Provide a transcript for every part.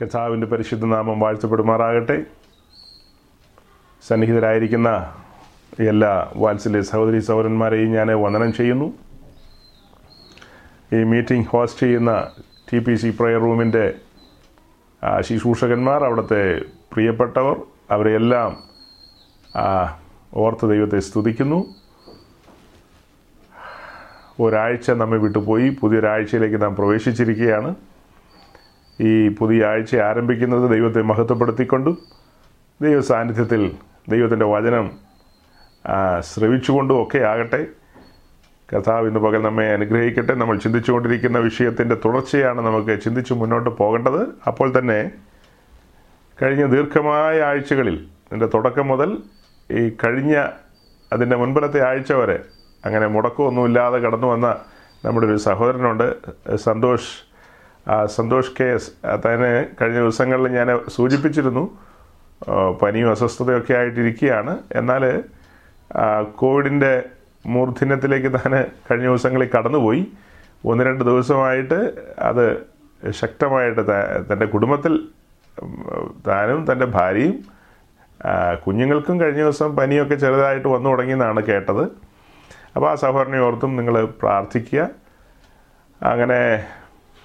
കർത്താവിന്റെ പരിശുദ്ധ നാമം വാഴ്ത്തപ്പെടുമാറാകട്ടെ. സന്നിഹിതരായിരിക്കുന്ന എല്ലാ വാത്സല്യ സഹോദരി സഹോദരന്മാരെയും ഞാൻ വന്ദനം ചെയ്യുന്നു. ഈ മീറ്റിംഗ് ഹോസ്റ്റ് ചെയ്യുന്ന ടി പി സി പ്രയർ റൂമിന്റെ ശുശ്രൂഷകന്മാർ അവിടുത്തെ പ്രിയപ്പെട്ടവർ അവരെയെല്ലാം ഓർത്ത് ദൈവത്തെ സ്തുതിക്കുന്നു. ഒരാഴ്ച നമ്മെ വിട്ടുപോയി പുതിയൊരാഴ്ചയിലേക്ക് നാം പ്രവേശിച്ചിരിക്കുകയാണ്. ഈ പുതിയ ആഴ്ച ആരംഭിക്കുന്നത് ദൈവത്തെ മഹത്വപ്പെടുത്തിക്കൊണ്ടും ദൈവ സാന്നിധ്യത്തിൽ ദൈവത്തിന്റെ വചനം ശ്രവിച്ചുകൊണ്ടും ഒക്കെ ആകട്ടെ. കഥാവ് ഇന്ന് പകൽ നമ്മെ അനുഗ്രഹിക്കട്ടെ. നമ്മൾ ചിന്തിച്ചുകൊണ്ടിരിക്കുന്ന വിഷയത്തിന്റെ തുടർച്ചയാണ് നമുക്ക് ചിന്തിച്ച് മുന്നോട്ട് പോകേണ്ടത്. അപ്പോൾ തന്നെ കഴിഞ്ഞ ദീർഘമായ ആഴ്ചകളിൽ ഇതിന്റെ തുടക്കം മുതൽ ഈ കഴിഞ്ഞ അതിന്റെ മുൻപിലത്തെ ആഴ്ച വരെ അങ്ങനെ മുടക്കമൊന്നുമില്ലാതെ കടന്നു വന്ന നമ്മുടെ ഒരു സഹോദരനുണ്ട് സന്തോഷ് സന്തോഷ് കെ എസ് തന്നെ കഴിഞ്ഞ ദിവസങ്ങളിൽ ഞാൻ സൂചിപ്പിച്ചിരുന്നു പനിയും അസ്വസ്ഥതയൊക്കെ ആയിട്ടിരിക്കുകയാണ്. എന്നാൽ കോവിഡിന്റെ മൂർധന്യത്തിലേക്ക് താൻ കഴിഞ്ഞ ദിവസങ്ങളിൽ കടന്നുപോയി. ഒന്ന് രണ്ട് ദിവസമായിട്ട് അത് ശക്തമായിട്ട് തന്റെ കുടുംബത്തിൽ താനും തന്റെ ഭാര്യയും കുഞ്ഞുങ്ങൾക്കും കഴിഞ്ഞ ദിവസം പനിയൊക്കെ ചെറുതായിട്ട് വന്നു തുടങ്ങിയെന്നാണ് കേട്ടത്. അപ്പോൾ ആ സഹോദരനെ ഓർത്തും നിങ്ങൾ പ്രാർത്ഥിക്കുക. അങ്ങനെ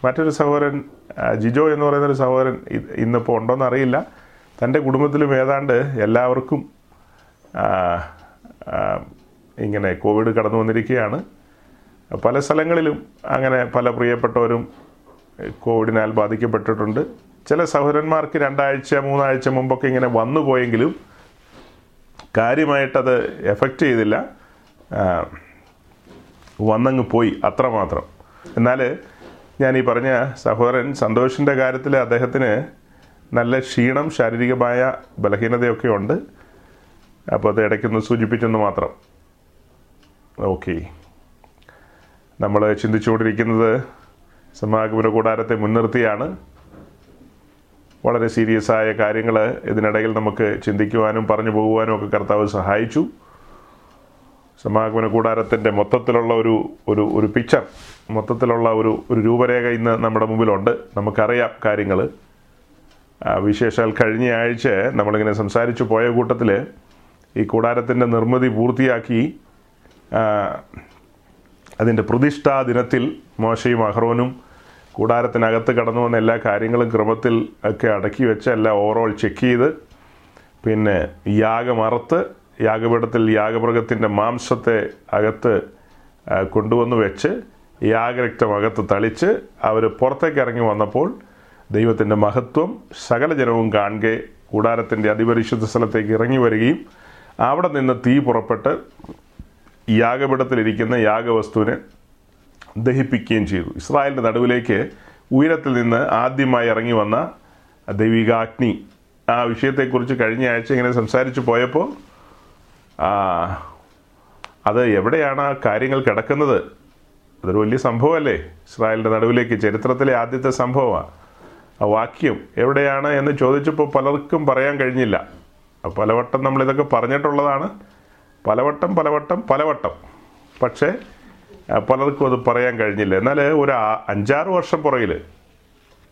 മറ്റൊരു സഹോദരൻ ജിജോ എന്ന് പറയുന്നൊരു സഹോദരൻ ഇ- ഇന്നിപ്പോൾ ഉണ്ടോയെന്ന് അറിയില്ല. തന്റെ കുടുംബത്തിലും ഏതാണ്ട് എല്ലാവർക്കും ഇങ്ങനെ കോവിഡ് കടന്നു വന്നിരിക്കുകയാണ്. പല സ്ഥലങ്ങളിലും അങ്ങനെ പല പ്രിയപ്പെട്ടവരും കോവിഡിനാൽ ബാധിക്കപ്പെട്ടിട്ടുണ്ട്. ചില സഹോദരന്മാർക്ക് രണ്ടാഴ്ച മൂന്നാഴ്ച മുമ്പൊക്കെ ഇങ്ങനെ വന്നു പോയെങ്കിലും കാര്യമായിട്ടത് എഫക്റ്റ് ചെയ്തില്ല. വന്നങ്ങ് പോയി അത്രമാത്രം. എന്നാൽ ഞാൻ ഈ പറഞ്ഞ സഹോദരൻ സന്തോഷിന്റെ കാര്യത്തിൽ അദ്ദേഹത്തിന് നല്ല ക്ഷീണം ശാരീരികമായ ബലഹീനതയൊക്കെ ഉണ്ട്. അപ്പോൾ അത് ഇടയ്ക്കൊന്ന് സൂചിപ്പിച്ചെന്ന് മാത്രം. ഓക്കെ. നമ്മൾ ചിന്തിച്ചുകൊണ്ടിരിക്കുന്നത് സമാഗമന കൂടാരത്തെ മുൻനിർത്തിയാണ്. വളരെ സീരിയസ് ആയ കാര്യങ്ങൾ ഇതിനിടയിൽ നമുക്ക് ചിന്തിക്കുവാനും പറഞ്ഞു പോകുവാനും ഒക്കെ കർത്താവ് സഹായിച്ചു. സമാഗമന കൂടാരത്തിന്റെ മൊത്തത്തിലുള്ള ഒരു ഒരു ഒരു പിക്ചർ മൊത്തത്തിലുള്ള ഒരു ഒരു രൂപരേഖ ഇന്ന് നമ്മുടെ മുമ്പിലുണ്ട്. നമുക്കറിയാം കാര്യങ്ങൾ വിശേഷാൽ കഴിഞ്ഞ ആഴ്ച നമ്മളിങ്ങനെ സംസാരിച്ചു പോയ കൂട്ടത്തിൽ ഈ കൂടാരത്തിന്റെ നിർമ്മിതി പൂർത്തിയാക്കി അതിന്റെ പ്രതിഷ്ഠാ ദിനത്തിൽ മോശയും അഹ്റോനും കൂടാരത്തിനകത്ത് കടന്നു വന്ന എല്ലാ കാര്യങ്ങളും ക്രമത്തിൽ ഒക്കെ അടക്കി വെച്ച് എല്ലാം ഓവറോൾ ചെക്ക് ചെയ്ത് പിന്നെ യാഗമറുത്ത് യാഗപീഠത്തിൽ യാഗമൃഗത്തിന്റെ മാംസത്തെ അകത്ത് കൊണ്ടുവന്ന് വെച്ച് യാഗരക്തം അകത്ത് തളിച്ച് അവർ പുറത്തേക്ക് ഇറങ്ങി വന്നപ്പോൾ ദൈവത്തിന്റെ മഹത്വം സകല ജനവും കാണുക കൂടാരത്തിന്റെ അതിപരിശുദ്ധ സ്ഥലത്തേക്ക് ഇറങ്ങി വരികയും അവിടെ നിന്ന് തീ പുറപ്പെട്ട് യാഗപീഠത്തിലിരിക്കുന്ന യാഗവസ്തുവിനെ ദഹിപ്പിക്കുകയും ചെയ്തു. ഇസ്രായേലിന്റെ നടുവിലേക്ക് ഉയരത്തിൽ നിന്ന് ആദ്യമായി ഇറങ്ങി വന്ന ദൈവികാഗ്നി. ആ വിഷയത്തെക്കുറിച്ച് കഴിഞ്ഞ ആഴ്ച ഇങ്ങനെ സംസാരിച്ചു പോയപ്പോൾ അത് എവിടെയാണ് ആ കാര്യങ്ങൾ കിടക്കുന്നത്? അതൊരു വലിയ സംഭവമല്ലേ? ഇസ്രായേലിന്റെ നടുവിലേക്ക് ചരിത്രത്തിലെ ആദ്യത്തെ സംഭവമാണ് ആ വാക്യം എവിടെയാണ് എന്ന് ചോദിച്ചപ്പോൾ പലർക്കും പറയാൻ കഴിഞ്ഞില്ല. പലവട്ടം നമ്മളിതൊക്കെ പറഞ്ഞിട്ടുള്ളതാണ്. പലവട്ടം പലവട്ടം പലവട്ടം. പക്ഷേ പലർക്കും അത് പറയാൻ കഴിഞ്ഞില്ല. എന്നാൽ ഒരു അഞ്ചാറ് വർഷം പുറകിൽ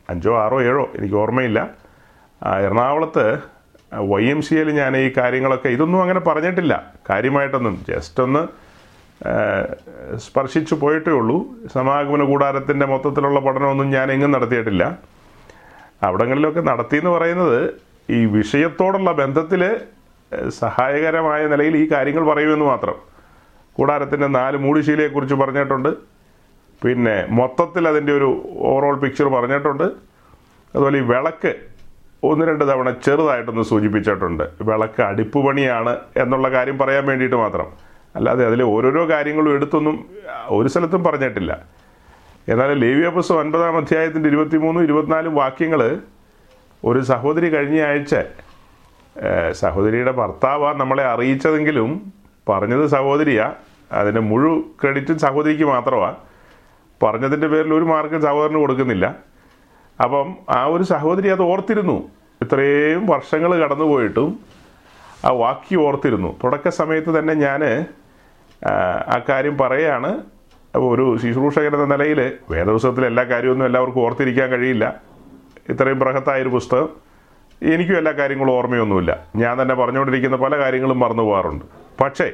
അഞ്ചോ ആറോ ഏഴോ എനിക്ക് ഓർമ്മയില്ല. എറണാകുളത്ത് വൈ എം സി ഞാൻ ഈ കാര്യങ്ങളൊക്കെ ഇതൊന്നും അങ്ങനെ പറഞ്ഞിട്ടില്ല. കാര്യമായിട്ടൊന്നും ജസ്റ്റ് ഒന്ന് സ്പർശിച്ചു പോയിട്ടേ ഉള്ളൂ. സമാഗമന കൂടാരത്തിന്റെ മൊത്തത്തിലുള്ള പഠനമൊന്നും ഞാൻ എങ്ങും നടത്തിയിട്ടില്ല. അവിടങ്ങളിലൊക്കെ നടത്തി എന്ന് പറയുന്നത് ഈ വിഷയത്തോടുള്ള ബന്ധത്തിൽ സഹായകരമായ നിലയിൽ ഈ കാര്യങ്ങൾ പറയുമെന്ന് മാത്രം. കൂടാരത്തിന്റെ നാല് മൂടിശീലയെക്കുറിച്ച് പറഞ്ഞിട്ടുണ്ട്. പിന്നെ മൊത്തത്തിൽ അതിന്റെ ഒരു ഓവറോൾ പിക്ചർ പറഞ്ഞിട്ടുണ്ട്. അതുപോലെ ഈ വിളക്ക് ഒന്ന് രണ്ട് തവണ ചെറുതായിട്ടൊന്ന് സൂചിപ്പിച്ചിട്ടുണ്ട്. വിളക്ക് അടിപ്പ് പണിയാണ് എന്നുള്ള കാര്യം പറയാൻ വേണ്ടിയിട്ട് മാത്രം. അല്ലാതെ അതിലെ ഓരോരോ കാര്യങ്ങളും എടുത്തൊന്നും ഒരു സ്ഥലത്തും പറഞ്ഞിട്ടില്ല. എന്നാൽ ലേവിയ പുസ്തകം ഒൻപതാം അധ്യായത്തിന്റെ ഇരുപത്തിമൂന്നും ഇരുപത്തിനാലും വാക്യങ്ങൾ ഒരു സഹോദരി കഴിഞ്ഞ ആഴ്ച സഹോദരിയുടെ ഭർത്താവാണ് നമ്മളെ അറിയിച്ചതെങ്കിലും പറഞ്ഞത് സഹോദരിയാണ് അതിന്റെ മുഴു ക്രെഡിറ്റും സഹോദരിക്ക് മാത്രമാണ് പറഞ്ഞതിന്റെ പേരിൽ ഒരു മാർക്കും സഹോദരന് കൊടുക്കുന്നില്ല. അപ്പം ആ ഒരു സഹോദരി അത് ഓർത്തിരുന്നു. ഇത്രയും വർഷങ്ങൾ കടന്നു പോയിട്ടും ആ വാക്യം ഓർത്തിരുന്നു. തുടക്ക സമയത്ത് തന്നെ ഞാൻ ആ കാര്യം പറയാണ്. അപ്പോൾ ഒരു ശുശ്രൂഷകൻ എന്ന നിലയിൽ വേദപുസ്തകത്തിലെ എല്ലാ കാര്യമൊന്നും എല്ലാവർക്കും ഓർത്തിരിക്കാൻ കഴിയില്ല. ഇത്രയും ബൃഹത്തായൊരു പുസ്തകം. എനിക്കും എല്ലാ കാര്യങ്ങളും ഓർമ്മയൊന്നുമില്ല. ഞാൻ തന്നെ പറഞ്ഞുകൊണ്ടിരിക്കുന്ന പല കാര്യങ്ങളും മറന്നു പോകാറുണ്ട്. പക്ഷേ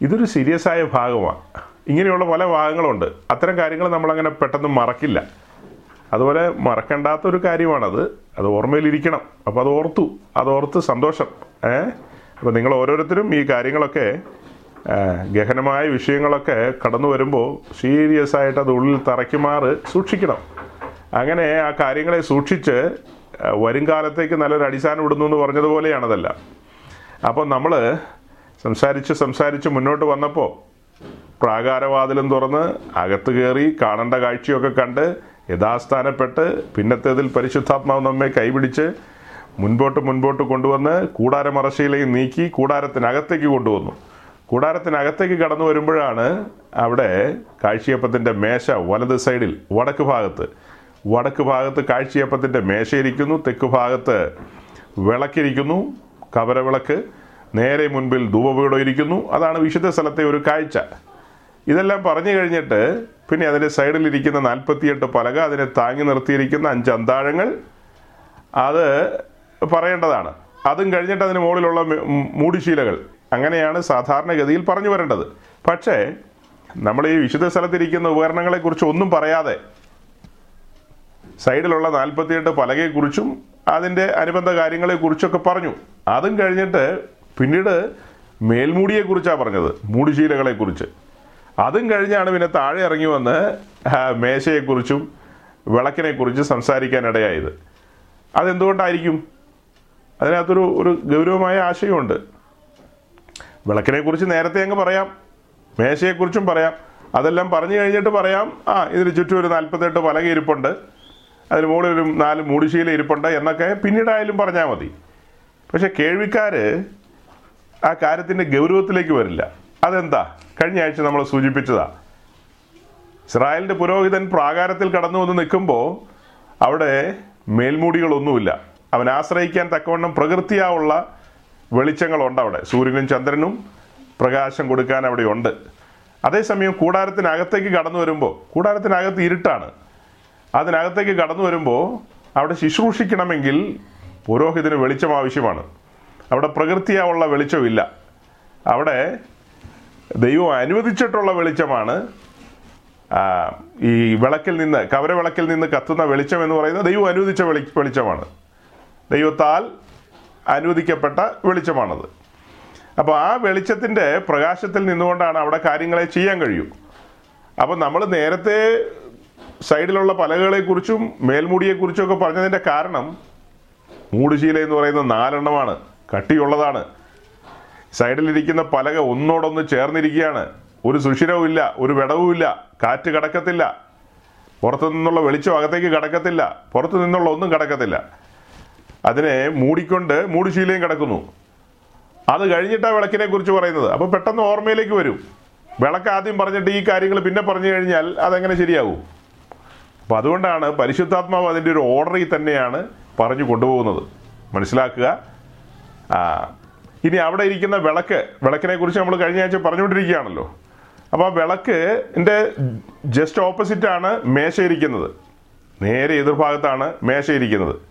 ഇതൊരു സീരിയസ് ആയ ഭാഗമാണ്. ഇങ്ങനെയുള്ള പല ഭാഗങ്ങളുണ്ട്. അത്തരം കാര്യങ്ങൾ നമ്മളങ്ങനെ പെട്ടെന്ന് മറക്കില്ല. അതുപോലെ മറക്കണ്ടാത്തൊരു കാര്യമാണത്. അത് ഓർമ്മയിലിരിക്കണം. അപ്പോൾ അത് ഓർത്തു. അത് ഓർത്ത് സന്തോഷം. ഏ? അപ്പോൾ നിങ്ങൾ ഓരോരുത്തരും ഈ കാര്യങ്ങളൊക്കെ ഗഹനമായ വിഷയങ്ങളൊക്കെ കടന്നു വരുമ്പോൾ സീരിയസ് ആയിട്ട് അത് ഉള്ളിൽ തറയ്ക്കുമാറ് സൂക്ഷിക്കണം. അങ്ങനെ ആ കാര്യങ്ങളെ സൂക്ഷിച്ച് വരും കാലത്തേക്ക് നല്ലൊരു അടിസ്ഥാനം ഇടുന്നു എന്ന് പറഞ്ഞതുപോലെയാണതല്ല അപ്പോൾ നമ്മൾ സംസാരിച്ച് സംസാരിച്ച് മുന്നോട്ട് വന്നപ്പോൾ പ്രാകാരവാതിലും തുറന്ന് അകത്ത് കയറി കാണേണ്ട കാഴ്ചയൊക്കെ കണ്ട് യഥാസ്ഥാനപ്പെട്ട് പിന്നത്തേതിൽ പരിശുദ്ധാത്മാവ് നമ്മെ കൈപിടിച്ച് മുൻപോട്ട് മുൻപോട്ട് കൊണ്ടുവന്ന് കൂടാരമറശയിലേക്ക് നീക്കി കൂടാരത്തിനകത്തേക്ക് കൊണ്ടുവന്നു. കൂടാരത്തിനകത്തേക്ക് കടന്നു വരുമ്പോഴാണ് അവിടെ കാഴ്ചയപ്പത്തിന്റെ മേശ വലത് സൈഡിൽ വടക്ക് ഭാഗത്ത്. വടക്ക് ഭാഗത്ത് കാഴ്ചയപ്പത്തിന്റെ മേശയിരിക്കുന്നു തെക്ക് ഭാഗത്ത് വിളക്കിരിക്കുന്നു കവരവിളക്ക്. നേരെ മുൻപിൽ ധൂപപീഠം ഇരിക്കുന്നു. അതാണ് വിശുദ്ധ സ്ഥലത്തെ ഒരു കാഴ്ച. ഇതെല്ലാം പറഞ്ഞു കഴിഞ്ഞിട്ട് പിന്നെ അതിന്റെ സൈഡിലിരിക്കുന്ന നാൽപ്പത്തിയെട്ട് പലക അതിനെ താങ്ങി നിർത്തിയിരിക്കുന്ന അഞ്ച് അന്താഴങ്ങൾ അത് പറയേണ്ടതാണ്. അതും കഴിഞ്ഞിട്ട് അതിന് മുകളിലുള്ള മൂടിശീലകൾ. അങ്ങനെയാണ് സാധാരണഗതിയിൽ പറഞ്ഞു വരേണ്ടത്. പക്ഷേ നമ്മൾ ഈ വിശുദ്ധ സ്ഥലത്തിരിക്കുന്ന ഉപകരണങ്ങളെക്കുറിച്ച് ഒന്നും പറയാതെ സൈഡിലുള്ള നാൽപ്പത്തിയെട്ട് പലകയെക്കുറിച്ചും അതിന്റെ അനുബന്ധ കാര്യങ്ങളെക്കുറിച്ചൊക്കെ പറഞ്ഞു. അതും കഴിഞ്ഞിട്ട് പിന്നീട് മേൽമൂടിയെക്കുറിച്ചാണ് പറഞ്ഞത് മൂടിശീലകളെക്കുറിച്ച്. അതും കഴിഞ്ഞാണ് പിന്നെ താഴെ ഇറങ്ങി വന്ന് മേശയെക്കുറിച്ചും വിളക്കിനെക്കുറിച്ചും സംസാരിക്കാനിടയായത്. അതെന്തുകൊണ്ടായിരിക്കും? അതിനകത്തൊരു ഒരു ഗൗരവമായ ആശയമുണ്ട്. വിളക്കിനെക്കുറിച്ച് നേരത്തെ അങ്ങ് പറയാം. മേശയെക്കുറിച്ചും പറയാം. അതെല്ലാം പറഞ്ഞു കഴിഞ്ഞിട്ട് പറയാം. ആ ഇതിന് ചുറ്റും ഒരു നാൽപ്പത്തെട്ട് പലക ഇരിപ്പുണ്ട്. അതിന് മുകളിൽ ഒരു നാല് മൂടിശീല ഇരിപ്പുണ്ട് എന്നൊക്കെ പിന്നീടായാലും പറഞ്ഞാൽ മതി. പക്ഷെ കേൾവിക്കാർ ആ കാര്യത്തിന്റെ ഗൗരവത്തിലേക്ക് വരില്ല. അതെന്താ? കഴിഞ്ഞ ആഴ്ച നമ്മൾ സൂചിപ്പിച്ചതാ. ഇസ്രായേലിന്റെ പുരോഹിതൻ പ്രാകാരത്തിൽ കടന്നു വന്ന് നിൽക്കുമ്പോൾ അവിടെ മേൽമൂടികളൊന്നുമില്ല. അവൻ ആശ്രയിക്കാൻ തക്കവണ്ണം പ്രകൃതിയാവുള്ള വെളിച്ചങ്ങളുണ്ട് അവിടെ. സൂര്യനും ചന്ദ്രനും പ്രകാശം കൊടുക്കാൻ അവിടെ ഉണ്ട്. അതേസമയം കൂടാരത്തിനകത്തേക്ക് കടന്നു വരുമ്പോൾ കൂടാരത്തിനകത്ത് ഇരുട്ടാണ്. അതിനകത്തേക്ക് കടന്നു വരുമ്പോൾ അവിടെ ശുശ്രൂഷിക്കണമെങ്കിൽ പുരോഹിതന് വെളിച്ചം ആവശ്യമാണ്. അവിടെ പ്രകൃതിയാവുള്ള വെളിച്ചമില്ല. അവിടെ ദൈവം അനുവദിച്ചിട്ടുള്ള വെളിച്ചമാണ്. ഈ വിളക്കിൽ നിന്ന് കവരവിളക്കിൽ നിന്ന് കത്തുന്ന വെളിച്ചം എന്ന് പറയുന്നത് ദൈവം അനുവദിച്ച വെളി വെളിച്ചമാണ്. ദൈവത്താൽ അനുവദിക്കപ്പെട്ട വെളിച്ചമാണത്. അപ്പോൾ ആ വെളിച്ചത്തിന്റെ പ്രകാശത്തിൽ നിന്നുകൊണ്ടാണ് അവിടെ കാര്യങ്ങളെ ചെയ്യാൻ കഴിയൂ. അപ്പോൾ നമ്മൾ നേരത്തെ സൈഡിലുള്ള പലകളെക്കുറിച്ചും മേൽമുടിയെക്കുറിച്ചും ഒക്കെ പറഞ്ഞതിന്റെ കാരണം മൂടുശീല എന്ന് പറയുന്ന നാലെണ്ണമാണ് കട്ടിയുള്ളതാണ്. സൈഡിലിരിക്കുന്ന പലക ഒന്നോടൊന്ന് ചേർന്നിരിക്കുകയാണ്. ഒരു സുഷിരവും ഇല്ല ഒരു വിടവും ഇല്ല കാറ്റ് കടക്കത്തില്ല. പുറത്തു നിന്നുള്ള വെളിച്ചം അകത്തേക്ക് കടക്കത്തില്ല പുറത്തു നിന്നുള്ള ഒന്നും കടക്കത്തില്ല. അതിനെ മൂടിക്കൊണ്ട് മൂടുശീലയും കിടക്കുന്നു. അത് കഴിഞ്ഞിട്ടാ വിളക്കിനെ കുറിച്ച് പറയുന്നത്. അപ്പോൾ പെട്ടെന്ന് ഓർമ്മയിലേക്ക് വരും. വിളക്ക് ആദ്യം പറഞ്ഞിട്ട് ഈ കാര്യങ്ങൾ പിന്നെ പറഞ്ഞു കഴിഞ്ഞാൽ അതെങ്ങനെ ശരിയാകും അപ്പം അതുകൊണ്ടാണ് പരിശുദ്ധാത്മാവ് അതിന്റെ ഒരു ഓർഡറിൽ തന്നെയാണ് പറഞ്ഞു കൊണ്ടുപോകുന്നത്. മനസ്സിലാക്കുക? ഇനി അവിടെ ഇരിക്കുന്ന വിളക്ക് വിളക്കിനെ കുറിച്ച് നമ്മൾ കഴിഞ്ഞ ആഴ്ച പറഞ്ഞുകൊണ്ടിരിക്കുകയാണല്ലോ. അപ്പോൾ ആ വിളക്ക് വിളക്കിന്റെ ജസ്റ്റ് ഓപ്പോസിറ്റാണ് മേശ ഇരിക്കുന്നത്. നേരെ എതിർഭാഗത്താണ് മേശ ഇരിക്കുന്നത്.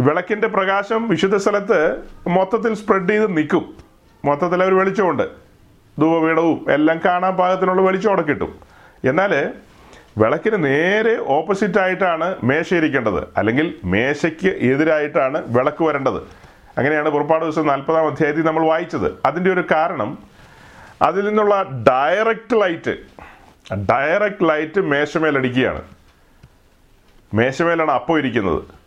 വിളക്കിന്റെ പ്രകാശം വിശുദ്ധ സ്ഥലത്ത് മൊത്തത്തിൽ സ്പ്രെഡ് ചെയ്ത് നിൽക്കും. മൊത്തത്തിൽ ഒരു വെളിച്ചമുണ്ട്. ധൂപപീഠവും എല്ലാം കാണാൻ പാകത്തിനുള്ള വെളിച്ചം അവിടെ കിട്ടും. എന്നാൽ വിളക്കിന് നേരെ ഓപ്പോസിറ്റ് ആയിട്ടാണ് മേശ ഇരിക്കേണ്ടത്. അല്ലെങ്കിൽ മേശയ്ക്ക് എതിരായിട്ടാണ് വിളക്ക് വരേണ്ടത്. അങ്ങനെയാണ് പുറപ്പാട് ദിവസം നാൽപ്പതാം അധ്യായത്തിൽ നമ്മൾ വായിച്ചത്. അതിന്റെ ഒരു കാരണം അതിൽ നിന്നുള്ള ഡയറക്റ്റ് ലൈറ്റ് ഡയറക്റ്റ് ലൈറ്റ് മേശമേലടിക്കുകയാണ് മേശമേലാണ് അപ്പോൾ ഇരിക്കുന്നത്.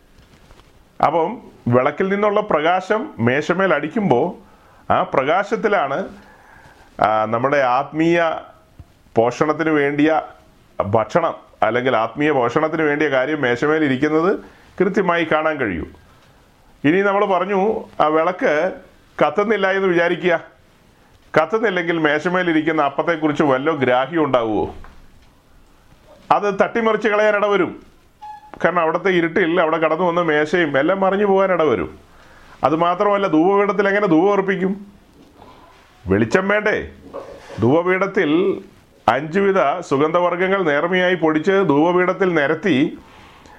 അപ്പം വിളക്കിൽ നിന്നുള്ള പ്രകാശം മേശമേൽ അടിക്കുമ്പോൾ ആ പ്രകാശത്തിലാണ് നമ്മുടെ ആത്മീയ പോഷണത്തിന് വേണ്ടിയ ഭക്ഷണം അല്ലെങ്കിൽ ആത്മീയ പോഷണത്തിന് വേണ്ടിയ കാര്യം മേശമേൽ ഇരിക്കുന്നത് കൃത്യമായി കാണാൻ കഴിയൂ. ഇനി നമ്മൾ പറഞ്ഞു ആ വിളക്ക് കത്തുന്നില്ല എന്ന് വിചാരിക്കുക. കത്തുന്നില്ലെങ്കിൽ മേശമേലിരിക്കുന്ന അപ്പത്തെക്കുറിച്ച് വല്ലോ ഗ്രാഹ്യം ഉണ്ടാവുമോ അത് തട്ടിമറിച്ച് കളയാൻ ഇടവരും. കാരണം അവിടുത്തെ ഇരുട്ടിൽ അവിടെ കടന്നു വന്ന മേശയും എല്ലാം മറിഞ്ഞു പോകാൻ വരും. അത് മാത്രമല്ല ധൂപപീഠത്തിൽ എങ്ങനെ ധൂപം അർപ്പിക്കും വെളിച്ചം വേണ്ടേ? ധൂപപീഠത്തിൽ അഞ്ചുവിധ സുഗന്ധവർഗങ്ങൾ നേർമയായി പൊടിച്ച് ധൂപപീഠത്തിൽ നിരത്തി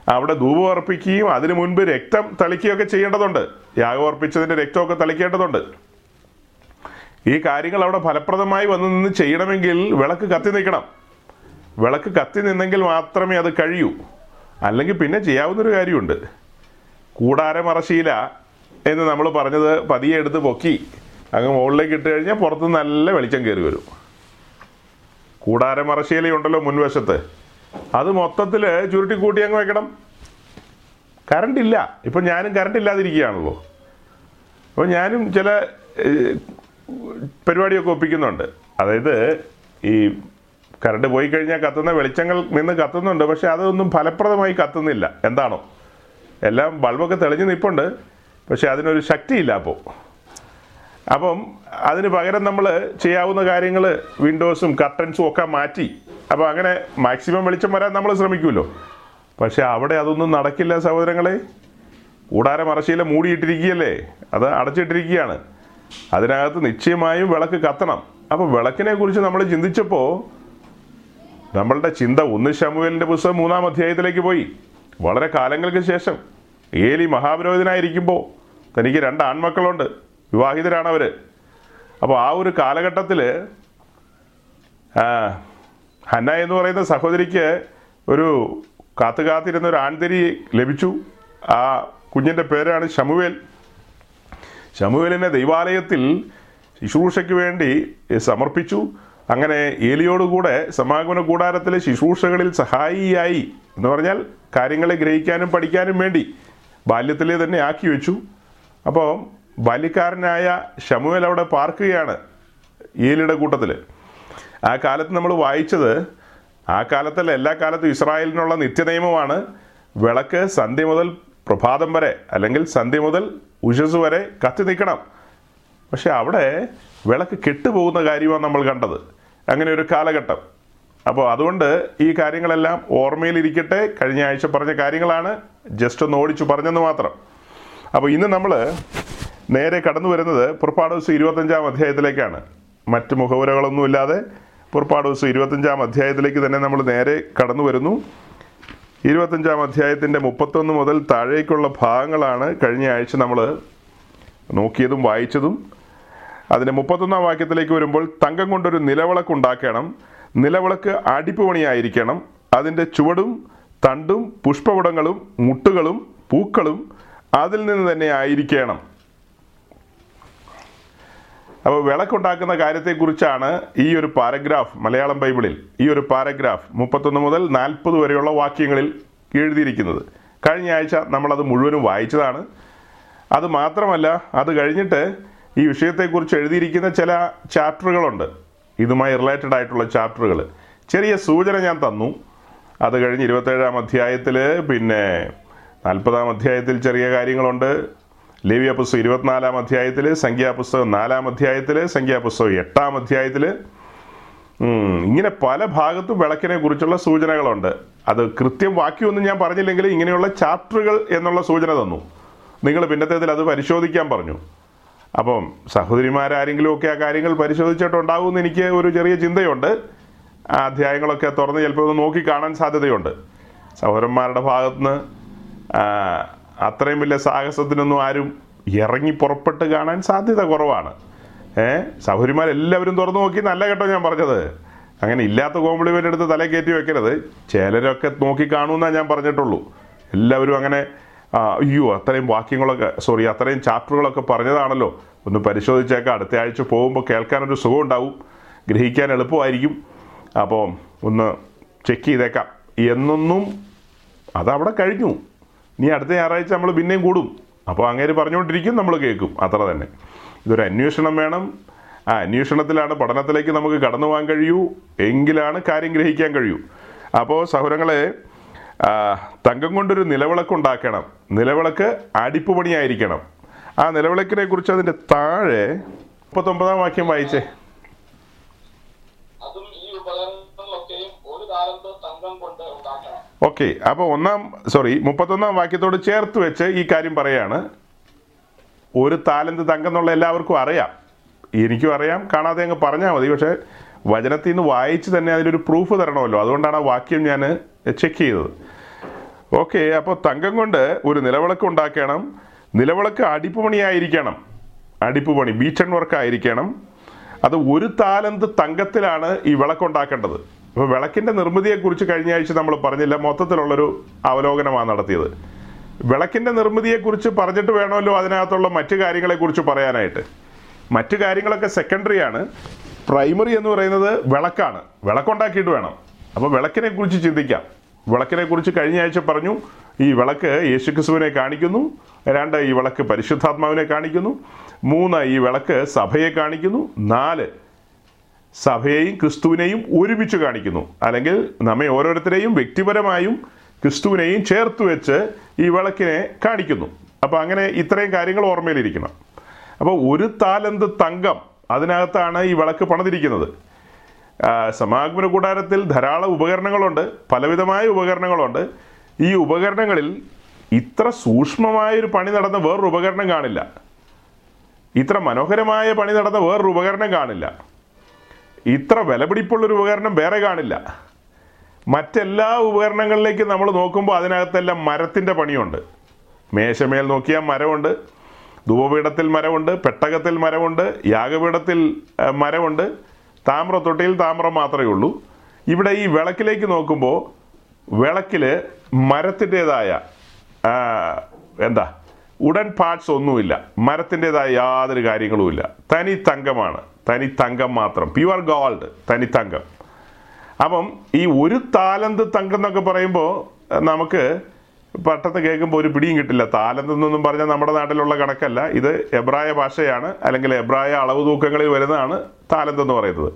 അവിടെ ധൂപം അർപ്പിക്കുകയും അതിനു മുൻപ് രക്തം തളിക്കുകയൊക്കെ ചെയ്യേണ്ടതുണ്ട്. യാഗം അർപ്പിച്ചതിന്റെ രക്തമൊക്കെ തളിക്കേണ്ടതുണ്ട്. ഈ കാര്യങ്ങൾ അവിടെ ഫലപ്രദമായി വന്നു നിന്ന് ചെയ്യണമെങ്കിൽ വിളക്ക് കത്തി നിൽക്കണം. വിളക്ക് കത്തി നിന്നെങ്കിൽ മാത്രമേ അത് കഴിയൂ. അല്ലെങ്കിൽ പിന്നെ ചെയ്യാവുന്നൊരു കാര്യമുണ്ട്. കൂടാരമറശീല എന്ന് നമ്മൾ പറഞ്ഞത് പതിയെ എടുത്ത് പൊക്കി അങ്ങ് മുകളിലേക്ക് ഇട്ട് കഴിഞ്ഞാൽ പുറത്ത് നല്ല വെളിച്ചം കയറി വരും. കൂടാരമറശീലയുണ്ടല്ലോ മുൻവശത്ത്. അത് മൊത്തത്തിൽ ചുരുട്ടി കൂട്ടി അങ്ങ് വെക്കണം. കറണ്ട് ഇല്ല. ഇപ്പം ഞാനും കറണ്ട് ഇല്ലാതിരിക്കുകയാണല്ലോ. അപ്പോൾ ഞാനും ചില പരിപാടിയൊക്കെ ഒപ്പിക്കുന്നുണ്ട്. അതായത് ഈ കറണ്ട് പോയി കഴിഞ്ഞാൽ കത്തുന്ന വെളിച്ചങ്ങൾ നിന്ന് കത്തുന്നുണ്ട് പക്ഷെ അതൊന്നും ഫലപ്രദമായി കത്തുന്നില്ല. എന്താണോ? എല്ലാം ബൾബൊക്കെ തെളിഞ്ഞ് നിൽപ്പുണ്ട് പക്ഷെ അതിനൊരു ശക്തിയില്ല അപ്പോൾ അപ്പം അതിന് പകരം നമ്മൾ ചെയ്യാവുന്ന കാര്യങ്ങൾ വിൻഡോസും കർട്ടൻസും ഒക്കെ മാറ്റി. അപ്പോൾ അങ്ങനെ മാക്സിമം വെളിച്ചം വരാൻ നമ്മൾ ശ്രമിക്കുമല്ലോ. പക്ഷെ അവിടെ അതൊന്നും നടക്കില്ല സഹോദരങ്ങളെ. കൂടാര മറശീല മൂടിയിട്ടിരിക്കുകയല്ലേ? അത് അടച്ചിട്ടിരിക്കുകയാണ്. അതിനകത്ത് നിശ്ചയമായും വിളക്ക് കത്തണം. അപ്പോൾ വിളക്കിനെ കുറിച്ച് നമ്മൾ ചിന്തിച്ചപ്പോൾ നമ്മളുടെ ചിന്ത ഒന്ന് ശമുവേലിന്റെ പുസ്തകം മൂന്നാം അധ്യായത്തിലേക്ക് പോയി. വളരെ കാലങ്ങൾക്ക് ശേഷം ഏലി മഹാപുരോഹിതനായിരിക്കുമ്പോൾ തനിക്ക് രണ്ട് ആൺമക്കളുണ്ട്. വിവാഹിതരാണ് അവർ അപ്പോൾ ആ ഒരു കാലഘട്ടത്തിൽ ഹന്ന എന്ന് പറയുന്ന സഹോദരിക്ക് ഒരു കാത്തു കാത്തിരുന്ന ഒരു ആൺതിരി ലഭിച്ചു. ആ കുഞ്ഞിന്റെ പേരാണ് ശമുവേൽ. ശമുവേലിനെ ദൈവാലയത്തിൽ ശുശ്രൂഷയ്ക്ക് വേണ്ടി സമർപ്പിച്ചു. അങ്ങനെ ഏലിയോടുകൂടെ സമാഗമന കൂടാരത്തിലെ ശുശ്രൂഷകളിൽ സഹായിയായി എന്ന് പറഞ്ഞാൽ കാര്യങ്ങളെ ഗ്രഹിക്കാനും പഠിക്കാനും വേണ്ടി ബാല്യത്തിലെ തന്നെ ആക്കി വെച്ചു. അപ്പോൾ ബാല്യക്കാരനായ ഷമുവൽ അവിടെ പാർക്കുകയാണ് ഏലിയുടെ കൂട്ടത്തിൽ ആ കാലത്ത് നമ്മൾ വായിച്ചത് ആ കാലത്തല്ല എല്ലാ കാലത്തും ഇസ്രായേലിനുള്ള നിത്യനിയമമാണ് വിളക്ക് സന്ധ്യ മുതൽ പ്രഭാതം വരെ അല്ലെങ്കിൽ സന്ധ്യ മുതൽ ഉഷസ് വരെ കത്തി നിൽക്കണം. പക്ഷെ അവിടെ വിളക്ക് കെട്ടുപോകുന്ന കാര്യമാണ് നമ്മൾ കണ്ടത്. അങ്ങനെ ഒരു കാലഘട്ടം. അപ്പോൾ അതുകൊണ്ട് ഈ കാര്യങ്ങളെല്ലാം ഓർമ്മയിലിരിക്കട്ടെ. കഴിഞ്ഞ ആഴ്ച പറഞ്ഞ കാര്യങ്ങളാണ്. ജസ്റ്റ് ഒന്ന് ഓടിച്ചു പറഞ്ഞെന്ന് മാത്രം. അപ്പോൾ ഇന്ന് നമ്മൾ നേരെ കടന്നു വരുന്നത് പുറപ്പാട് ദിവസം ഇരുപത്തഞ്ചാം അധ്യായത്തിലേക്കാണ്. മറ്റ് മുഖവുരകളൊന്നുമില്ലാതെ പുറപ്പാട് ദിവസം ഇരുപത്തഞ്ചാം അധ്യായത്തിലേക്ക് തന്നെ നമ്മൾ നേരെ കടന്നു വരുന്നു. ഇരുപത്തഞ്ചാം അധ്യായത്തിന്റെ മുപ്പത്തൊന്ന് മുതൽ താഴേക്കുള്ള ഭാഗങ്ങളാണ് കഴിഞ്ഞ ആഴ്ച നമ്മൾ നോക്കിയതും വായിച്ചതും. അതിന്റെ മുപ്പത്തൊന്നാം വാക്യത്തിലേക്ക് വരുമ്പോൾ തങ്കം കൊണ്ടൊരു നിലവിളക്ക് ഉണ്ടാക്കണം നിലവിളക്ക് അടിപ്പ് പണിയായിരിക്കണം അതിന്റെ ചുവടും തണ്ടും പുഷ്പവടങ്ങളും മുട്ടുകളും പൂക്കളും അതിൽ നിന്ന് തന്നെ ആയിരിക്കണം. അപ്പോൾ വിളക്കുണ്ടാക്കുന്ന കാര്യത്തെക്കുറിച്ചാണ് ഈ ഒരു പാരഗ്രാഫ് മലയാളം ബൈബിളിൽ ഈ ഒരു പാരഗ്രാഫ് മുപ്പത്തൊന്ന് മുതൽ നാൽപ്പത് വരെയുള്ള വാക്യങ്ങളിൽ എഴുതിയിരിക്കുന്നത്. കഴിഞ്ഞ ആഴ്ച നമ്മളത് മുഴുവനും വായിച്ചതാണ്. അത് മാത്രമല്ല അത് കഴിഞ്ഞിട്ട് ഈ വിഷയത്തെക്കുറിച്ച് എഴുതിയിരിക്കുന്ന ചില ചാപ്റ്ററുകളുണ്ട്. ഇതുമായി റിലേറ്റഡ് ആയിട്ടുള്ള ചാപ്റ്ററുകൾ ചെറിയ സൂചന ഞാൻ തന്നു. അത് കഴിഞ്ഞ് ഇരുപത്തേഴാം അധ്യായത്തിൽ പിന്നെ നാൽപ്പതാം അധ്യായത്തിൽ ചെറിയ കാര്യങ്ങളുണ്ട്. ലേവിയ പുസ്തകം ഇരുപത്തിനാലാം അധ്യായത്തിൽ സംഖ്യാപുസ്തകം നാലാം അധ്യായത്തിൽ സംഖ്യാപുസ്തകം എട്ടാം അധ്യായത്തിൽ ഇങ്ങനെ പല ഭാഗത്തും വിളക്കിനെ കുറിച്ചുള്ള സൂചനകളുണ്ട്. അത് കൃത്യം വാക്യമൊന്നും ഞാൻ പറഞ്ഞില്ലെങ്കിൽ ഇങ്ങനെയുള്ള ചാപ്റ്ററുകൾ എന്നുള്ള സൂചന തന്നു. നിങ്ങൾ പിന്നത്തേതിൽ അത് പരിശോധിക്കാൻ പറഞ്ഞു. അപ്പം സഹോദരിമാരാരെങ്കിലും ഒക്കെ ആ കാര്യങ്ങൾ പരിശോധിച്ചിട്ടുണ്ടാവുമെന്ന് എനിക്ക് ഒരു ചെറിയ ചിന്തയുണ്ട്. ആ അധ്യായങ്ങളൊക്കെ തുറന്ന് ചിലപ്പോൾ ഒന്ന് നോക്കി കാണാൻ സാധ്യതയുണ്ട്. സഹോദരന്മാരുടെ ഭാഗത്തുനിന്ന് അത്രയും വലിയ സാഹസത്തിനൊന്നും ആരും ഇറങ്ങി പുറപ്പെട്ട് കാണാൻ സാധ്യത കുറവാണ്. ഏ സഹോദരിമാരെല്ലാവരും തുറന്നു നോക്കി നല്ല കേട്ടോ ഞാൻ പറഞ്ഞത്. അങ്ങനെ ഇല്ലാത്ത കോംപ്ലിമെന്റ് എടുത്ത് തല കയറ്റി വെക്കരുത്. ചിലരൊക്കെ നോക്കി കാണുമെന്നാണ് ഞാൻ പറഞ്ഞിട്ടുള്ളൂ. എല്ലാവരും അങ്ങനെ അയ്യോ അത്രയും വാക്യങ്ങളൊക്കെ സോറി അത്രയും ചാപ്റ്ററുകളൊക്കെ പറഞ്ഞതാണല്ലോ. ഒന്ന് പരിശോധിച്ചേക്കാം അടുത്ത ആഴ്ച പോകുമ്പോൾ കേൾക്കാനൊരു സുഖം ഉണ്ടാവും ഗ്രഹിക്കാൻ എളുപ്പമായിരിക്കും. അപ്പോൾ ഒന്ന് ചെക്ക് ചെയ്തേക്കാം. എന്നൊന്നും അതവിടെ കഴിഞ്ഞു. ഇനി അടുത്ത ഞായറാഴ്ച നമ്മൾ പിന്നെയും കൂടും. അപ്പോൾ അങ്ങേര് പറഞ്ഞുകൊണ്ടിരിക്കും നമ്മൾ കേൾക്കും. അത്ര തന്നെ. ഇതൊരു അന്വേഷണം വേണം. ആ അന്വേഷണത്തിലാണ് പഠനത്തിലേക്ക് നമുക്ക് കടന്നു പോകാൻ കഴിയൂ. എങ്കിലാണ് കാര്യം ഗ്രഹിക്കാൻ കഴിയൂ. അപ്പോൾ സഹോദരങ്ങളെ തങ്കം കൊണ്ടൊരു നിലവിളക്ക് ഉണ്ടാക്കണം. നിലവിളക്ക് അടിപ്പ് പണിയായിരിക്കണം ആ നിലവിളക്കിനെ കുറിച്ച് അതിന്റെ താഴെ മുപ്പത്തൊമ്പതാം വാക്യം വായിച്ചേ. ഓക്കെ അപ്പോൾ ഒന്നാം സോറി മുപ്പത്തൊന്നാം വാക്യത്തോട് ചേർത്ത് വെച്ച് ഈ കാര്യം പറയാണ്. ഒരു താലന്ത് തങ്കം എന്നുള്ള എല്ലാവർക്കും അറിയാം. എനിക്കും അറിയാം കാണാതെ അങ്ങ് പറഞ്ഞാൽ മതി പക്ഷേ വചനത്തിൽ നിന്ന് വായിച്ച് തന്നെ അതിലൊരു പ്രൂഫ് തരണമല്ലോ. അതുകൊണ്ടാണ് ആ വാക്യം ഞാൻ ചെക്ക് ചെയ്തത്. ഓക്കെ അപ്പോൾ തങ്കം കൊണ്ട് ഒരു നിലവിളക്ക് ഉണ്ടാക്കണം. നിലവിളക്ക് അടിപ്പ് പണിയായിരിക്കണം അടിപ്പ് പണി ബീച്ചൺ വർക്ക് ആയിരിക്കണം. അത് ഒരു താലന്ത് തങ്കത്തിലാണ് ഈ വിളക്കുണ്ടാക്കേണ്ടത് അപ്പോൾ വിളക്കിന്റെ നിർമ്മിതിയെക്കുറിച്ച് കഴിഞ്ഞ ആഴ്ച നമ്മൾ പറഞ്ഞില്ല. മൊത്തത്തിലുള്ളൊരു അവലോകനമാണ് നടത്തിയത്. വിളക്കിന്റെ നിർമ്മിതിയെക്കുറിച്ച് പറഞ്ഞിട്ട് വേണമല്ലോ അതിനകത്തുള്ള മറ്റു കാര്യങ്ങളെക്കുറിച്ച് പറയാനായിട്ട്. മറ്റു കാര്യങ്ങളൊക്കെ സെക്കൻഡറി ആണ്. പ്രൈമറി എന്ന് പറയുന്നത് വിളക്കാണ്. വിളക്കുണ്ടാക്കിയിട്ട് വേണം. അപ്പോൾ വിളക്കിനെ കുറിച്ച് ചിന്തിക്കാം. വിളക്കിനെ കുറിച്ച് കഴിഞ്ഞ ആഴ്ച പറഞ്ഞു. ഈ വിളക്ക് യേശുക്രിസ്തുവിനെ കാണിക്കുന്നു. രണ്ട് ഈ വിളക്ക് പരിശുദ്ധാത്മാവിനെ കാണിക്കുന്നു. മൂന്ന് ഈ വിളക്ക് സഭയെ കാണിക്കുന്നു. നാല് സഭയെയും ക്രിസ്തുവിനെയും ഒരുമിച്ച് കാണിക്കുന്നു. അല്ലെങ്കിൽ നമ്മെ ഓരോരുത്തരെയും വ്യക്തിപരമായും ക്രിസ്തുവിനെയും ചേർത്ത് വെച്ച് ഈ വിളക്കിനെ കാണിക്കുന്നു. അപ്പോൾ അങ്ങനെ ഇത്രയും കാര്യങ്ങൾ ഓർമ്മയിലിരിക്കണം. അപ്പോൾ ഒരു താലന്ത് തങ്കം അതിനകത്താണ് ഈ വിളക്ക് പണിതിരിക്കുന്നത്. സമാഗമന കൂടാരത്തിൽ ധാരാളം ഉപകരണങ്ങളുണ്ട്. പലവിധമായ ഉപകരണങ്ങളുണ്ട്. ഈ ഉപകരണങ്ങളിൽ ഇത്ര സൂക്ഷ്മമായൊരു പണി നടന്ന വേറൊരു ഉപകരണം കാണില്ല. ഇത്ര മനോഹരമായ പണി നടന്ന വേറൊരു ഉപകരണം കാണില്ല. ഇത്ര വിലപിടിപ്പുള്ളൊരു ഉപകരണം വേറെ കാണില്ല. മറ്റെല്ലാ ഉപകരണങ്ങളിലേക്കും നമ്മൾ നോക്കുമ്പോൾ അതിനകത്തെല്ലാം മരത്തിന്റെ പണിയുണ്ട്. മേശമേൽ നോക്കിയാൽ മരമുണ്ട്. ധൂപപീഠത്തിൽ മരമുണ്ട്. പെട്ടകത്തിൽ മരമുണ്ട്. യാഗപീഠത്തിൽ മരമുണ്ട്. താമ്രത്തൊട്ടിയിൽ താമ്രം മാത്രമേ ഉള്ളൂ. ഇവിടെ ഈ വിളക്കിലേക്ക് നോക്കുമ്പോൾ വിളക്കിൽ മരത്തിന്റെതായ എന്താ ഉടൻ പാർട്സ് ഒന്നുമില്ല. മരത്തിന്റെതായ യാതൊരു കാര്യങ്ങളുമില്ല തനി തങ്കമാണ്. തനി തങ്കം മാത്രം. പ്യുവർ ഗോൾഡ് തനി തങ്കം. അപ്പം ഈ ഒരു താലന്ത് തങ്കം എന്നൊക്കെ പറയുമ്പോൾ നമുക്ക് പെട്ടെന്ന് കേൾക്കുമ്പോൾ ഒരു പിടിയും കിട്ടില്ല. താലന്ത് എന്നൊന്നും പറഞ്ഞാൽ നമ്മുടെ നാട്ടിലുള്ള കണക്കല്ല. ഇത് എബ്രായ ഭാഷയാണ് അല്ലെങ്കിൽ എബ്രായ അളവ് തൂക്കങ്ങളിൽ വരുന്നതാണ് താലന്ത് എന്ന് പറയുന്നത്.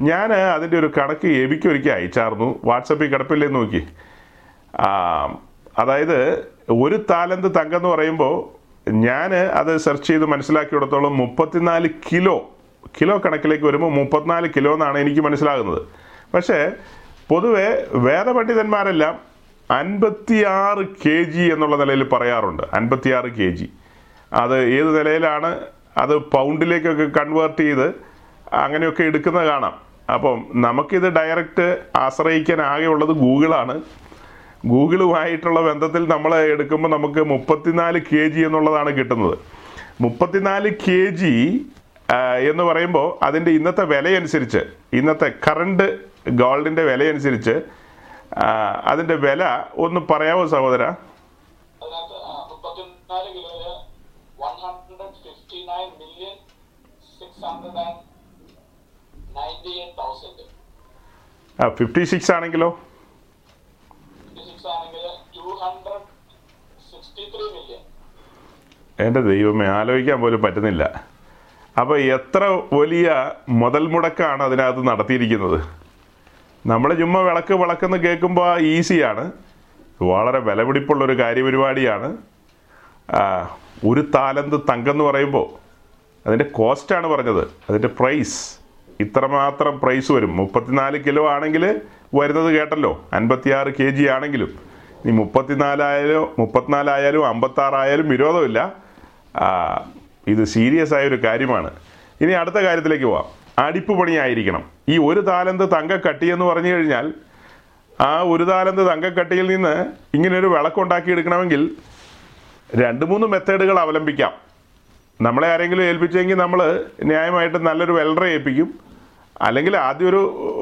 ഞാൻ അതിന്റെ ഒരു കണക്ക് എബിക്ക് ഒരിക്കൽ അയച്ചായിരുന്നു വാട്സപ്പിൽ കിടപ്പില്ലേ നോക്കി. അതായത് ഒരു താലന്ത് തങ്കം എന്ന് പറയുമ്പോൾ ഞാൻ അത് സെർച്ച് ചെയ്ത് മനസ്സിലാക്കിയിടത്തോളം മുപ്പത്തിനാല് കിലോ കിലോ കണക്കിലേക്ക് വരുമ്പോൾ മുപ്പത്തിനാല് കിലോ എന്നാണ് എനിക്ക് മനസ്സിലാകുന്നത്. പക്ഷേ പൊതുവെ വേദപണ്ഡിതന്മാരെല്ലാം അൻപത്തിയാറ് കെ ജി എന്നുള്ള നിലയിൽ പറയാറുണ്ട്. അൻപത്തിയാറ് കെ ജി. അത് ഏത് നിലയിലാണ്? അത് പൗണ്ടിലേക്കൊക്കെ കൺവേർട്ട് ചെയ്ത് അങ്ങനെയൊക്കെ എടുക്കുന്നത് കാണാം. അപ്പം നമുക്കിത് ഡയറക്റ്റ് ആശ്രയിക്കാൻ ആകെയുള്ളത് ഗൂഗിളാണ് ഗൂഗിളുമായിട്ടുള്ള ബന്ധത്തിൽ നമ്മൾ എടുക്കുമ്പോൾ നമുക്ക് മുപ്പത്തിനാല് കെ ജി എന്നുള്ളതാണ് കിട്ടുന്നത്. മുപ്പത്തിനാല് കെ ജി എന്ന് പറയുമ്പോൾ അതിന്റെ ഇന്നത്തെ വിലയനുസരിച്ച് ഇന്നത്തെ കറണ്ട് ഗോൾഡിന്റെ വിലയനുസരിച്ച് അതിന്റെ വില ഒന്ന് പറയാമോ സഹോദര? ആ, ഫിഫ്റ്റി സിക്സ് ആണെങ്കിലോ എന്റെ ദൈവമേ ആലോചിക്കാൻ പോലും പറ്റുന്നില്ല. അപ്പോൾ എത്ര വലിയ മുതൽ മുടക്കാണ് അതിനകത്ത് നടത്തിയിരിക്കുന്നത്? നമ്മൾ ചുമ്മാ വിളക്ക് വിളക്കെന്ന് കേൾക്കുമ്പോൾ ഈസിയാണ്. വളരെ വിലപിടിപ്പുള്ളൊരു കാര്യപരിപാടിയാണ്. ഒരു താലന്ത് തങ്കം എന്ന് പറയുമ്പോൾ അതിന്റെ കോസ്റ്റാണ് പറഞ്ഞത്. അതിന്റെ പ്രൈസ് ഇത്രമാത്രം പ്രൈസ് വരും. മുപ്പത്തിനാല് കിലോ ആണെങ്കിൽ വരുന്നത് കേട്ടല്ലോ. അൻപത്തിയാറ് കെ ജി ആണെങ്കിലും. ഇനി മുപ്പത്തിനാലായാലും മുപ്പത്തിനാലായാലും അമ്പത്താറായാലും വിരോധമില്ല. ഇത് സീരിയസ് ആയ ഒരു കാര്യമാണ്. ഇനി അടുത്ത കാര്യത്തിലേക്ക് പോവാം. അടിപ്പ് പണിയായിരിക്കണം. ഈ ഒരു താലന്ത് തങ്കക്കട്ടി എന്ന് പറഞ്ഞു കഴിഞ്ഞാൽ ആ ഒരു താലന്ത് തങ്കക്കട്ടിയിൽ നിന്ന് ഇങ്ങനെ ഒരു വിളക്കുണ്ടാക്കി എടുക്കണമെങ്കിൽ രണ്ട് മൂന്ന് മെത്തേഡുകൾ അവലംബിക്കാം. നമ്മളെ ആരെങ്കിലും ഏൽപ്പിച്ചെങ്കിൽ നമ്മൾ ന്യായമായിട്ട് നല്ലൊരു വെൽഡറെ ഏൽപ്പിക്കും. അല്ലെങ്കിൽ ആദ്യം ഒരു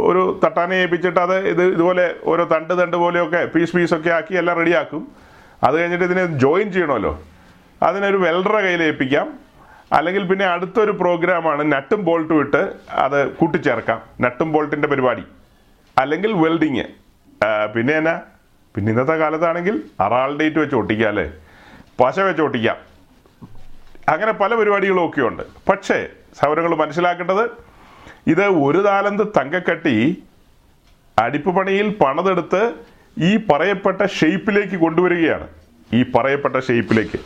ഒരു തട്ടാനെ ഏൽപ്പിച്ചിട്ട് അത് ഇത് ഇതുപോലെ ഓരോ തണ്ട് തണ്ട് പോലെയൊക്കെ പീസ് പീസൊക്കെ ആക്കി എല്ലാം റെഡിയാക്കും അത് കഴിഞ്ഞിട്ട് ഇതിനെ ജോയിൻ ചെയ്യണമല്ലോ. അതിനൊരു വെൽഡറെ കയ്യിൽ ഏൽപ്പിക്കാം അല്ലെങ്കിൽ പിന്നെ അടുത്തൊരു പ്രോഗ്രാമാണ് നട്ടും ബോൾട്ടും ഇട്ട് അത് കൂട്ടിച്ചേർക്കാം. നട്ടും ബോൾട്ടിന്റെ പരിപാടി. അല്ലെങ്കിൽ വെൽഡിങ് പിന്നെ എന്നാ? പിന്നെ ഇന്നത്തെ കാലത്താണെങ്കിൽ അറാൾ ഡേറ്റ് വെച്ച് ഒട്ടിക്കാം അല്ലേ? പശ വെച്ച് ഒട്ടിക്കാം. അങ്ങനെ പല പരിപാടികളും ഒക്കെ ഉണ്ട്. പക്ഷേ സൗരങ്ങൾ മനസ്സിലാക്കേണ്ടത് ഇത് ഒരു താലന്ത് തങ്കക്കട്ടി അടിപ്പ് പണിയിൽ പണതെടുത്ത് ഈ പറയപ്പെട്ട ഷേപ്പിലേക്ക് കൊണ്ടുവരികയാണ്. ഈ പറയപ്പെട്ട ഷേപ്പിലേക്ക്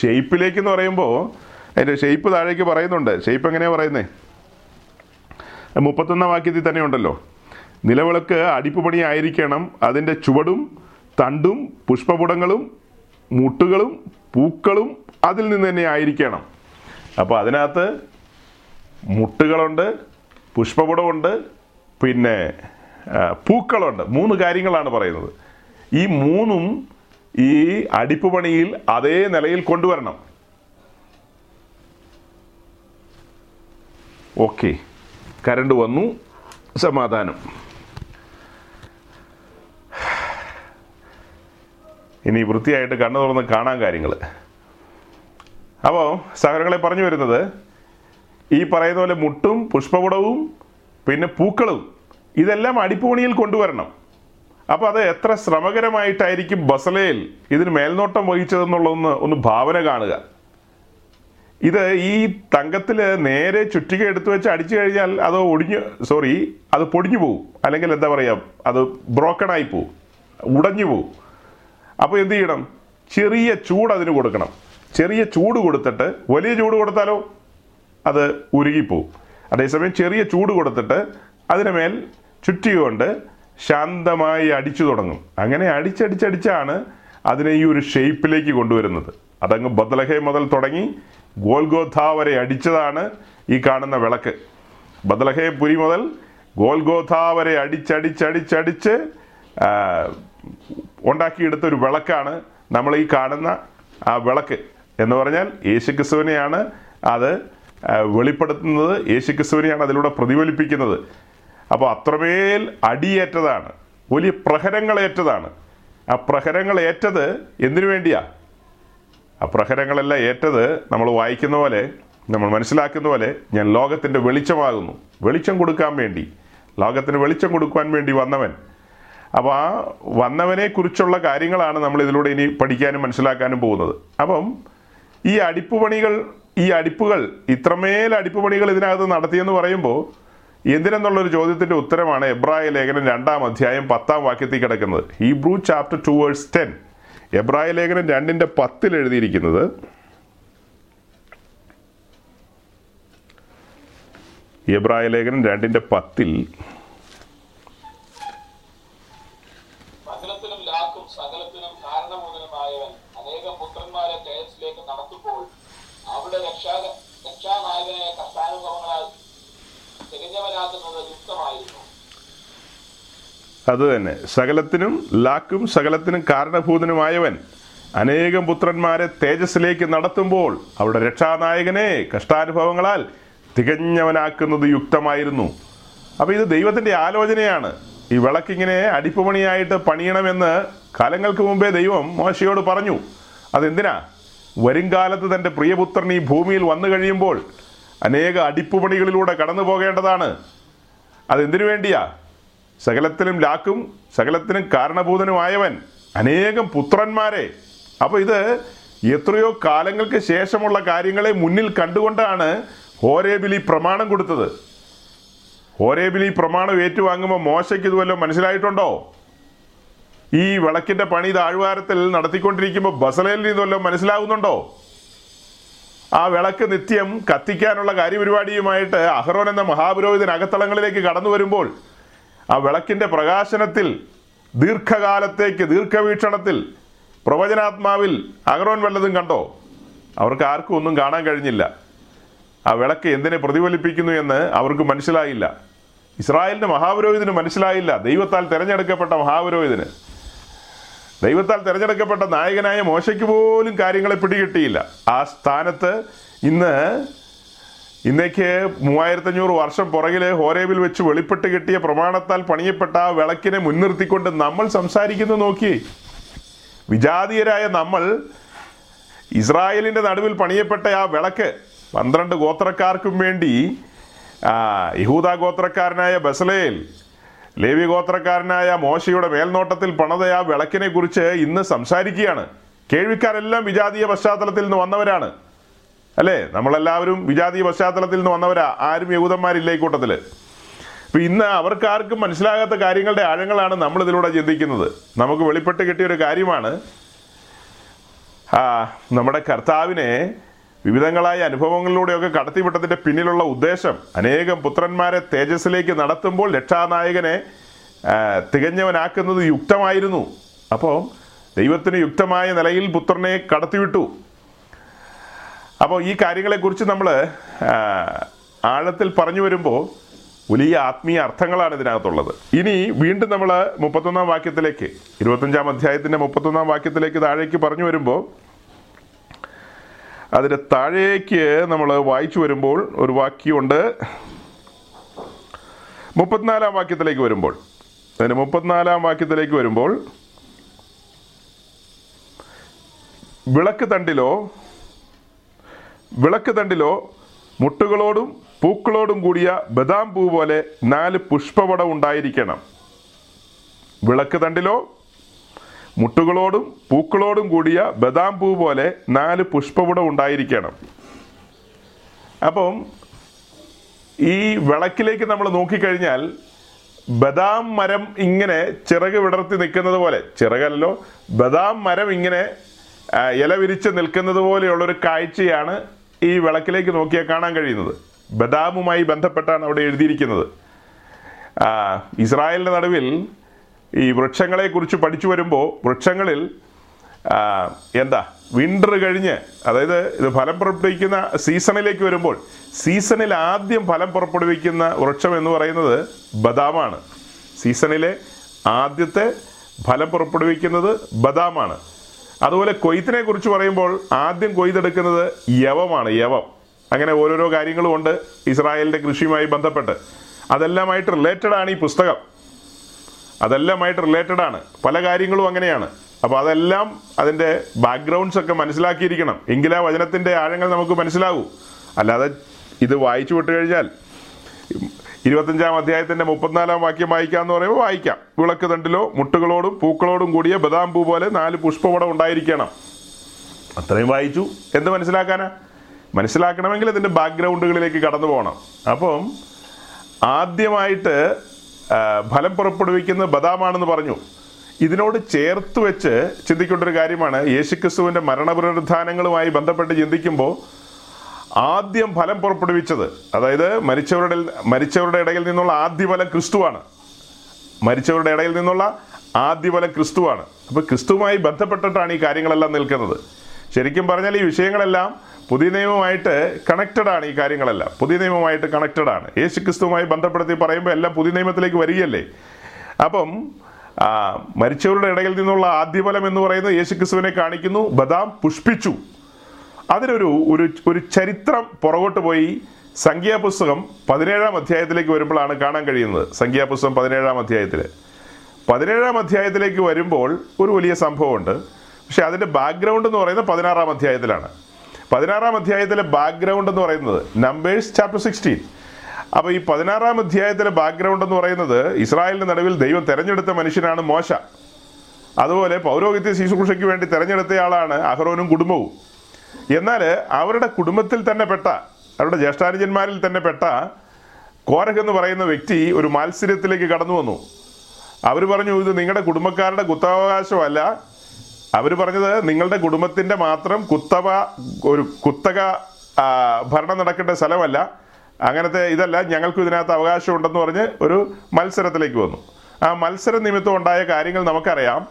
ഷേപ്പിലേക്ക് എന്ന് പറയുമ്പോൾ അതിന്റെ ഷേപ്പ് താഴേക്ക് പറയുന്നുണ്ട്. ഷേപ്പ് എങ്ങനെയാണ് പറയുന്നത് മുപ്പത്തൊന്നാം വാക്യത്തിൽ തന്നെ ഉണ്ടല്ലോ. നിലവിളക്ക് അടിപ്പുപണി ആയിരിക്കണം അതിന്റെ ചുവടും തണ്ടും പുഷ്പപുടങ്ങളും മുട്ടുകളും പൂക്കളും അതിൽ നിന്ന് തന്നെ ആയിരിക്കണം. അപ്പോൾ അതിനകത്ത് മുട്ടുകളുണ്ട് പുഷ്പപുടമുണ്ട് പിന്നെ പൂക്കളുണ്ട്. മൂന്ന് കാര്യങ്ങളാണ് പറയുന്നത്. ഈ മൂന്നും ഈ അടിപ്പുപണിയിൽ അതേ നിലയിൽ കൊണ്ടുവരണം. ഓക്കെ. കരണ്ട് വന്നു. സമാധാനം. ഇനി വൃത്തിയായിട്ട് കണ്ണു തുറന്ന് കാണാൻ കാര്യങ്ങൾ അപ്പോൾ സഹോദരങ്ങളെ പറഞ്ഞു വരുന്നത് ഈ പറയുന്ന പോലെ മുട്ടും പുഷ്പപുടവും പിന്നെ പൂക്കളും ഇതെല്ലാം അടിപ്പൂണിയിൽ കൊണ്ടുവരണം. അപ്പോൾ അത് എത്ര ശ്രമകരമായിട്ടായിരിക്കും ബസലയിൽ ഇതിന് മേൽനോട്ടം വഹിച്ചതെന്നുള്ളതൊന്ന് ഒന്ന് ഭാവന കാണുക. ഇത് ഈ തങ്കത്തിൽ നേരെ ചുറ്റിക എടുത്തു വെച്ച് അടിച്ചു കഴിഞ്ഞാൽ അത് ഒടിഞ്ഞു സോറി അത് പൊടിഞ്ഞു പോവും. അല്ലെങ്കിൽ എന്താ പറയുക അത് ബ്രോക്കൺ ആയി പോവും. ഉടഞ്ഞു പോവും. അപ്പോൾ എന്ത് ചെയ്യണം? ചെറിയ ചൂട് അതിന് കൊടുക്കണം. ചെറിയ ചൂട് കൊടുത്തിട്ട് വലിയ ചൂട് കൊടുത്താലോ? അത് ഉരുകിപ്പോവും. അതേസമയം ചെറിയ ചൂട് കൊടുത്തിട്ട് അതിനുമേൽ ചുറ്റിക കൊണ്ട് ശാന്തമായി അടിച്ചു തുടങ്ങും. അങ്ങനെ അടിച്ചടിച്ചടിച്ചാണ് അതിനെ ഈ ഒരു ഷേപ്പിലേക്ക് കൊണ്ടുവരുന്നത്. അതങ്ങ് ബദലഹേ മുതൽ തുടങ്ങി ഗോൽഗോഥ വരെ അടിച്ചതാണ് ഈ കാണുന്ന വിളക്ക്. ബദലഹേ പുരി മുതൽ ഗോൽഗോഥ വരെ അടിച്ചടിച്ചടിച്ചടിച്ച് ആ, ഉണ്ടാക്കിയെടുത്ത ഒരു വിളക്കാണ് നമ്മൾ ഈ കാണുന്ന ആ വിളക്ക്. എന്ന് പറഞ്ഞാൽ യേശുക്രിസ്തുവിനെയാണ് അത് വെളിപ്പെടുത്തുന്നത്. യേശുക്രിസ്തുവിനെയാണ് അതിലൂടെ പ്രതിഫലിപ്പിക്കുന്നത്. അപ്പോൾ അത്രമേൽ അടിയേറ്റതാണ്. വലിയ പ്രഹരങ്ങളേറ്റതാണ്. ആ പ്രഹരങ്ങളേറ്റത് എന്തിനു വേണ്ടിയാ? ആ പ്രഹരങ്ങളെല്ലാം ഏറ്റത് നമ്മൾ വായിക്കുന്ന പോലെ നമ്മൾ മനസ്സിലാക്കുന്ന പോലെ ഞാൻ ലോകത്തിന്റെ വെളിച്ചമാകുന്നു. വെളിച്ചം കൊടുക്കാൻ വേണ്ടി ലോകത്തിന് വെളിച്ചം കൊടുക്കാൻ വേണ്ടി വന്നവൻ. അപ്പോൾ ആ വന്നവനെ കുറിച്ചുള്ള കാര്യങ്ങളാണ് നമ്മൾ ഇതിലൂടെ ഇനി പഠിക്കാനും മനസ്സിലാക്കാനും പോകുന്നത്. അപ്പം ഈ അടിപ്പുപണികൾ ഈ അടിപ്പുകൾ ഇത്രമേൽ അടിപ്പുപണികൾ ഇതിനകത്ത് നടത്തിയെന്ന് പറയുമ്പോൾ എന്തിനെന്നുള്ളൊരു ചോദ്യത്തിന്റെ ഉത്തരമാണ് എബ്രായ ലേഖനം രണ്ടാം അധ്യായം പത്താം വാക്യത്തിൽ കിടക്കുന്നത്. Hebrews chapter two verse ten. എബ്രായ ലേഖനം രണ്ടിന്റെ പത്തിൽ എഴുതിയിരിക്കുന്നത് എബ്രായ ലേഖനം രണ്ടിന്റെ പത്തിൽ അവിടെ രക്ഷാ രക്ഷാനായകനെ കഷ്ടാനുഭവങ്ങളാൽ തികഞ്ഞവനാക്കുന്നത് അത് തന്നെ സകലത്തിനും ലാക്കും സകലത്തിനും കാരണഭൂതനുമായവൻ അനേകം പുത്രന്മാരെ തേജസ്സിലേക്ക് നടത്തുമ്പോൾ അവിടെ രക്ഷാനായകനെ കഷ്ടാനുഭവങ്ങളാൽ തികഞ്ഞവനാക്കുന്നത് യുക്തമായിരുന്നു. അപ്പോൾ ഇത് ദൈവത്തിന്റെ ആലോചനയാണ്. ഈ വിളക്കിങ്ങനെ അടിപ്പുപണിയായിട്ട് പണിയണമെന്ന് കാലങ്ങൾക്ക് മുമ്പേ ദൈവം മോശയോട് പറഞ്ഞു. അതെന്തിനാ? വരുംകാലത്ത് തന്റെ പ്രിയപുത്രൻ ഈ ഭൂമിയിൽ വന്നു കഴിയുമ്പോൾ അനേക അടിപ്പുപണികളിലൂടെ കടന്നു പോകേണ്ടതാണ് അതെന്തിനു വേണ്ടിയാ? സകലത്തിനും ലാക്കും സകലത്തിനും കാരണഭൂതനുമായവൻ അനേകം പുത്രന്മാരെ. അപ്പോൾ ഇത് എത്രയോ കാലങ്ങൾക്ക് ശേഷമുള്ള കാര്യങ്ങളെ മുന്നിൽ കണ്ടുകൊണ്ടാണ് ഹോരേബിലി പ്രമാണം കൊടുത്തത്. ഹോരേബിലി പ്രമാണം ഏറ്റുവാങ്ങുമ്പോൾ മോശയ്ക്ക് ഇതുവല്ലോ മനസ്സിലായിട്ടുണ്ടോ? ഈ വിളക്കിന്റെ പണി താഴ്വാരത്തിൽ നടത്തിക്കൊണ്ടിരിക്കുമ്പോൾ ബസലയിൽ നിന്നല്ലോ മനസ്സിലാകുന്നുണ്ടോ ആ വിളക്ക് നിത്യം കത്തിക്കാനുള്ള കാര്യപരിപാടിയുമായിട്ട് അഹ്റോൻ എന്ന മഹാപുരോഹിതൻ അകത്തളങ്ങളിലേക്ക് കടന്നു വരുമ്പോൾ ആ വിളക്കിന്റെ പ്രകാശനത്തിൽ ദീർഘകാലത്തേക്ക് ദീർഘവീക്ഷണത്തിൽ പ്രവചനാത്മാവിൽ അഗറോൻ വല്ലതും കണ്ടോ? അവർക്ക് ആർക്കും ഒന്നും കാണാൻ കഴിഞ്ഞില്ല. ആ വിളക്ക് എന്തിനെ പ്രതിഫലിപ്പിക്കുന്നു എന്ന് അവർക്ക് മനസ്സിലായില്ല. ഇസ്രായേലിന്റെ മഹാപുരോഹിതന് മനസ്സിലായില്ല. ദൈവത്താൽ തിരഞ്ഞെടുക്കപ്പെട്ട മഹാപുരോഹിതന്. ദൈവത്താൽ തിരഞ്ഞെടുക്കപ്പെട്ട നായകനായ മോശയ്ക്ക് പോലും കാര്യങ്ങളെ പിടികിട്ടിയില്ല. ആ സ്ഥാനത്ത് ഇന്ന് ഇന്നേക്ക് മൂവായിരത്തഞ്ഞൂറ് വർഷം പുറകിൽ ഹോരേബിൽ വെച്ച് വെളിപ്പെട്ട് കിട്ടിയ പ്രമാണത്താൽ പണിയപ്പെട്ട ആ വിളക്കിനെ മുൻനിർത്തിക്കൊണ്ട് നമ്മൾ സംസാരിക്കുന്നു നോക്കി. വിജാതീയരായ നമ്മൾ ഇസ്രായേലിന്റെ നടുവിൽ പണിയപ്പെട്ട ആ വിളക്ക് പന്ത്രണ്ട് ഗോത്രക്കാർക്കും വേണ്ടി യഹൂദ ഗോത്രക്കാരനായ ബസലേൽ ലേവി ഗോത്രക്കാരനായ മോശയുടെ മേൽനോട്ടത്തിൽ പണത ആ വിളക്കിനെ കുറിച്ച് ഇന്ന് സംസാരിക്കുകയാണ്. കേൾവിക്കാരെല്ലാം വിജാതീയ പശ്ചാത്തലത്തിൽ നിന്ന് വന്നവരാണ്. അല്ലേ? നമ്മളെല്ലാവരും വിജാതീയ പശ്ചാത്തലത്തിൽ നിന്ന് വന്നവരാ. ആരും യഹൂദന്മാരില്ല ഈ കൂട്ടത്തിൽ. അപ്പൊ ഇന്ന് അവർക്ക് ആർക്കും മനസ്സിലാകാത്ത കാര്യങ്ങളുടെ ആഴങ്ങളാണ് നമ്മൾ ഇതിലൂടെ ചിന്തിക്കുന്നത്. നമുക്ക് വെളിപ്പെട്ട് കിട്ടിയ ഒരു കാര്യമാണ്. ആ, നമ്മുടെ കർത്താവിനെ വിവിധങ്ങളായ അനുഭവങ്ങളിലൂടെയൊക്കെ കടത്തിവിട്ടതിന്റെ പിന്നിലുള്ള ഉദ്ദേശം അനേകം പുത്രന്മാരെ തേജസ്സിലേക്ക് നടത്തുമ്പോൾ രക്ഷാനായകനെ തികഞ്ഞവനാക്കുന്നത് യുക്തമായിരുന്നു. അപ്പോൾ ദൈവത്തിന് യുക്തമായ നിലയിൽ പുത്രനെ കടത്തിവിട്ടു. അപ്പോൾ ഈ കാര്യങ്ങളെക്കുറിച്ച് നമ്മൾ ആഴത്തിൽ പറഞ്ഞു വരുമ്പോൾ വലിയ ആത്മീയ അർത്ഥങ്ങളാണ് ഇതിനകത്തുള്ളത്. ഇനി വീണ്ടും നമ്മൾ മുപ്പത്തൊന്നാം വാക്യത്തിലേക്ക് ഇരുപത്തഞ്ചാം അധ്യായത്തിന്റെ മുപ്പത്തൊന്നാം വാക്യത്തിലേക്ക് താഴേക്ക് പറഞ്ഞു വരുമ്പോൾ അതിന്റെ താഴേക്ക് നമ്മൾ വായിച്ചു വരുമ്പോൾ ഒരു വാക്യമുണ്ട്. മുപ്പത്തിനാലാം വാക്യത്തിലേക്ക് വരുമ്പോൾ അതിന് മുപ്പത്തിനാലാം വാക്യത്തിലേക്ക് വരുമ്പോൾ വിളക്ക് തണ്ടിലോ വിളക്ക് തണ്ടിലോ മുട്ടുകളോടും പൂക്കളോടും കൂടിയ ബദാം പൂ പോലെ നാല് പുഷ്പവടം ഉണ്ടായിരിക്കണം. വിളക്ക് തണ്ടിലോ മുട്ടുകളോടും പൂക്കളോടും കൂടിയ ബദാം പൂ പോലെ നാല് പുഷ്പവടം ഉണ്ടായിരിക്കണം. അപ്പം ഈ വിളക്കിലേക്ക് നമ്മൾ നോക്കിക്കഴിഞ്ഞാൽ ബദാം മരം ഇങ്ങനെ ചിറക് വിടർത്തി നിൽക്കുന്നത് പോലെ ചിറകല്ലോ ബദാം മരം ഇങ്ങനെ ഇല വിരിച്ച് നിൽക്കുന്നത് പോലെയുള്ളൊരു കാഴ്ചയാണ് ഈ വിളക്കിലേക്ക് നോക്കിയാൽ കാണാൻ കഴിയുന്നത്. ബദാമുമായി ബന്ധപ്പെട്ടാണ് അവിടെ എഴുതിയിരിക്കുന്നത്. ഇസ്രായേലിന്റെ നടുവിൽ ഈ വൃക്ഷങ്ങളെക്കുറിച്ച് പഠിച്ചു വരുമ്പോൾ വൃക്ഷങ്ങളിൽ എന്താ വിന്റർ കഴിഞ്ഞ് അതായത് ഇത് ഫലം പുറപ്പെടുവിക്കുന്ന സീസണിലേക്ക് വരുമ്പോൾ സീസണിൽ ആദ്യം ഫലം പുറപ്പെടുവിക്കുന്ന വൃക്ഷം എന്ന് പറയുന്നത് ബദാമാണ്. സീസണിലെ ആദ്യത്തെ ഫലം പുറപ്പെടുവിക്കുന്നത് ബദാമാണ്. അതുപോലെ കൊയ്ത്തിനെ കുറിച്ച് പറയുമ്പോൾ ആദ്യം കൊയ്തെടുക്കുന്നത് യവമാണ് യവം. അങ്ങനെ ഓരോരോ കാര്യങ്ങളും ഉണ്ട് ഇസ്രായേലിന്റെ കൃഷിയുമായി ബന്ധപ്പെട്ട്. അതെല്ലാമായിട്ട് റിലേറ്റഡ് ആണ് ഈ പുസ്തകം. അതെല്ലാമായിട്ട് റിലേറ്റഡ് ആണ്. പല കാര്യങ്ങളും അങ്ങനെയാണ്. അപ്പോൾ അതെല്ലാം അതിന്റെ ബാക്ക്ഗ്രൗണ്ട്സ് ഒക്കെ മനസ്സിലാക്കിയിരിക്കണം. എങ്കിലേ വചനത്തിന്റെ ആഴങ്ങൾ നമുക്ക് മനസ്സിലാകൂ. അല്ലാതെ ഇത് വായിച്ചു വിട്ട് കഴിഞ്ഞാൽ ഇരുപത്തഞ്ചാം അധ്യായത്തിന്റെ മുപ്പത്തിനാലാം വാക്യം വായിക്കാന്ന് പറയുമ്പോൾ വായിക്കാം. വിളക്ക് തണ്ടിലോ മുട്ടുകളോടും പൂക്കളോടും കൂടിയ ബദാം പൂ പോലെ നാല് പുഷ്പവടം ഉണ്ടായിരിക്കണം. അത്രയും വായിച്ചു. എന്ത് മനസ്സിലാക്കാനാ? മനസ്സിലാക്കണമെങ്കിൽ ഇതിന്റെ ബാക്ക്ഗ്രൗണ്ടുകളിലേക്ക് കടന്നു പോകണം. അപ്പം ആദ്യമായിട്ട് ഫലം പുറപ്പെടുവിക്കുന്ന ബദാമാണെന്ന് പറഞ്ഞു. ഇതിനോട് ചേർത്ത് വെച്ച് ചിന്തിക്കേണ്ട ഒരു കാര്യമാണ്. യേശുക്രിസ്തുവിന്റെ മരണപുനരുദ്ധാനങ്ങളുമായി ബന്ധപ്പെട്ട് ചിന്തിക്കുമ്പോൾ ആദ്യം ഫലം പുറപ്പെടുവിച്ചത് അതായത് മരിച്ചവരുടെ മരിച്ചവരുടെ ഇടയിൽ നിന്നുള്ള ആദ്യ ഫലം ക്രിസ്തുവാണ്. മരിച്ചവരുടെ ഇടയിൽ നിന്നുള്ള ആദ്യ ഫലം ക്രിസ്തുവാണ്. അപ്പോൾ ക്രിസ്തുവുമായി ബന്ധപ്പെട്ടിട്ടാണ് ഈ കാര്യങ്ങളെല്ലാം നിൽക്കുന്നത്. ശരിക്കും പറഞ്ഞാൽ ഈ വിഷയങ്ങളെല്ലാം പുതിയ നിയമമായിട്ട് കണക്റ്റഡ് ആണ് ഈ കാര്യങ്ങളെല്ലാം. പുതിയ നിയമമായിട്ട് കണക്റ്റഡ് ആണ്. യേശു ക്രിസ്തുവുമായി ബന്ധപ്പെടുത്തി പറയുമ്പോൾ എല്ലാം പുതിയ നിയമത്തിലേക്ക് വരികയല്ലേ? അപ്പം മരിച്ചവരുടെ ഇടയിൽ നിന്നുള്ള ആദ്യഫലം എന്ന് പറയുന്നത് യേശു ക്രിസ്തുവിനെ കാണിക്കുന്നു. ബദാം പുഷ്പിച്ചു. അതിനൊരു ഒരു ഒരു ചരിത്രം പുറകോട്ട് പോയി സംഖ്യാപുസ്തകം പതിനേഴാം അധ്യായത്തിലേക്ക് വരുമ്പോഴാണ് കാണാൻ കഴിയുന്നത്. സംഖ്യാപുസ്തകം പതിനേഴാം അധ്യായത്തിൽ പതിനേഴാം അധ്യായത്തിലേക്ക് വരുമ്പോൾ ഒരു വലിയ സംഭവമുണ്ട്. പക്ഷേ അതിന്റെ ബാക്ക്ഗ്രൗണ്ട് എന്ന് പറയുന്നത് പതിനാറാം അധ്യായത്തിലാണ്. പതിനാറാം അധ്യായത്തിലെ ബാക്ക്ഗ്രൗണ്ട് എന്ന് പറയുന്നത് നമ്പേഴ്സ് ചാപ്റ്റർ സിക്സ്റ്റീൻ അപ്പോൾ ഈ പതിനാറാം അധ്യായത്തിലെ ബാക്ക്ഗ്രൗണ്ട് എന്ന് പറയുന്നത് ഇസ്രായേലിന്റെ നടുവിൽ ദൈവം തെരഞ്ഞെടുത്ത മനുഷ്യനാണ് മോശ. അതുപോലെ പൗരോഹിത്യ ശുശ്രൂഷയ്ക്ക് വേണ്ടി തെരഞ്ഞെടുത്തയാളാണ് അഹ്റോനും കുടുംബവും. എന്നാൽ അവരുടെ കുടുംബത്തിൽ തന്നെ പെട്ട അവരുടെ ജ്യേഷ്ഠാനുജന്മാരിൽ തന്നെ പെട്ട കോരഹ് എന്ന് പറയുന്ന വ്യക്തി ഒരു മാത്സര്യത്തിലേക്ക് കടന്നു വന്നു. അവർ പറഞ്ഞു ഇത് നിങ്ങളുടെ കുടുംബക്കാരുടെ കുത്തവകാശമല്ല. അവർ പറഞ്ഞത് നിങ്ങളുടെ കുടുംബത്തിന്റെ മാത്രം കുത്തവ ഒരു കുത്തക ഭരണം നടക്കേണ്ട സ്ഥലമല്ല. അങ്ങനത്തെ ഇതല്ല ഞങ്ങൾക്ക് ഇതിനകത്ത് അവകാശമുണ്ടെന്ന് പറഞ്ഞ് ഒരു മത്സരത്തിലേക്ക് വന്നു. ആ മത്സര നിമിത്തം ഉണ്ടായ കാര്യങ്ങൾ നമുക്കറിയാം.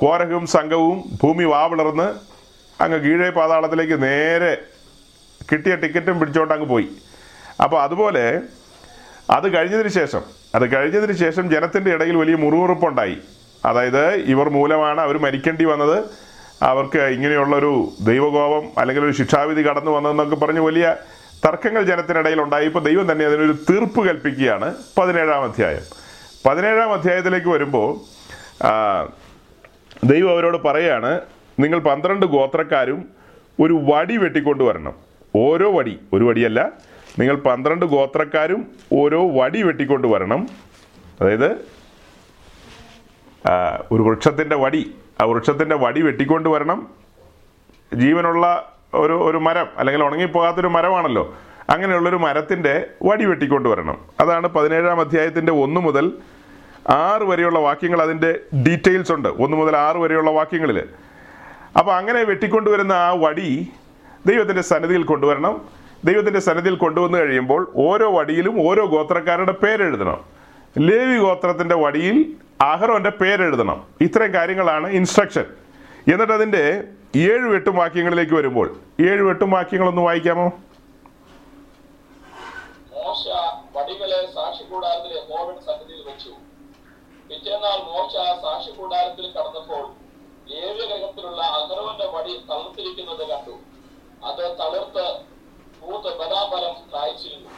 കോരഹും സംഘവും ഭൂമി വാവിളർന്ന് അങ്ങ് കീഴേ പാതാളത്തിലേക്ക് നേരെ കിട്ടിയ ടിക്കറ്റും പിടിച്ചോണ്ട് അങ്ങ് പോയി. അപ്പോൾ അതുപോലെ അത് കഴിഞ്ഞതിന് ശേഷം അത് കഴിഞ്ഞതിന് ശേഷം ജനത്തിന്റെ ഇടയിൽ വലിയ മുറിവുറുപ്പുണ്ടായി അതായത് ഇവർ മൂലമാണ് അവർ മരിക്കേണ്ടി വന്നത്. അവർക്ക് ഇങ്ങനെയുള്ളൊരു ദൈവകോപം അല്ലെങ്കിൽ ഒരു ശിക്ഷാവിധി കടന്നു വന്നതെന്നൊക്കെ പറഞ്ഞ് വലിയ തർക്കങ്ങൾ ജനത്തിനിടയിൽ ഉണ്ടായി. ഇപ്പോൾ ദൈവം തന്നെ അതിനൊരു തീർപ്പ് കൽപ്പിക്കുകയാണ് പതിനേഴാം അധ്യായം. പതിനേഴാം അധ്യായത്തിലേക്ക് വരുമ്പോൾ ദൈവം അവരോട് പറയാണ് നിങ്ങൾ പന്ത്രണ്ട് ഗോത്രക്കാരും ഒരു വടി വെട്ടിക്കൊണ്ടുവരണം ഓരോ വടി ഒരു വടിയല്ല. നിങ്ങൾ പന്ത്രണ്ട് ഗോത്രക്കാരും ഓരോ വടി വെട്ടിക്കൊണ്ടുവരണം അതായത് ഒരു വൃക്ഷത്തിന്റെ വടി ആ വൃക്ഷത്തിന്റെ വടി വെട്ടിക്കൊണ്ടുവരണം ജീവനുള്ള ഒരു ഒരു മരം അല്ലെങ്കിൽ ഉണങ്ങിപ്പോകാത്തൊരു മരമാണല്ലോ. അങ്ങനെയുള്ളൊരു മരത്തിന്റെ വടി വെട്ടിക്കൊണ്ടുവരണം അതാണ് പതിനേഴാം അധ്യായത്തിന്റെ ഒന്ന് മുതൽ ആറ് വരെയുള്ള വാക്യങ്ങൾ അതിന്റെ ഡീറ്റെയിൽസ് ഉണ്ട്. ഒന്ന് മുതൽ ആറ് വരെയുള്ള വാക്യങ്ങളിൽ. അപ്പോൾ അങ്ങനെ വെട്ടിക്കൊണ്ടുവരുന്ന ആ വടി ദൈവത്തിന്റെ സന്നിധിയിൽ കൊണ്ടുവരണം. ദൈവത്തിന്റെ സന്നിധിയിൽ കൊണ്ടുവന്നു കഴിയുമ്പോൾ ഓരോ വടിയിലും ഓരോ ഗോത്രക്കാരുടെ പേരെഴുതണം. ലേവി ഗോത്രത്തിന്റെ വടിയിൽ അഹറോന്റെ പേരെഴുതണം. ഇത്രയും കാര്യങ്ങളാണ് ഇൻസ്ട്രക്ഷൻ എന്നിട്ട് അതിന്റെ ഏഴ് എട്ടും വാക്യങ്ങളിലേക്ക് വരുമ്പോൾ ഏഴ് എട്ടും വാക്യങ്ങളൊന്ന് വായിക്കാമോ? വടികൾ കൂടാരത്തിൽ സന്നിധിയിൽ വെച്ചു. മോശ സാക്ഷി കടന്നപ്പോൾ ലേവ്യ ഗ്രഹത്തിലുള്ള അഹരോന്റെ വടി തളർത്തിരിക്കുന്നത് കണ്ടു. അത് തളർത്ത് പൂത്ത് ബദാഫലം കായ്ച്ചിരുന്നു.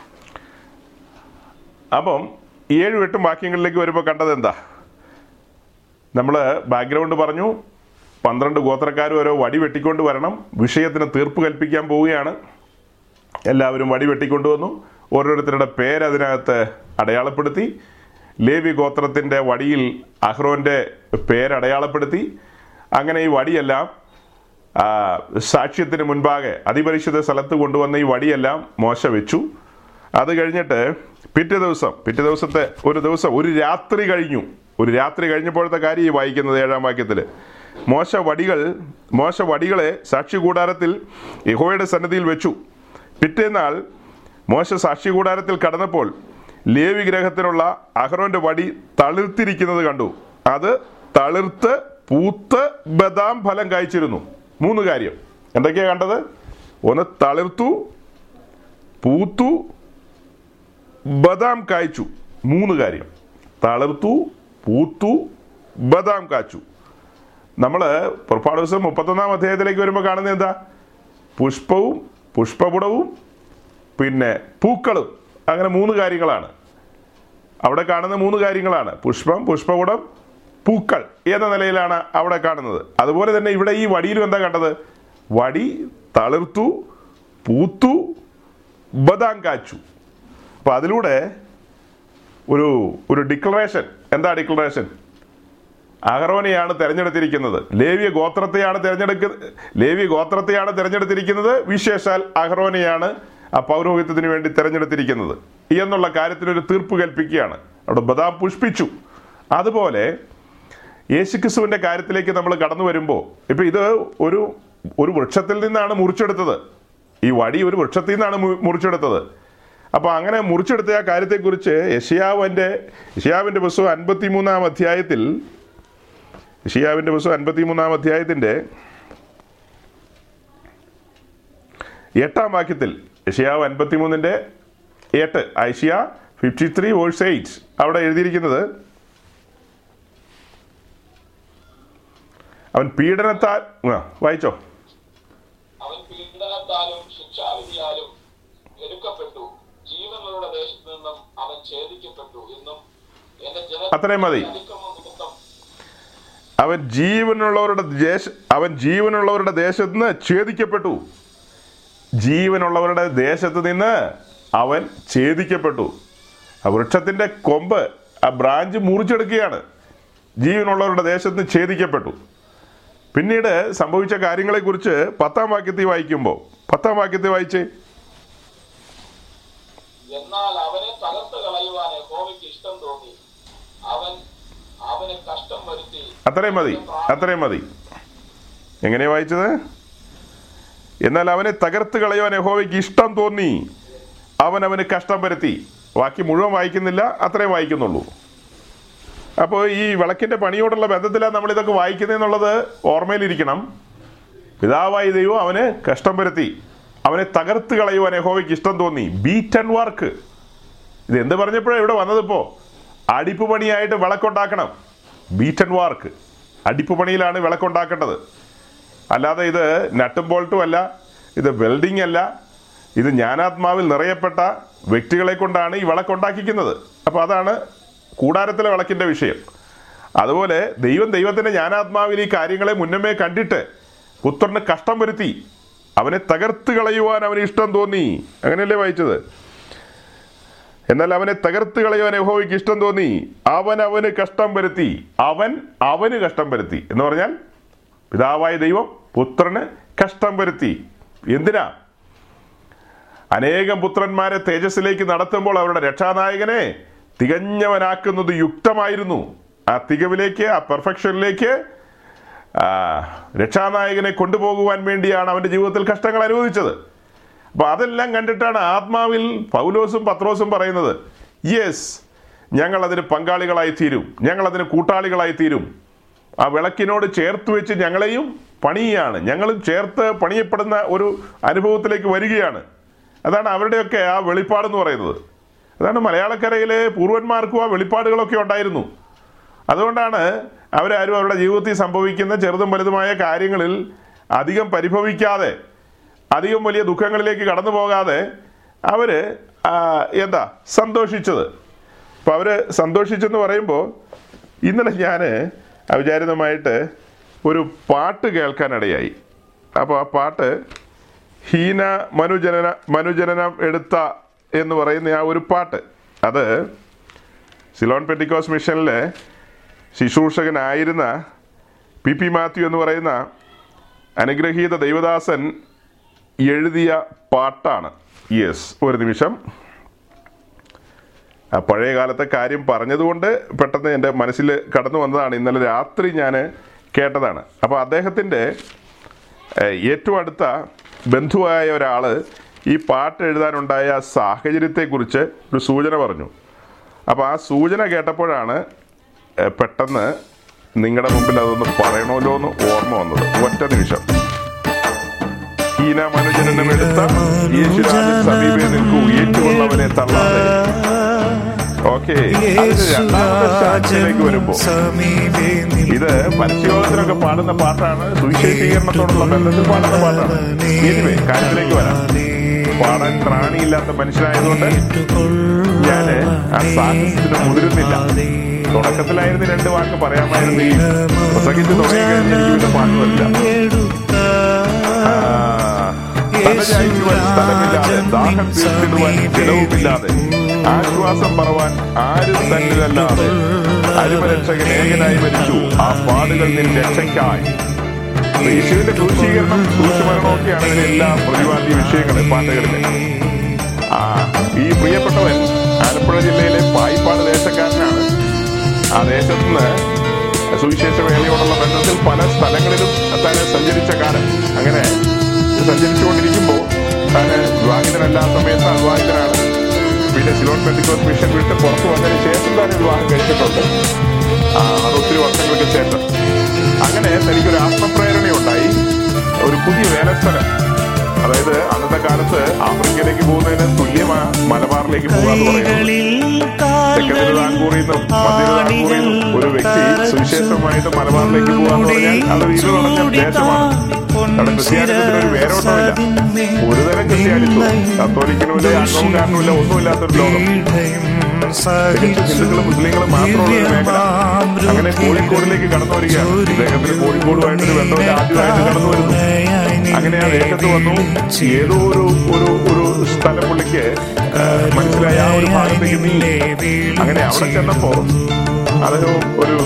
അപ്പം ഏഴും എട്ടും വാക്യങ്ങളിലേക്ക് വരുമ്പോൾ കണ്ടത് എന്താ? നമ്മൾ ബാക്ക്ഗ്രൗണ്ട് പറഞ്ഞു പന്ത്രണ്ട് ഗോത്രക്കാർ ഓരോ വടി വെട്ടിക്കൊണ്ട് വരണം വിഷയത്തിന് തീർപ്പ് കൽപ്പിക്കാൻ പോവുകയാണ്. എല്ലാവരും വടി വെട്ടിക്കൊണ്ടുവന്നു ഓരോരുത്തരുടെ പേരതിനകത്ത് അടയാളപ്പെടുത്തി. ലേവി ഗോത്രത്തിന്റെ വടിയിൽ അഹ്റോന്റെ പേരടയാളപ്പെടുത്തി അങ്ങനെ ഈ വടിയെല്ലാം സാക്ഷ്യത്തിന് മുൻപാകെ അതിപരിശുദ്ധ സ്ഥലത്ത് കൊണ്ടുവന്ന ഈ വടിയെല്ലാം മോശ വെച്ചു അത് കഴിഞ്ഞിട്ട് പിറ്റേ ദിവസം പിറ്റേ ദിവസത്തെ ഒരു ദിവസം ഒരു രാത്രി കഴിഞ്ഞു. ഒരു രാത്രി കഴിഞ്ഞപ്പോഴത്തെ കാര്യം ഈ വായിക്കുന്നത് ഏഴാം വാക്യത്തിൽ. മോശ വടികൾ മോശ വടികളെ സാക്ഷി കൂടാരത്തിൽ യഹോയുടെ സന്നദ്ധിയിൽ വെച്ചു പിറ്റേന്നാൾ മോശ സാക്ഷി കൂടാരത്തിൽ കടന്നപ്പോൾ ലേവി ഗ്രഹത്തിനുള്ള അഹ്റോന്റെ വടി തളിർത്തിരിക്കുന്നത് കണ്ടു. അത് തളിർത്ത് പൂത്ത് ബദാം ഫലം കായ്ച്ചിരുന്നു. മൂന്ന് കാര്യം. എന്തൊക്കെയാ കണ്ടത്? ഒന്ന് തളിർത്തു പൂത്തു ബദാം കായ്ച്ചു. മൂന്ന് കാര്യം. തളിർത്തു പൂത്തു ബദാം കാച്ചു. നമ്മൾ പുറപ്പാട് ദിവസം മുപ്പത്തൊന്നാം അധ്യായത്തിലേക്ക് വരുമ്പോൾ കാണുന്നത് എന്താ? പുഷ്പവും പുഷ്പപുടവും പിന്നെ പൂക്കളും. അങ്ങനെ മൂന്ന് കാര്യങ്ങളാണ്. അവിടെ കാണുന്ന മൂന്ന് കാര്യങ്ങളാണ്. പുഷ്പം പുഷ്പകുടം പൂക്കൾ എന്ന നിലയിലാണ് അവിടെ കാണുന്നത്. അതുപോലെ തന്നെ ഇവിടെ ഈ വടിയിലും എന്താ കണ്ടത്? വടി തളിർത്തു പൂത്തു ബദാം കാച്ചു. അപ്പൊ അതിലൂടെ ഒരു ഒരു ഡിക്ലറേഷൻ. എന്താ ഡിക്ലറേഷൻ? അഹറോനെയാണ് തിരഞ്ഞെടുത്തിരിക്കുന്നത്. ലേവ്യ ഗോത്രത്തെയാണ് തിരഞ്ഞെടുക്ക ലേവ്യ ഗോത്രത്തെയാണ് തിരഞ്ഞെടുത്തിരിക്കുന്നത്. വിശേഷാൽ അഹറോനെയാണ് ആ പൗരോഹിത്യത്തിന് വേണ്ടി തിരഞ്ഞെടുത്തിരിക്കുന്നത്. എന്നുള്ള കാര്യത്തിൽ ഒരു തീർപ്പ് കൽപ്പിക്കുകയാണ്. അവിടെ ബദാം പുഷ്പിച്ചു. അതുപോലെ യേശുക്രിസ്തുവിന്റെ കാര്യത്തിലേക്ക് നമ്മൾ കടന്നു വരുമ്പോൾ ഇപ്പൊ ഇത് ഒരു ഒരു വൃക്ഷത്തിൽ നിന്നാണ് മുറിച്ചെടുത്തത്. ഈ വടി ഒരു വൃക്ഷത്തിൽ നിന്നാണ് മുറിച്ചെടുത്തത്. അപ്പൊ അങ്ങനെ മുറിച്ചെടുത്ത ആ കാര്യത്തെക്കുറിച്ച് യഷിയാവിന്റെ യഷിയാവിന്റെ പുസ്തകം അൻപത്തി മൂന്നാം അധ്യായത്തിൽ യഷിയാവിന്റെ പുസ്തകം അൻപത്തി മൂന്നാം അധ്യായത്തിന്റെ എട്ടാം വാക്യത്തിൽ യഷിയാവ് അൻപത്തി മൂന്നിന്റെ എട്ട് Isaiah fifty three verse eight അവിടെ എഴുതിയിരിക്കുന്നത് അവൻ പീഡനത്താൽ വായിച്ചോ. അവൻ പീഡനത്താലും ശിക്ഷാവിധിയാലും എടുക്കപ്പെട്ടു. ജീവനുകളുടെ ദേശത്തു നിന്നും അവൻ ഛേദിക്കപ്പെട്ടു എന്നും അത്രയും മതി. അവൻ ജീവനുള്ളവരുടെ ദേശ അവൻ ജീവനുള്ളവരുടെ ദേശത്ത് നിന്ന് ഛേദിക്കപ്പെട്ടു. ജീവനുള്ളവരുടെ ദേശത്ത് നിന്ന് അവൻ ഛേദിക്കപ്പെട്ടു. ആ വൃക്ഷത്തിന്റെ കൊമ്പ് ആ ബ്രാഞ്ച് മുറിച്ചെടുക്കുകയാണ്. ജീവനുള്ളവരുടെ ദേശത്ത് നിന്ന് ഛേദിക്കപ്പെട്ടു. പിന്നീട് സംഭവിച്ച കാര്യങ്ങളെക്കുറിച്ച് പത്താം വാക്യത്തിൽ വായിക്കുമ്പോൾ പത്താം വാക്യത്തിൽ വായിച്ചേ. എന്നാൽ അവനെ തകർത്ത് കളയുവാൻ യഹോവയ്ക്ക് ഇഷ്ടം തോന്നി. അവൻ അവന് കഷ്ടം വരുത്തി. അത്രയും മതി അത്രയും മതി. എങ്ങനെയാ വായിച്ചത്? എന്നാൽ അവനെ തകർത്ത് കളയുവാൻ യഹോവയ്ക്ക് ഇഷ്ടം തോന്നി. അവൻ അവന് കഷ്ടം വരുത്തി. ബാക്കി മുഴുവൻ വായിക്കുന്നില്ല അത്രയും വായിക്കുന്നുള്ളൂ. അപ്പോൾ ഈ വിളക്കിന്റെ പണിയോടുള്ള ബന്ധത്തിലാണ് നമ്മൾ ഇതൊക്കെ വായിക്കുന്നതെന്നുള്ളത് ഓർമ്മയിലിരിക്കണം. പിതാവായ ദൈവം അവന് കഷ്ടം വരുത്തി അവനെ തകർത്ത് കളയുവാൻ യഹോവയ്ക്ക് ഇഷ്ടം തോന്നി. ബീറ്റ് ആൻഡ് വർക്ക് ഇത് എന്ത് പറഞ്ഞപ്പോഴാണ് ഇവിടെ വന്നതിപ്പോ അടിപ്പ് പണിയായിട്ട് വിളക്കുണ്ടാക്കണം. ബീറ്റ് ആൻഡ് വർക്ക് അടിപ്പ് പണിയിലാണ് വിളക്കുണ്ടാക്കേണ്ടത്. അല്ലാതെ ഇത് നട്ടും ബോൾട്ടും അല്ല ഇത് വെൽഡിംഗ് അല്ല ഇത് ജ്ഞാനാത്മാവിൽ നിറയപ്പെട്ട വ്യക്തികളെ കൊണ്ടാണ് ഈ വിളക്കുണ്ടാക്കിക്കുന്നത്. അപ്പോൾ അതാണ് കൂടാരത്തിലെ വിളക്കിന്റെ വിഷയം. അതുപോലെ ദൈവം ദൈവത്തിന്റെ ജ്ഞാനാത്മാവിൽ ഈ കാര്യങ്ങളെ മുന്നമേ കണ്ടിട്ട് പുത്രന് കഷ്ടം വരുത്തി അവനെ തകർത്ത് കളയുവാൻ അവന് ഇഷ്ടം തോന്നി. അങ്ങനെയല്ലേ വായിച്ചത്? എന്നാൽ അവനെ തകർത്ത് കളയുവാൻ യഹോവയ്ക്ക് ഇഷ്ടം തോന്നി. അവൻ അവന് കഷ്ടം വരുത്തി. അവൻ അവന് കഷ്ടം വരുത്തി. എന്ന് പറഞ്ഞാൽ പിതാവായ ദൈവം പുത്രന് കഷ്ടം വരുത്തി. എന്തിനാ? അനേകം പുത്രന്മാരെ തേജസ്സിലേക്ക് നടത്തുമ്പോൾ അവരുടെ രക്ഷാനായകനെ തികഞ്ഞവനാക്കുന്നത് യുക്തമായിരുന്നു. ആ തികവിലേക്ക് ആ പെർഫെക്ഷനിലേക്ക് രക്ഷാനായകനെ കൊണ്ടുപോകുവാൻ വേണ്ടിയാണ് അവന്റെ ജീവിതത്തിൽ കഷ്ടങ്ങൾ അനുവദിച്ചത് അപ്പോൾ അതെല്ലാം കണ്ടിട്ടാണ് ആത്മാവിൽ പൗലോസും പത്രോസും പറയുന്നത് യെസ് ഞങ്ങൾ അതിന് പങ്കാളികളായി തീരും. ഞങ്ങൾ അതിന് കൂട്ടാളികളായി തീരും. ആ വിളക്കിനോട് ചേർത്ത് വെച്ച് ഞങ്ങളെയും പണിയാണ്. ഞങ്ങളും ചേർത്ത് പണിയപ്പെടുന്ന ഒരു അനുഭവത്തിലേക്ക് വരികയാണ്. അതാണ് അവരുടെയൊക്കെ ആ വെളിപ്പാടെന്ന് പറയുന്നത്. അതാണ് മലയാളക്കരയിലെ പൂർവന്മാർക്കും ആ വെളിപ്പാടുകളൊക്കെ ഉണ്ടായിരുന്നു. അതുകൊണ്ടാണ് അവരാരും അവരുടെ ജീവിതത്തിൽ സംഭവിക്കുന്ന ചെറുതും വലുതുമായ കാര്യങ്ങളിൽ അധികം പരിഭവിക്കാതെ അധികം വലിയ ദുഃഖങ്ങളിലേക്ക് കടന്നു പോകാതെ അവർ എന്താ സന്തോഷിച്ചത്. അപ്പോൾ അവർ സന്തോഷിച്ചെന്ന് പറയുമ്പോൾ ഇന്നലെ ഞാൻ അവിചാരിതമായിട്ട് ഒരു പാട്ട് കേൾക്കാനിടയായി. അപ്പോൾ ആ പാട്ട് ഹീന മനുജനന മനുജനനം എടുത്ത എന്ന് പറയുന്ന ആ ഒരു പാട്ട്. അത് സിലോൺ പെറ്റിക്കോസ് മിഷനിലെ ശുശ്രൂഷകനായിരുന്ന പി പി മാത്യു എന്ന് പറയുന്ന അനുഗ്രഹീത ദൈവദാസൻ എഴുതിയ പാട്ടാണ്. യെസ് ഒരു നിമിഷം. പഴയ കാലത്തെ കാര്യം പറഞ്ഞതുകൊണ്ട് പെട്ടെന്ന് എന്റെ മനസ്സിൽ കടന്നു വന്നതാണ്. ഇന്നലെ രാത്രി ഞാൻ കേട്ടതാണ്. അപ്പോൾ അദ്ദേഹത്തിന്റെ ഏറ്റവും അടുത്ത ബന്ധുവായ ഒരാൾ ഈ പാട്ട് എഴുതാനുണ്ടായ സാഹചര്യത്തെക്കുറിച്ച് ഒരു സൂചന പറഞ്ഞു. അപ്പോൾ ആ സൂചന കേട്ടപ്പോഴാണ് പെട്ടെന്ന് നിങ്ങളുടെ മുമ്പിൽ അതൊന്ന് പറയണമല്ലോ എന്ന് ഓർമ്മ വന്നത്. ഒറ്റ നിമിഷം. ഹീന മനുജനം എടുത്ത യേശുരാജൻ സമീപേ നിൽക്കൂ. ഏറ്റുകൊള്ളവനെ തള്ളാതെ. ഓക്കെ വരുമ്പോ. ഇത് പരസ്യയോഗത്തിനൊക്കെ പാടുന്ന പാട്ടാണ്. സുവിശേഷീകരണത്തോടുള്ള ബന്ധത്തിൽ പാടുന്ന പാട്ടാണ്. കാര്യത്തിലേക്ക് വരാം. പാടാൻ പ്രാണിയില്ലാത്ത മനുഷ്യനായതുകൊണ്ട് ഞാൻ ആ സാഹസത്തിന് മുതിരുന്നില്ല. തുടക്കത്തിലായിരുന്നു രണ്ട് വാക്ക് പറയാമായിരുന്നു ഈ ആശ്വാസം പറവാൻ ആരും തന്നിലല്ലാതെ അരുമരക്ഷകൻ ഏകനായി മരിച്ചു. ആ പാടുകൾ നിൻ രക്ഷയ്ക്കായി. യേശുവിന്റെ ക്രൂശീകരണം ക്രൂശുമരണമൊക്കെയാണ് ഇതിലെ എല്ലാ പ്രതിപാദ്യ വിഷയങ്ങൾ പാട്ടുകളിലെ ആ ഈ പ്രിയപ്പെട്ടവൻ ആലപ്പുഴ ജില്ലയിലെ പായിപ്പാട് ദേശക്കാരനാണ്. ആ ദേശത്ത് നിന്ന് സുവിശേഷ വേലയോടുള്ള ബന്ധത്തിൽ പല സ്ഥലങ്ങളിലും താൻ സഞ്ചരിച്ച കാലം. അങ്ങനെ സഞ്ചരിച്ചുകൊണ്ടിരിക്കുമ്പോൾ താൻ വിവാഹിതനല്ലാത്ത സമയത്ത് അവിവാഹിതനാണ് പിന്നെ സിലോൺ പെന്തിക്കോസ് മിഷൻ വിട്ട് പുറത്തു വന്നതിന് ശേഷം താൻ വിവാഹം കഴിച്ചിട്ടുണ്ട്. ആ, അത് ഒത്തിരി വർഷങ്ങൾക്ക് ശേഷം. അങ്ങനെ തനിക്കൊരു ആത്മപ്രേരണയുണ്ടായി. ഒരു പുതിയ വേലസ്ഥലം അതായത് അന്നത്തെ കാലത്ത് ആഫ്രിക്കയിലേക്ക് പോകുന്നതിന് തുല്യമായ മലബാറിലേക്ക് നിന്നും ഒരു വ്യക്തി സുവിശേഷമായിട്ട് മലബാറിലേക്ക് പോകാന്ന് പറഞ്ഞാൽ അത് ഇത് പറഞ്ഞ ദേശമാണ് അവിടെ ക്രിസ്ത്യാനിത്വത്തിന് ഒരു വേരോട്ടമില്ല. ഒരുതരം ക്രിസ്ത്യാനിത്വം. കത്തോലിക്കനുമില്ല അംഗവുകാരനുമില്ല ഒന്നുമില്ലാത്തൊരു ലോകം. ഹിന്ദുക്കളും മുസ്ലിങ്ങളും മാത്രമുള്ള ഒരു മേഖല. അങ്ങനെ കോഴിക്കോടിലേക്ക് കടന്നു വരികയാണ്. ഇദ്ദേഹത്തിന് കോഴിക്കോടുമായിട്ടൊരു ബന്ധം ആദ്യമായിട്ട് കടന്നു വരുന്നു. അങ്ങനെ ആ രേഖത്ത് വന്നു. ഏതോ ഒരു ഒരു ഒരു സ്ഥലം പുള്ളിക്ക് മനസ്സിലായ. ആ ഒരു ഭാഗത്തേക്ക് നീ അങ്ങനെ അവിടെ ചെന്നപ്പോ അതൊരു ഒരു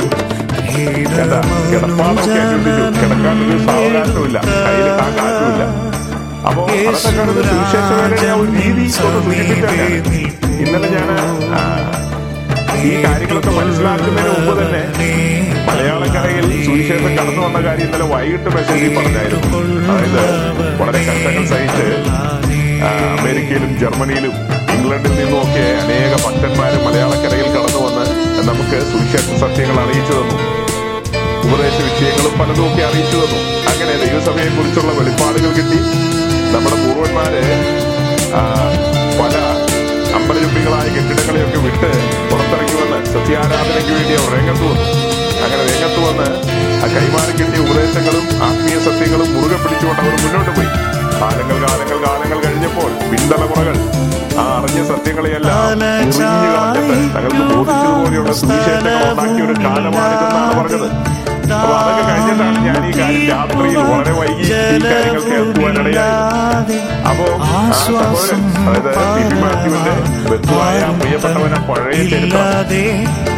കിടപ്പാടൊക്കെ കിടക്കാനൊരു സാവകാശമില്ല കയ്യിൽ ആ കാറ്റുമില്ല. അപ്പോ അതൊക്കെ കാണുന്ന സുവിശേഷ വേലയുടെ ആ ഒരു രീതി ഒന്ന് സൂചിപ്പിച്ചാണ് ഇന്നലെ ഞാൻ ഈ കാര്യങ്ങളൊക്കെ മനസ്സിലാക്കുന്നതിന് മുമ്പ് തന്നെ മലയാളക്കരയിൽ സുവിശേഷം കടന്നു വന്ന കാര്യം ഇന്നലെ വൈകിട്ട് മെസ്സേജിൽ പറഞ്ഞായിരുന്നു. അതായത് വളരെ കഷ്ടങ്ങൾ സഹിച്ച് അമേരിക്കയിലും ജർമ്മനിയിലും ഇംഗ്ലണ്ടിൽ നിന്നുമൊക്കെ അനേക ഭക്തന്മാരും മലയാളക്കരയിൽ കടന്നു വന്ന് നമുക്ക് സുവിശേഷ സത്യങ്ങൾ അറിയിച്ചു തന്നു. ഉപദേശ വിഷയങ്ങളും പലതും ഒക്കെ അറിയിച്ചു തന്നു. അങ്ങനെ ദൈവസഭയെ കുറിച്ചുള്ള വെളിപ്പാടുകൾ കിട്ടി. നമ്മുടെ പൂർവന്മാര് പല അമ്പലരൂപികളായ കെട്ടിടങ്ങളെയൊക്കെ വിട്ട് പുറത്തിറങ്ങി വന്ന് സത്യാരാധനയ്ക്ക് വേണ്ടി അവർ രംഗത്ത് വന്നു. അങ്ങനെ രംഗത്ത് വന്ന് ആ കൈമാറി കിട്ടിയ ഉപദേശങ്ങളും ആത്മീയ സത്യങ്ങളും മുറുകെ പിടിച്ചുകൊണ്ട് അവർ മുന്നോട്ട് പോയി. കാലങ്ങൾ കാലങ്ങൾ കാലങ്ങൾ കഴിഞ്ഞപ്പോൾ പിന്തലമുറകൾ ആ അറിഞ്ഞ സത്യങ്ങളെയെല്ലാം തങ്ങൾക്ക് ബോധിച്ചതുപോലെയുള്ള സുവിശേഷങ്ങൾ ഉണ്ടാക്കിയ ഒരു കാലമാണിതെന്നാണ് പറഞ്ഞത്. അതൊക്കെ കഴിഞ്ഞിട്ടാണ് ഞാൻ ഈ കാര്യം രാത്രിയിൽ വളരെ വൈകി ഈ കാര്യങ്ങൾ കേൾക്കുവാനിടയായത് അപ്പോ സഹോദരൻ അതായത് പി പി മാത്യുവിന്റെ ബന്ധുവായ പ്രിയപ്പെട്ടവനെ പഴയ ചരിത്രം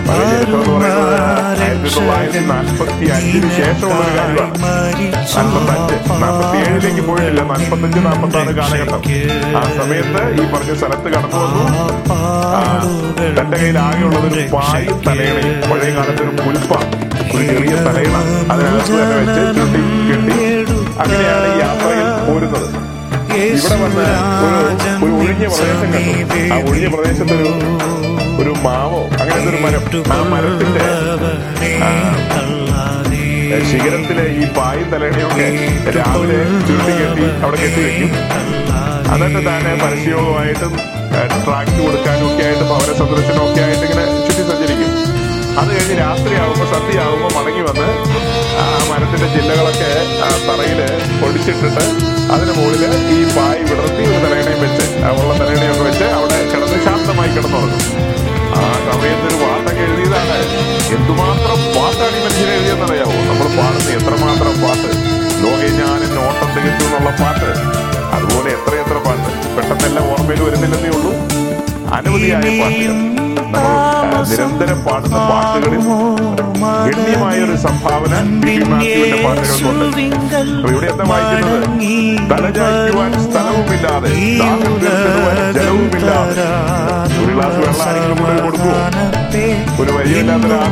പഴയ ചരിത്രം എന്ന് പറയുന്നത് ആയിരത്തി തൊള്ളായിരത്തി നാൽപ്പത്തി അഞ്ചിന് ശേഷമുള്ള ഒരു കാര്യമാണ് നാൽപ്പത്തഞ്ച് നാൽപ്പത്തി ഏഴിലേക്ക് പോയിട്ടില്ല നാൽപ്പത്തഞ്ച് നാൽപ്പത്തി ആറ് കാലഘട്ടം ആ സമയത്ത് ഈ പറഞ്ഞ സ്ഥലത്ത് കടന്നു വന്നു തന്റെ കയ്യിൽ ആകെയുള്ളത് ഒരു പായും തലയണയും പഴയ കാലത്ത് ഒരു പുൽപ്പ ഒരു ചെറിയ ഇവിടെ ഒരു ഒരു ആ ഒരു മാവോ അങ്ങനത്തെ ഒരു മരം. ആ മരത്തിന്റെ ശിഖരത്തിലെ ഈ പായും തലയണയൊക്കെ രാവിലെ ചുരുട്ടി കെട്ടി അവിടെ കെട്ടി വെക്കും. എന്നിട്ട് താനെ പരസ്യവുമായിട്ടും ട്രാക്ക് കൊടുക്കാനും ഒക്കെ ആയിട്ട് ഭവന സന്ദർശനമൊക്കെ ആയിട്ട് ഇങ്ങനെ ചുറ്റി സഞ്ചരിക്കും. അത് കഴിഞ്ഞ് രാത്രിയാവുമ്പോൾ സന്ധ്യയാവുമ്പോൾ മടങ്ങി വന്ന് ആ മരത്തിന്റെ ജില്ലകളൊക്കെ തറയിൽ പൊടിച്ചിട്ടിട്ട് അതിന് മുകളിൽ ഈ പായ് വിടർത്തി ഒരു തലയണയും വെച്ച് ഉള്ള തലയണയൊക്കെ വെച്ച് അവിടെ കിടന്ന് ശാന്തമായി കിടന്നുറങ്ങും. ആ സമയത്ത് ഒരു പാട്ടൊക്കെ എഴുതിയതാണ്. എന്തുമാത്രം പാട്ടാണ് ഈ മനുഷ്യനെ എഴുതിയെന്നറിയാവോ നമ്മൾ പാടുന്ന എത്രമാത്രം പാട്ട്? ലോകെ ഞാനും ഓട്ടം തികച്ചു എന്നുള്ള പാട്ട്. അതുപോലെ എത്രയെത്ര പാട്ട്? പെട്ടെന്നെല്ലാം ഓർമ്മയിൽ വരുന്നില്ലെന്നേ ഉള്ളൂ. അനവധിയായ പാട്ടുകൾ. നമ്മൾ നിരന്തരം പാടുന്ന പാട്ടുകളിൽ ഗണ്യമായ ഒരു സംഭാവന ഇവിടെ ഒരു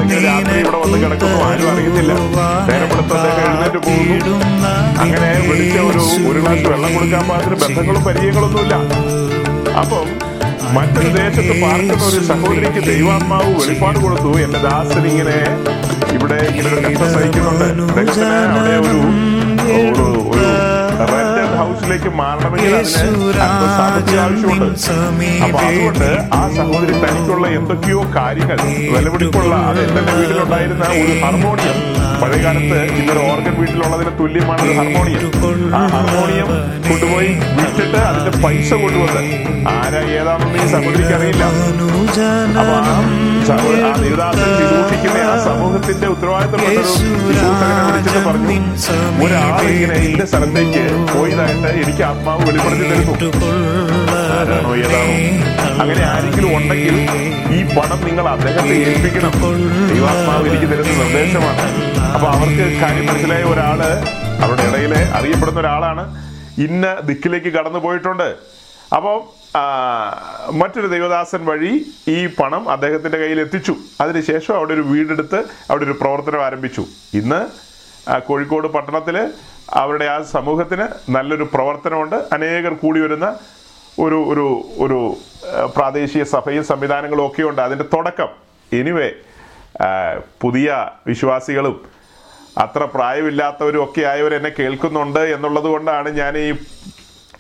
ഒരു രാത്രി വന്ന് ആരും അറിയുന്നില്ല അങ്ങനെ വിളിച്ച ഒരു ഒരു ഗ്ലാസ് വെള്ളം കൊടുക്കാൻ മാത്രം ബന്ധങ്ങളും പരിചയങ്ങളൊന്നുമില്ല. അപ്പം മറ്റൊരു ദേശത്ത് പാർക്കുന്ന ഒരു സഹോദരിക്ക് ദൈവാത്മാവ് വെളിപ്പാട് കൊടുത്തു. എന്റെ ദാസൻ ഇങ്ങനെ ഇവിടെ ഇങ്ങനെ ഒരു കഷ്ടം സഹിക്കുന്നുണ്ട്. അദ്ദേഹത്തിന് അവിടെ ഒരു ഒരു ഒരു റെന്റഡ് ഹൗസിലേക്ക് മാറണമെങ്കിൽ അതിന് സാമ്പത്തിക ആവശ്യമുണ്ട്. അപ്പൊ അതുകൊണ്ട് ആ സഹോദരി തനിക്കുള്ള എന്തൊക്കെയോ കാര്യങ്ങൾ വിലപിടിപ്പുള്ള അത് എന്റെ വീട്ടിലുണ്ടായിരുന്ന ഒരു ഹാർമോണിയം പഴയകാലത്ത് ഇന്നൊരു ഓർഗൻ വീട്ടിലുള്ളതിന് തുല്യമാണ് ഒരു ഹാർമോണിയം ആ ഹാർമോണിയം കൊണ്ടുപോയി വിട്ടിട്ട് അതിന്റെ പൈസ കൊണ്ടുവന്ന്. ആരാ ഏതാണെന്ന് ഈ സഹോദരിക്ക് അറിയില്ല. ആ സമൂഹത്തിന്റെ ഉത്തരവാദിത്തം പറഞ്ഞു ഒരാൾ ഇങ്ങനെ എന്റെ സ്ഥലത്തേക്ക് പോയതായിട്ട് എനിക്ക് ആത്മാവ് വെളിപ്പെടുത്തി തരുന്നു. അങ്ങനെ ആരെങ്കിലും ഉണ്ടെങ്കിൽ ഈ പണം നിങ്ങൾ അദ്ദേഹത്തെ ഏൽപ്പിക്കണം. ദൈവാത്മാവ് എനിക്ക് തരുന്ന നിർദ്ദേശമാണ്. അപ്പൊ അവർക്ക് കാര്യം മനസ്സിലായ ഒരാൾ അവരുടെ ഇടയിലെ അറിയപ്പെടുന്ന ഒരാളാണ്. ഇന്ന ദിക്കിലേക്ക് കടന്നു പോയിട്ടുണ്ട്. അപ്പം മറ്റൊരു ദൈവദാസൻ വഴി ഈ പണം അദ്ദേഹത്തിന്റെ കയ്യിൽ എത്തിച്ചു. അതിനുശേഷം അവിടെ ഒരു വീടെടുത്ത് അവിടെ ഒരു പ്രവർത്തനം ആരംഭിച്ചു. ഇന്ന് കോഴിക്കോട് പട്ടണത്തിൽ അവരുടെ ആ സമൂഹത്തിന് നല്ലൊരു പ്രവർത്തനമുണ്ട്. അനേകർ കൂടി വരുന്ന ഒരു ഒരു ഒരു പ്രാദേശിക സഭയും സംവിധാനങ്ങളും ഒക്കെ ഉണ്ട്. അതിന്റെ തുടക്കം. എനിവേ പുതിയ വിശ്വാസികളും അത്ര പ്രായമില്ലാത്തവരും ഒക്കെ ആയവർ എന്നെ കേൾക്കുന്നുണ്ട് എന്നുള്ളത് കൊണ്ടാണ് ഞാൻ ഈ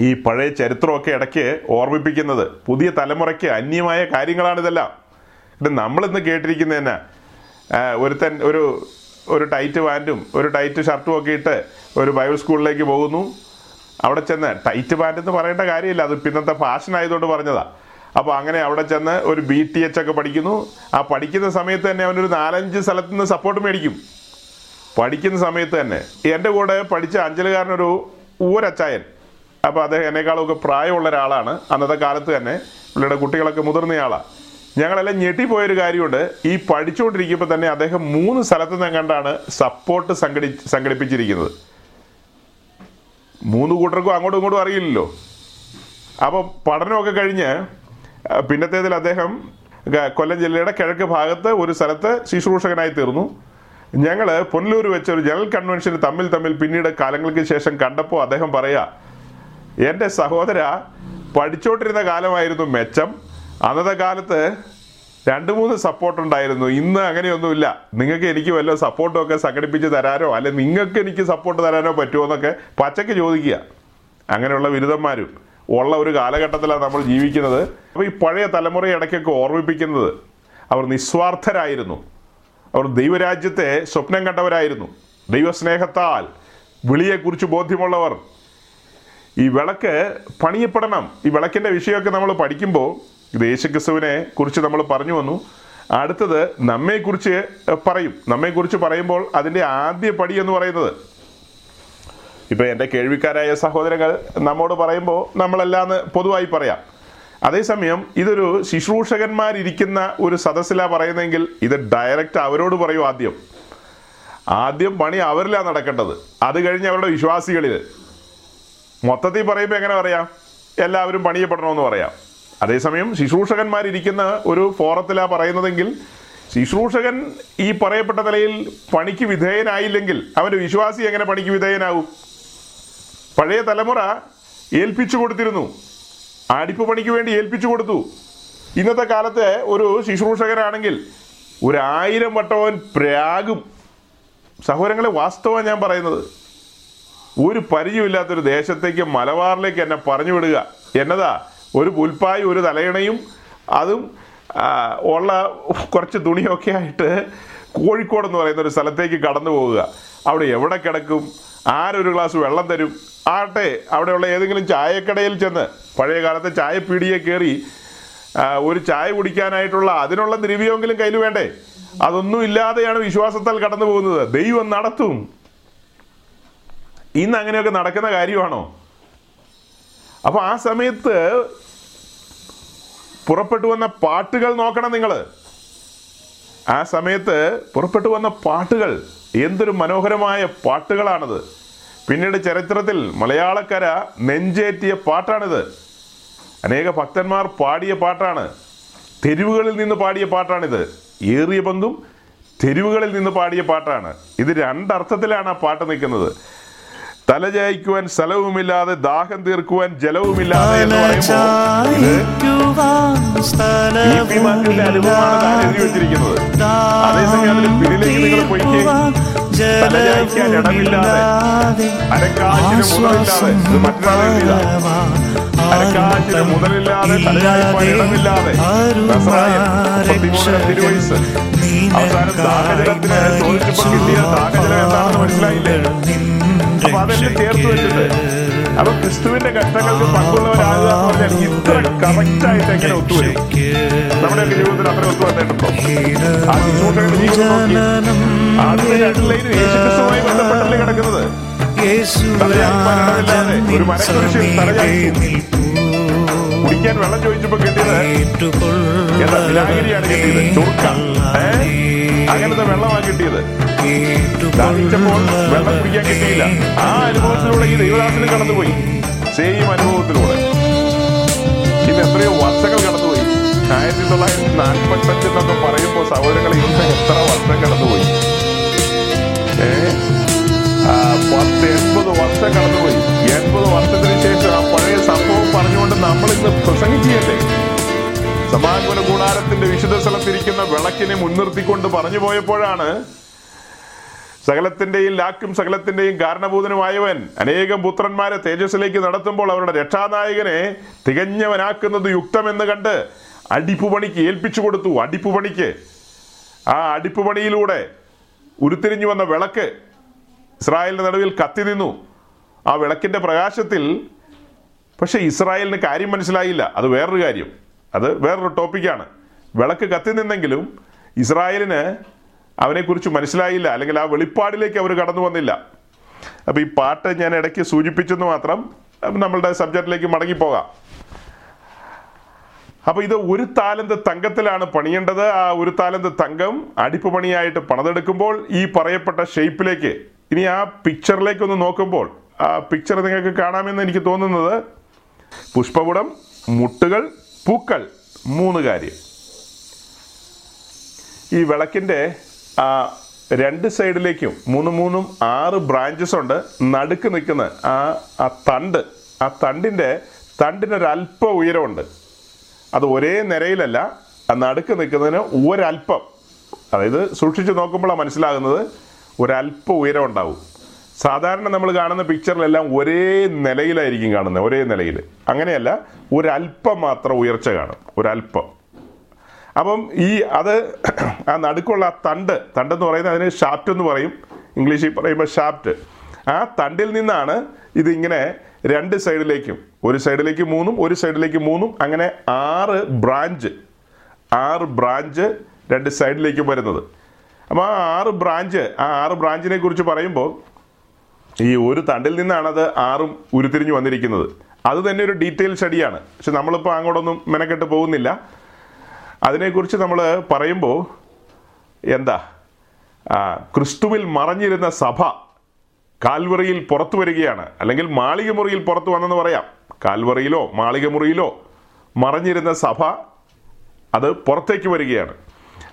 ഈ പഴയ ചരിത്രമൊക്കെ ഇടയ്ക്ക് ഓർമ്മിപ്പിക്കുന്നത്. പുതിയ തലമുറയ്ക്ക് അന്യമായ കാര്യങ്ങളാണ് ഇതെല്ലാം. ഇത് നമ്മളിന്ന് കേട്ടിരിക്കുന്ന തന്നെ ഒരുത്തൻ ഒരു ഒരു ടൈറ്റ് പാന്റും ഒരു ടൈറ്റ് ഷർട്ടും ഒക്കെ ഇട്ട് ഒരു ബൈബിൾ സ്കൂളിലേക്ക് പോകുന്നു. അവിടെ ചെന്ന് ടൈറ്റ് പാന്റ് എന്ന് പറയേണ്ട കാര്യമില്ല. അത് പിന്നത്തെ ഫാഷൻ ആയതുകൊണ്ട് പറഞ്ഞതാ. അപ്പോൾ അങ്ങനെ അവിടെ ചെന്ന് ഒരു ബി ടി എച്ച് ഒക്കെ പഠിക്കുന്നു. ആ പഠിക്കുന്ന സമയത്ത് തന്നെ അവനൊരു നാലഞ്ച് സ്ഥലത്ത് നിന്ന് സപ്പോർട്ട് മേടിക്കും. പഠിക്കുന്ന സമയത്ത് തന്നെ. എന്റെ കൂടെ പഠിച്ച അഞ്ചലുകാരനൊരു ഊരച്ചായൻ. അപ്പോൾ അദ്ദേഹം എന്നെക്കാളൊക്കെ പ്രായമുള്ള ഒരാളാണ്. അന്നത്തെ കാലത്ത് തന്നെ പുള്ളിയുടെ കുട്ടികളൊക്കെ മുതിർന്നയാളാണ് ഞങ്ങളെല്ലാം ഞെട്ടിപ്പോയൊരു കാര്യമുണ്ട്. ഈ പഠിച്ചുകൊണ്ടിരിക്കുമ്പോൾ തന്നെ അദ്ദേഹം മൂന്ന് സ്ഥലത്ത് നിന്ന് കണ്ടാണ് സപ്പോർട്ട് സംഘടി സംഘടിപ്പിച്ചിരിക്കുന്നത്. മൂന്ന് കൂട്ടർക്കും അങ്ങോട്ടും ഇങ്ങോട്ടും അറിയില്ലല്ലോ. അപ്പോൾ പഠനമൊക്കെ കഴിഞ്ഞ് പിന്നത്തേതിൽ അദ്ദേഹം കൊല്ലം ജില്ലയുടെ കിഴക്ക് ഭാഗത്ത് ഒരു സ്ഥലത്ത് ശുശ്രൂഷകനായി തീർന്നു. ഞങ്ങൾ പുനലൂർ വെച്ച ഒരു ജനറൽ കൺവെൻഷന് തമ്മിൽ തമ്മിൽ പിന്നീട് കാലങ്ങൾക്ക് ശേഷം കണ്ടപ്പോൾ അദ്ദേഹം പറയാ എന്റെ സഹോദര പഠിച്ചോണ്ടിരുന്ന കാലമായിരുന്നു മെച്ചം. അന്നത്തെ കാലത്ത് രണ്ട് മൂന്ന് സപ്പോർട്ട് ഉണ്ടായിരുന്നു. ഇന്ന് അങ്ങനെയൊന്നുമില്ല. നിങ്ങൾക്ക് എനിക്ക് വല്ല സപ്പോർട്ടും ഒക്കെ സംഘടിപ്പിച്ച് തരാനോ അല്ലെ നിങ്ങൾക്ക് എനിക്ക് സപ്പോർട്ട് തരാനോ പറ്റുമോ എന്നൊക്കെ പച്ചയ്ക്ക് ചോദിക്കുക. അങ്ങനെയുള്ള ബിരുദന്മാരും ഉള്ള ഒരു കാലഘട്ടത്തിലാണ് നമ്മൾ ജീവിക്കുന്നത്. അപ്പോൾ ഈ പഴയ തലമുറയെ ഇടയ്ക്കൊക്കെ ഓർമ്മിപ്പിക്കുന്നത്. അവർ നിസ്വാർത്ഥരായിരുന്നു. അവർ ദൈവരാജ്യത്തെ സ്വപ്നം കണ്ടവരായിരുന്നു. ദൈവസ്നേഹത്താൽ വിളിയെക്കുറിച്ച് ബോധ്യമുള്ളവർ. ഈ വിളക്ക് പണിയപ്പെടണം. ഈ വിളക്കിന്റെ വിഷയമൊക്കെ നമ്മൾ പഠിക്കുമ്പോൾ ഇത് യേശുക്രിസ്തുവിനെ കുറിച്ച് നമ്മൾ പറഞ്ഞു വന്നു. അടുത്തത് നമ്മെക്കുറിച്ച് പറയും. നമ്മെക്കുറിച്ച് പറയുമ്പോൾ അതിന്റെ ആദ്യ പടി എന്ന് പറയുന്നത്. ഇപ്പം എന്റെ കേൾവിക്കാരായ സഹോദരങ്ങൾ നമ്മോട് പറയുമ്പോൾ നമ്മളെല്ലാം പൊതുവായി പറയാം. അതേസമയം ഇതൊരു ശുശ്രൂഷകന്മാരിരിക്കുന്ന ഒരു സദസ്സിലാണ് പറയുന്നതെങ്കിൽ ഇത് ഡയറക്റ്റ് അവരോട് പറയൂ ആദ്യം. ആദ്യം പണി അവരിലാണ് നടക്കേണ്ടത്. അത് കഴിഞ്ഞ് അവരുടെ വിശ്വാസികളിൽ. മൊത്തത്തിൽ പറയുമ്പോൾ എങ്ങനെ പറയാം? എല്ലാവരും പണിയപ്പെടണമെന്ന് പറയാം. അതേസമയം ശുശ്രൂഷകന്മാരിരിക്കുന്ന ഒരു ഫോറത്തിലാണ് പറയുന്നതെങ്കിൽ ശുശ്രൂഷകൻ ഈ പറയപ്പെട്ട നിലയിൽ പണിക്ക് വിധേയനായില്ലെങ്കിൽ അവന്റെ വിശ്വാസി എങ്ങനെ പണിക്ക് വിധേയനാവും പഴയ തലമുറ ഏൽപ്പിച്ചു കൊടുത്തിരുന്നു. ആടിപ്പ് പണിക്ക് വേണ്ടി ഏൽപ്പിച്ചു കൊടുത്തു. ഇന്നത്തെ കാലത്തെ ഒരു ശുശ്രൂഷകനാണെങ്കിൽ ഒരു ആയിരം വട്ടവൻ പ്രാഗും. സഹോദരങ്ങളെ വാസ്തവം ഞാൻ പറയുന്നത്. ഒരു പരിചയമില്ലാത്തൊരു ദേശത്തേക്ക് മലബാറിലേക്ക് എന്നെ പറഞ്ഞു വിടുക. എന്നതാ? ഒരു പുൽപ്പായി ഒരു തലയിണയും അതും ഉള്ള കുറച്ച് തുണിയൊക്കെ ആയിട്ട് കോഴിക്കോട് എന്ന് പറയുന്ന ഒരു സ്ഥലത്തേക്ക് കടന്നു പോവുക അവിടെ എവിടെ കിടക്കും? ആരൊരു ഗ്ലാസ് വെള്ളം തരും? ആട്ടെ അവിടെയുള്ള ഏതെങ്കിലും ചായക്കടയിൽ ചെന്ന്. പഴയ കാലത്തെ ചായ പീടിയെ കയറി ഒരു ചായ കുടിക്കാനായിട്ടുള്ള അതിനുള്ള ദ്രവ്യമെങ്കിലും കയ്യിൽ വേണ്ടേ? അതൊന്നും ഇല്ലാതെയാണ് വിശ്വാസത്താൽ കടന്നു പോകുന്നത്. ദൈവം നടത്തും. ഇന്ന് അങ്ങനെയൊക്കെ നടക്കുന്ന കാര്യമാണോ? അപ്പോൾ ആ സമയത്ത് പുറപ്പെട്ടു വന്ന പാട്ടുകൾ നോക്കണം നിങ്ങൾ ആ സമയത്ത് പുറപ്പെട്ടു വന്ന പാട്ടുകൾ എന്തൊരു മനോഹരമായ പാട്ടുകളാണത്. പിന്നീട് ചരിത്രത്തിൽ മലയാളക്കര നെഞ്ചേറ്റിയ പാട്ടാണിത്. അനേക ഭക്തന്മാർ പാടിയ പാട്ടാണ്. തെരുവുകളിൽ നിന്ന് പാടിയ പാട്ടാണിത്. ഏറിയ പങ്കും തെരുവുകളിൽ നിന്ന് പാടിയ പാട്ടാണ്. ഇത് രണ്ടർത്ഥത്തിലാണ് ആ പാട്ട് നിൽക്കുന്നത്. തലചായ്ക്കുവാൻ സ്ഥലവുമില്ലാതെ ദാഹം തീർക്കുവാൻ ജലവുമില്ലാതെ എന്ന് പറയുമ്പോൾ നിങ്ങൾ ഇടമില്ലാതെ മനസ്സിലായില്ലേ? അപ്പൊ അതെല്ലാം ചേർത്ത് വെച്ചിട്ട്. അപ്പൊ ക്രിസ്തുവിന്റെ കഷ്ടങ്ങൾക്ക് പങ്കുള്ളവരാകുക എന്ന് പറഞ്ഞാൽ ഇത്ര കറക്റ്റ് ആയിട്ട് എങ്ങനെ ഒത്തുവരും നമ്മുടെ ജീവിതത്തിൽ അത്ര ഒത്തു വന്നിട്ടുണ്ടോ? ആ ശുശ്രൂഷകന്റെ ജീവിതം നോക്കി. ആദ്യത്തെ രണ്ട് ലൈനും യേശുക്രിസ്തുവുമായി ബന്ധപ്പെട്ടല്ലേ കിടക്കുന്നത്? ഒരു തലയായി കുടിക്കാൻ വെള്ളം ചോദിച്ചപ്പോ കിട്ടിയത് എന്താ വിനാഗിരിയാണ് കിട്ടിയത്? ചുർക്ക? അങ്ങനത്തെ വെള്ളമാണ് കിട്ടിയത്. ദാഹിച്ചപ്പോൾ വെള്ളം കുടിക്കാൻ കിട്ടിയില്ല. ആ അനുഭവത്തിലൂടെ ഈ ദൈവദാസനും കടന്നുപോയി. സെയിം അനുഭവത്തിലൂടെ. ഇത് എത്രയോ വർഷങ്ങൾ കടന്നുപോയി. ആയിരത്തി തൊള്ളായിരത്തി നാൽപ്പത്തി എന്നൊക്കെ പറയുമ്പോൾ സഹോദരങ്ങളെ ഇന്ന് എത്ര വർഷം കടന്നുപോയി? ഏ? പത്ത് എൺപത് വർഷം കടന്നുപോയി. എൺപത് വർഷത്തിന് ശേഷം ആ പഴയ സംഭവം പറഞ്ഞുകൊണ്ട് നമ്മൾ ഇന്ന് പ്രസംഗിക്കുകയല്ലേ? സമാഗമന കൂടാരത്തിന്റെ വിശുദ്ധ സ്ഥലത്തിരിക്കുന്ന വിളക്കിനെ മുൻനിർത്തിക്കൊണ്ട് പറഞ്ഞു പോയപ്പോഴാണ് സകലത്തിന്റെയും ലാക്കും സകലത്തിന്റെയും കാരണഭൂതനുമായവൻ അനേകം പുത്രന്മാരെ തേജസ്സിലേക്ക് നടത്തുമ്പോൾ അവരുടെ രക്ഷാനായകനെ തികഞ്ഞവനാക്കുന്നത് യുക്തമെന്ന് കണ്ട് അടിപ്പുപണിക്ക് ഏൽപ്പിച്ചു കൊടുത്തു. അടിപ്പുപണിക്ക്. ആ അടിപ്പുപണിയിലൂടെ ഉരുത്തിരിഞ്ഞു വന്ന വിളക്ക് ഇസ്രായേലിന്റെ നടുവിൽ കത്തി നിന്നു. ആ വിളക്കിന്റെ പ്രകാശത്തിൽ പക്ഷെ ഇസ്രായേലിന് കാര്യം മനസ്സിലായില്ല. അത് വേറൊരു കാര്യം. അത് വേറൊരു ടോപ്പിക്കാണ് വിളക്ക് കത്തി നിന്നെങ്കിലും ഇസ്രായേലിന് അവനെക്കുറിച്ച് മനസ്സിലായില്ല. അല്ലെങ്കിൽ ആ വെളിപ്പാടിലേക്ക് അവർ കടന്നു വന്നില്ല. അപ്പോൾ ഈ പാട്ട് ഞാൻ ഇടയ്ക്ക് സൂചിപ്പിച്ചെന്ന് മാത്രം നമ്മളുടെ സബ്ജക്റ്റിലേക്ക് മടങ്ങിപ്പോകാം. അപ്പോൾ ഇത് ഒരു താലന്ത് തങ്കത്തിലാണ് പണിയേണ്ടത്. ആ ഒരു താലന്ത് തങ്കം അടിപ്പ് പണിയായിട്ട് പണതെടുക്കുമ്പോൾ ഈ പറയപ്പെട്ട ഷേപ്പിലേക്ക് ഇനി ആ പിക്ചറിലേക്ക് ഒന്ന് നോക്കുമ്പോൾ ആ പിക്ചർ നിങ്ങൾക്ക് കാണാമെന്ന് എനിക്ക് തോന്നുന്നത് പുഷ്പകുടം മുട്ടുകൾ പൂക്കൾ മൂന്ന് കാര്യം. ഈ വിളക്കിന്റെ ആ രണ്ട് സൈഡിലേക്കും മൂന്ന് മൂന്നും ആറ് ബ്രാഞ്ചസ് ഉണ്ട്. നടുക്ക് നിൽക്കുന്ന ആ ആ തണ്ട് ആ തണ്ടിന്റെ തണ്ടിനൊരല്പ ഉയരമുണ്ട്. അത് ഒരേ നിരയിലല്ല ആ നടുക്ക് നിൽക്കുന്നതിന് ഒരല്പം അതായത് സൂക്ഷിച്ച് നോക്കുമ്പോഴാണ് മനസ്സിലാകുന്നത് ഒരല്പം ഉയരം ഉണ്ടാവും. സാധാരണ നമ്മൾ കാണുന്ന പിക്ചറിലെല്ലാം ഒരേ നിലയിലായിരിക്കും കാണുന്നത് ഒരേ നിലയിൽ. അങ്ങനെയല്ല ഒരല്പം മാത്രം ഉയർച്ച കാണും ഒരല്പം അപ്പം ഈ അത് ആ നടുക്കുള്ള തണ്ട് തണ്ടെന്ന് പറയുന്നത് അതിന് ഷാപ്റ്റ് എന്ന് പറയും. ഇംഗ്ലീഷിൽ പറയുമ്പോൾ ഷാപ്റ്റ് ആ തണ്ടിൽ നിന്നാണ് ഇതിങ്ങനെ രണ്ട് സൈഡിലേക്കും ഒരു സൈഡിലേക്ക് മൂന്നും ഒരു സൈഡിലേക്ക് മൂന്നും അങ്ങനെ ആറ് ബ്രാഞ്ച് ആറ് ബ്രാഞ്ച് രണ്ട് സൈഡിലേക്കും വരുന്നത്. അപ്പോൾ ആ ആറ് ബ്രാഞ്ച് ആ ആറ് ബ്രാഞ്ചിനെ കുറിച്ച് പറയുമ്പോൾ ഈ ഒരു തണ്ടിൽ നിന്നാണ് അത് ആറും ഉരുത്തിരിഞ്ഞു വന്നിരിക്കുന്നത്. അത് തന്നെ ഒരു ഡീറ്റെയിൽ സ്റ്റഡിയാണ്. പക്ഷെ നമ്മളിപ്പോൾ അങ്ങോട്ടൊന്നും മെനക്കെട്ട് പോകുന്നില്ല. അതിനെക്കുറിച്ച് നമ്മൾ പറയുമ്പോൾ എന്താ? ക്രിസ്തുവിൽ മറഞ്ഞിരുന്ന സഭ കാൽവറിയിൽ പുറത്തു വരികയാണ്. അല്ലെങ്കിൽ മാളികമുറിയിൽ പുറത്തു വന്നെന്ന് പറയാം. കാൽവറിയിലോ മാളികമുറിയിലോ മറഞ്ഞിരുന്ന സഭ അത് പുറത്തേക്ക് വരികയാണ്.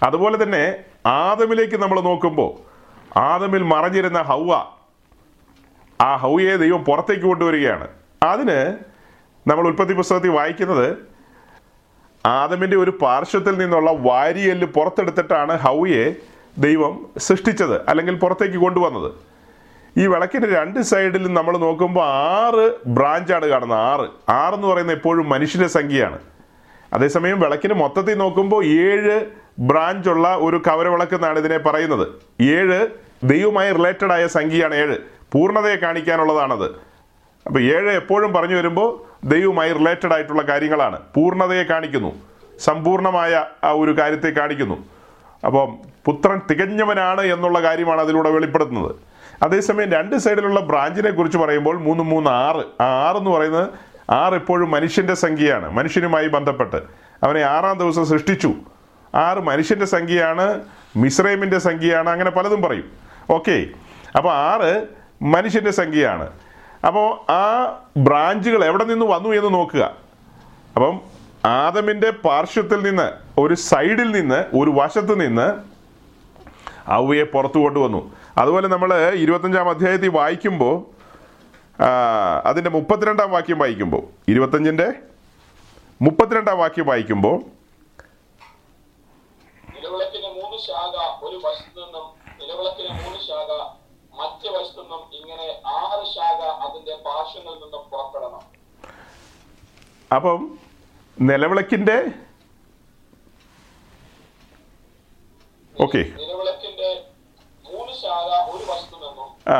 അതുപോലെ തന്നെ ആദമിലേക്ക് നമ്മൾ നോക്കുമ്പോൾ ആദമിൽ മറഞ്ഞിരുന്ന ഹൗവ ആ ഹൗയെ ദൈവം പുറത്തേക്ക് കൊണ്ടുവരികയാണ്. അതിന് നമ്മൾ ഉൽപ്പത്തി പുസ്തകത്തിൽ വായിക്കുന്നത് ആദമിന്റെ ഒരു പാർശ്വത്തിൽ നിന്നുള്ള വാരിയെല്ല് പുറത്തെടുത്തിട്ടാണ് ഹൗയെ ദൈവം സൃഷ്ടിച്ചത് അല്ലെങ്കിൽ പുറത്തേക്ക് കൊണ്ടുവന്നത്. ഈ വിളക്കിന്റെ രണ്ട് സൈഡിലും നമ്മൾ നോക്കുമ്പോൾ ആറ് ബ്രാഞ്ചാണ് കാണുന്നത്. ആറ്. ആറ് എന്ന് പറയുന്നത് എപ്പോഴും മനുഷ്യന്റെ സംഖ്യയാണ്. അതേസമയം വിളക്കിന് മൊത്തത്തിൽ നോക്കുമ്പോൾ ഏഴ് ബ്രാഞ്ചുള്ള ഒരു കവരവിളക്ക് എന്നാണ് ഇതിനെ പറയുന്നത്. ഏഴ് ദൈവമായി റിലേറ്റഡ് ആയ സംഖ്യയാണ് ഏഴ്. പൂർണതയെ കാണിക്കാനുള്ളതാണത്. അപ്പോൾ ഏഴ് എപ്പോഴും പറഞ്ഞു വരുമ്പോൾ ദൈവവുമായി റിലേറ്റഡ് ആയിട്ടുള്ള കാര്യങ്ങളാണ്. പൂർണതയെ കാണിക്കുന്നു. സമ്പൂർണമായ ആ ഒരു കാര്യത്തെ കാണിക്കുന്നു. അപ്പം പുത്രൻ തികഞ്ഞവനാണ് എന്നുള്ള കാര്യമാണ് അതിലൂടെ വെളിപ്പെടുത്തുന്നത്. അതേസമയം രണ്ട് സൈഡിലുള്ള ബ്രാഞ്ചിനെ കുറിച്ച് പറയുമ്പോൾ മൂന്ന് മൂന്ന് ആറ്. ആ ആറ് എന്ന് പറയുന്നത് ആറ് എപ്പോഴും മനുഷ്യന്റെ സംഖ്യയാണ്. മനുഷ്യനുമായി ബന്ധപ്പെട്ട്. അവനെ ആറാം ദിവസം സൃഷ്ടിച്ചു. ആറ് മനുഷ്യന്റെ സംഖ്യയാണ് മിസ്രൈമിന്റെ സംഖ്യയാണ് അങ്ങനെ പലതും പറയും. ഓക്കെ. അപ്പോൾ ആറ് മനുഷ്യന്റെ സംഖ്യയാണ്. അപ്പോൾ ആ ബ്രാഞ്ചുകൾ എവിടെ നിന്ന് വന്നു എന്ന് നോക്കുക. അപ്പം ആദമിന്റെ പാർശ്വത്തിൽ നിന്ന് ഒരു സൈഡിൽ നിന്ന് ഒരു വശത്ത് നിന്ന് അവയെ പുറത്തു കൊണ്ടുവന്നു. അതുപോലെ നമ്മൾ ഇരുപത്തഞ്ചാം അധ്യായത്തിൽ വായിക്കുമ്പോൾ അതിന്റെ മുപ്പത്തിരണ്ടാം വാക്യം വായിക്കുമ്പോൾ ഇരുപത്തഞ്ചിന്റെ മുപ്പത്തിരണ്ടാം വാക്യം വായിക്കുമ്പോൾ നിലവിളക്കിന് മൂന്ന് ശാഖ ഒരു വശത്തു നിന്നും നിലവിളക്കിന് മൂന്ന് ശാഖ മറ്റേ വശത്തു നിന്നും ഇങ്ങനെ ആറ് ശാഖ അതിന്റെ പാർശ്വങ്ങളിൽ നിന്നും പുറപ്പെടണം. അപ്പം നിലവിളക്കിന്റെ ഓക്കെ നിലവിളക്കിന്റെ മൂന്ന് ശാഖ ഒരു വശത്തു നിന്നും ആ.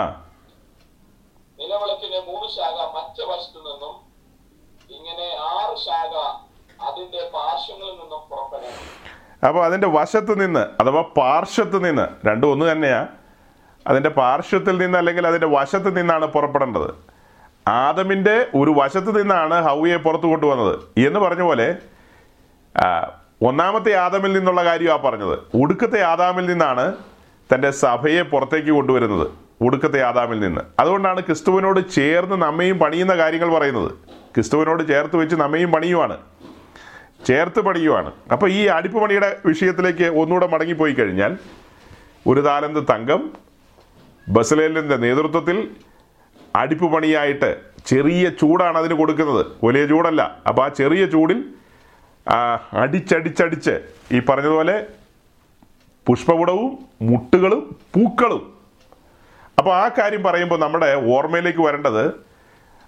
നിലവിളക്കിന്റെ മൂന്ന് ശാഖ മറ്റേ വശത്തു നിന്നും ഇങ്ങനെ ആറ് ശാഖ അതിന്റെ പാർശ്വങ്ങളിൽ നിന്നും പുറപ്പെടണം. അപ്പോൾ അതിന്റെ വശത്ത് നിന്ന് അഥവാ പാർശ്വത്ത് നിന്ന് രണ്ടും ഒന്ന് തന്നെയാ. അതിന്റെ പാർശ്വത്തിൽ നിന്ന് അല്ലെങ്കിൽ അതിന്റെ വശത്ത് നിന്നാണ് പുറപ്പെടേണ്ടത്. ആദമിന്റെ ഒരു വശത്ത് നിന്നാണ് ഹൗയെ പുറത്തു കൊണ്ടുവന്നത്. എന്ന് പറഞ്ഞ പോലെ ഒന്നാമത്തെ ആദമിൽ നിന്നുള്ള കാര്യമാണ് പറഞ്ഞത്. ഉടുക്കത്തെ ആദാമിൽ നിന്നാണ് തന്റെ സഭയെ പുറത്തേക്ക് കൊണ്ടുവരുന്നത്. ഉടുക്കത്തെ ആദാമിൽ നിന്ന്. അതുകൊണ്ടാണ് ക്രിസ്തുവിനോട് ചേർന്ന് നമ്മയും പണിയുന്ന കാര്യങ്ങൾ പറയുന്നത്. ക്രിസ്തുവിനോട് ചേർത്ത് വെച്ച് നമ്മയും പണിയുവാണ്. ചേർത്ത് പണിയുവാണ്. അപ്പോൾ ഈ അടിപ്പ് പണിയുടെ വിഷയത്തിലേക്ക് ഒന്നുകൂടെ മടങ്ങിപ്പോയി കഴിഞ്ഞാൽ ഒരു താലന്ത് തങ്കം ബസലേലിന്റെ നേതൃത്വത്തിൽ അടിപ്പ് പണിയായിട്ട് ചെറിയ ചൂടാണ് അതിന് കൊടുക്കുന്നത്. വലിയ ചൂടല്ല. അപ്പോൾ ആ ചെറിയ ചൂടിൽ അടിച്ചടിച്ചടിച്ച് ഈ പറഞ്ഞതുപോലെ പുഷ്പകുടവും മുട്ടുകളും പൂക്കളും. അപ്പോൾ ആ കാര്യം പറയുമ്പോൾ നമ്മുടെ ഓർമ്മയിലേക്ക് വരേണ്ടത്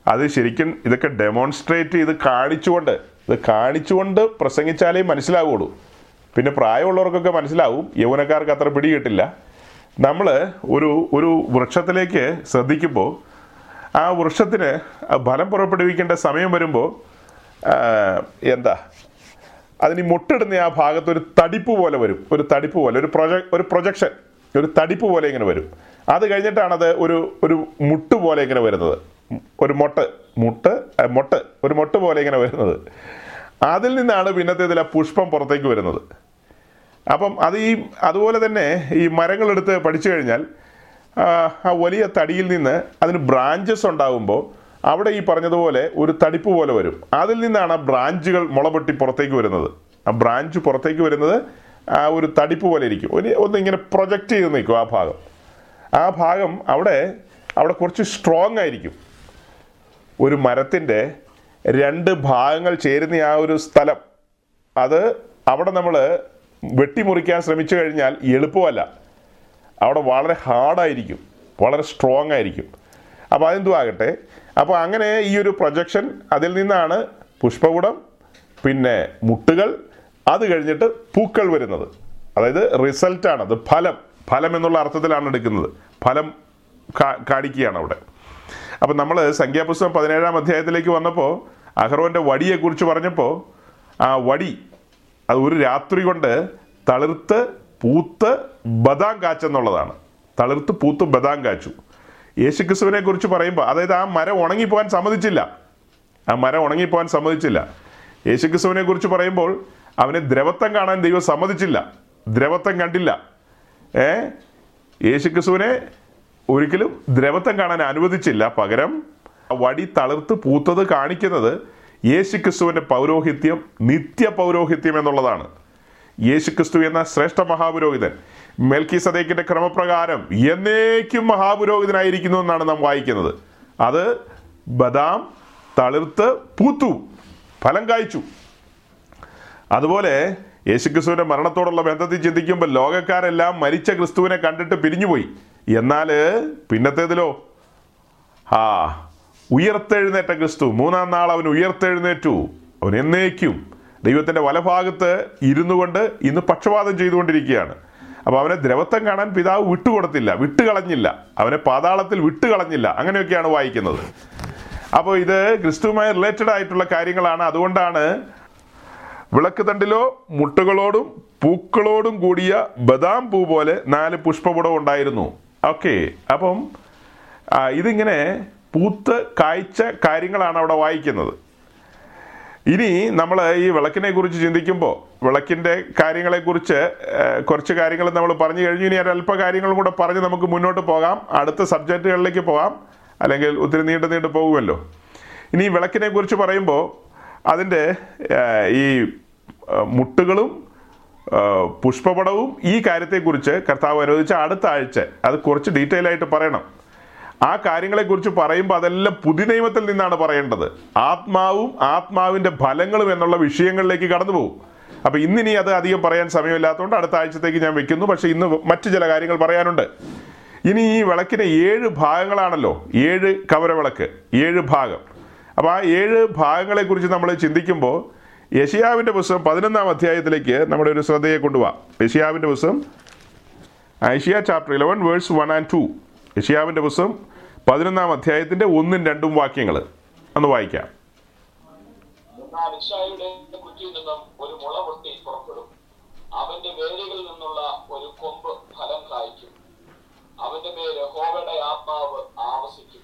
അത് ശരിക്കും ഇതൊക്കെ ഡെമോൺസ്ട്രേറ്റ് ചെയ്ത് കാണിച്ചുകൊണ്ട് ഇത് കാണിച്ചുകൊണ്ട് പ്രസംഗിച്ചാലേ മനസ്സിലാവുള്ളൂ. പിന്നെ പ്രായമുള്ളവർക്കൊക്കെ മനസ്സിലാവും യൗവനക്കാർക്ക് അത്ര പിടി കിട്ടില്ല നമ്മൾ ഒരു ഒരു വൃക്ഷത്തിലേക്ക് ശ്രദ്ധിക്കുമ്പോൾ ആ വൃക്ഷത്തിന് ഫലം പുറപ്പെടുവിക്കേണ്ട സമയം വരുമ്പോൾ എന്താ അതിന് മുട്ടിടുന്ന ആ ഭാഗത്ത് ഒരു തടിപ്പ് പോലെ വരും. ഒരു തടിപ്പ് പോലെ ഒരു പ്രൊജ ഒരു പ്രൊജക്ഷൻ ഒരു തടിപ്പ് പോലെ ഇങ്ങനെ വരും. അത് കഴിഞ്ഞിട്ടാണത് ഒരു ഒരു മുട്ട് പോലെ ഇങ്ങനെ വരുന്നത്. ഒരു മൊട്ട് മുട്ട് മൊട്ട് ഒരു മൊട്ട് പോലെ ഇങ്ങനെ വരുന്നത്. അതിൽ നിന്നാണ് പിന്നത്തേതിൽ ആ പുഷ്പം പുറത്തേക്ക് വരുന്നത്. അപ്പം അത് ഈ അതുപോലെ തന്നെ ഈ മരങ്ങളെടുത്ത് പഠിച്ചു കഴിഞ്ഞാൽ ആ, വലിയ തടിയിൽ നിന്ന് അതിന് ബ്രാഞ്ചസ് ഉണ്ടാകുമ്പോൾ അവിടെ ഈ പറഞ്ഞതുപോലെ ഒരു തടിപ്പ് പോലെ വരും. അതിൽ നിന്നാണ് ആ ബ്രാഞ്ചുകൾ മുളപൊട്ടി പുറത്തേക്ക് വരുന്നത്. ആ ബ്രാഞ്ച് പുറത്തേക്ക് വരുന്നത് ആ ഒരു തടിപ്പ് പോലെ ഇരിക്കും. ഒരു ഒന്ന് ഇങ്ങനെ പ്രൊജക്റ്റ് ചെയ്ത് നിൽക്കും ആ ഭാഗം. ആ ഭാഗം അവിടെ അവിടെ കുറച്ച് സ്ട്രോങ് ആയിരിക്കും. ഒരു മരത്തിന്റെ രണ്ട് ഭാഗങ്ങൾ ചേരുന്ന ആ ഒരു സ്ഥലം അത് അവിടെ നമ്മൾ വെട്ടിമുറിക്കാൻ ശ്രമിച്ചു കഴിഞ്ഞാൽ എളുപ്പമല്ല. അവിടെ വളരെ ഹാർഡായിരിക്കും വളരെ സ്ട്രോങ് ആയിരിക്കും. അപ്പോൾ അതെന്തു ആകട്ടെ അപ്പോൾ അങ്ങനെ ഈ ഒരു പ്രൊജക്ഷൻ അതിൽ നിന്നാണ് പുഷ്പകുടം പിന്നെ മുട്ടുകൾ അത് കഴിഞ്ഞിട്ട് പൂക്കൾ വരുന്നത്. അതായത് റിസൾട്ടാണ് അത് ഫലം. ഫലം എന്നുള്ള അർത്ഥത്തിലാണ് എടുക്കുന്നത്. ഫലം കാണിക്കുകയാണ് അവിടെ. അപ്പം നമ്മൾ സംഖ്യാപുസ്തകം പതിനേഴാം അധ്യായത്തിലേക്ക് വന്നപ്പോൾ അഹ്റോന്റെ വടിയെക്കുറിച്ച് പറഞ്ഞപ്പോൾ ആ വടി അത് ഒരു രാത്രി കൊണ്ട് തളിർത്ത് പൂത്ത് ബദാം കാച്ചെന്നുള്ളതാണ്. തളിർത്ത് പൂത്ത് ബദാം കാച്ചു. യേശുക്രിസ്തുവിനെ കുറിച്ച് പറയുമ്പോൾ അതായത് ആ മരം ഉണങ്ങിപ്പോകാൻ സമ്മതിച്ചില്ല. ആ മരം ഉണങ്ങിപ്പോകാൻ സമ്മതിച്ചില്ല. യേശുക്രിസ്തുവിനെ കുറിച്ച് പറയുമ്പോൾ അവനെ ദ്രവത്വം കാണാൻ ദൈവം സമ്മതിച്ചില്ല. ദ്രവത്വം കണ്ടില്ല. ഏ? യേശുക്രിസ്തുവിനെ ഒരിക്കലും ദ്രവത്വം കാണാൻ അനുവദിച്ചില്ല. പകരം വടി തളിർത്ത് പൂത്തത് കാണിക്കുന്നത് യേശുക്രിസ്തുവിന്റെ പൗരോഹിത്യം നിത്യ പൗരോഹിത്യം എന്നുള്ളതാണ്. യേശുക്രിസ്തു എന്ന ശ്രേഷ്ഠ മഹാപുരോഹിതൻ മെൽക്കി സദേക്കിന്റെ ക്രമപ്രകാരം എന്നേക്കും മഹാപുരോഹിതനായിരിക്കുന്നു എന്നാണ് നാം വായിക്കുന്നത്. അത് ബദാം തളിർത്ത് പൂത്തു ഫലം കായ്ച്ചു. അതുപോലെ യേശുക്രിസ്തുവിന്റെ മരണത്തോടുള്ള ബന്ധത്തിൽ ചിന്തിക്കുമ്പോൾ ലോകക്കാരെല്ലാം മരിച്ച ക്രിസ്തുവിനെ കണ്ടിട്ട് പിരിഞ്ഞുപോയി. എന്നാൽ പിന്നത്തേതിലോ? ആ ഉയർത്തെഴുന്നേറ്റ ക്രിസ്തു. മൂന്നാം നാൾ അവൻ ഉയർത്തെഴുന്നേറ്റു. അവൻ എന്നേക്കും. ദൈവത്തിന്റെ വലഭാഗത്ത് ഇരുന്നു കൊണ്ട് ഇന്ന് പക്ഷപാതം ചെയ്തുകൊണ്ടിരിക്കുകയാണ്. അപ്പോൾ അവനെ ദ്രവത്വം കാണാൻ പിതാവ് വിട്ടുകൊടുത്തില്ല വിട്ടുകളഞ്ഞില്ല. അവനെ പാതാളത്തിൽ വിട്ടുകളഞ്ഞില്ല. അങ്ങനെയൊക്കെയാണ് വായിക്കുന്നത്. അപ്പോൾ ഇത് ക്രിസ്തുവുമായി റിലേറ്റഡ് ആയിട്ടുള്ള കാര്യങ്ങളാണ്. അതുകൊണ്ടാണ് വിളക്ക് തണ്ടിലോ മുട്ടുകളോടും പൂക്കളോടും കൂടിയ ബദാം പൂ പോലെ നാല് പുഷ്പപുടം ഉണ്ടായിരുന്നു. ഓക്കെ അപ്പം ഇതിങ്ങനെ പൂത്ത് കായ്ച്ച കാര്യങ്ങളാണ് അവിടെ വായിക്കുന്നത്. ഇനി നമ്മൾ ഈ വിളക്കിനെ കുറിച്ച് ചിന്തിക്കുമ്പോൾ വിളക്കിന്റെ കാര്യങ്ങളെക്കുറിച്ച് കുറച്ച് കാര്യങ്ങൾ നമ്മൾ പറഞ്ഞു കഴിഞ്ഞു. ഇനി അല്പ കാര്യങ്ങളും കൂടെ പറഞ്ഞ് നമുക്ക് മുന്നോട്ട് പോകാം. അടുത്ത സബ്ജക്റ്റുകളിലേക്ക് പോകാം. അല്ലെങ്കിൽ ഒത്തിരി നീണ്ടു നീണ്ടു പോകുമല്ലോ. ഇനി വിളക്കിനെ കുറിച്ച് പറയുമ്പോൾ അതിന്റെ ഈ മുട്ടുകളും പുഷ്പപടവും ഈ കാര്യത്തെക്കുറിച്ച് കർത്താവ് അനുവദിച്ച അടുത്ത ആഴ്ച അത് കുറച്ച് ഡീറ്റെയിൽ ആയിട്ട് പറയണം. ആ കാര്യങ്ങളെക്കുറിച്ച് പറയുമ്പോൾ അതെല്ലാം പുതിയ നിയമത്തിൽ നിന്നാണ് പറയേണ്ടത്. ആത്മാവും ആത്മാവിന്റെ ഫലങ്ങളും എന്നുള്ള വിഷയങ്ങളിലേക്ക് കടന്നു പോകും അപ്പോൾ ഇന്നിനി അത് അധികം പറയാൻ സമയമില്ലാത്തതുകൊണ്ട് അടുത്ത ആഴ്ചത്തേക്ക് ഞാൻ വെക്കുന്നു. പക്ഷേ ഇന്ന് മറ്റു ചില കാര്യങ്ങൾ പറയാനുണ്ട്. ഇനി ഈ വിളക്കിന് ഏഴ് ഭാഗങ്ങളാണല്ലോ. ഏഴ് കവരവിളക്ക് ഏഴ് ഭാഗം. അപ്പോൾ ആ ഏഴ് ഭാഗങ്ങളെക്കുറിച്ച് നമ്മൾ ചിന്തിക്കുമ്പോൾ യഷിയാവിന്റെ പുസ്തകം പതിനൊന്നാം അധ്യായത്തിലേക്ക് നമ്മുടെ ഒരു ശ്രദ്ധയെ കൊണ്ടുപോകാം യഷിയാവിന്റെ പുസ്തകം Isaiah chapter eleven verse one and two യഷിയാവിന്റെ പുസ്തകം പതിനൊന്നാം അധ്യായത്തിന്റെ ഒന്നും രണ്ടും വാക്യങ്ങൾ ഒന്ന് വായിക്കാം. അവന്റെ വേരുകളിൽ നിന്നുള്ള ഒരു കൊമ്പ് ഫലം കായ്ക്കും. ആത്മാവ് ആവസിക്കും.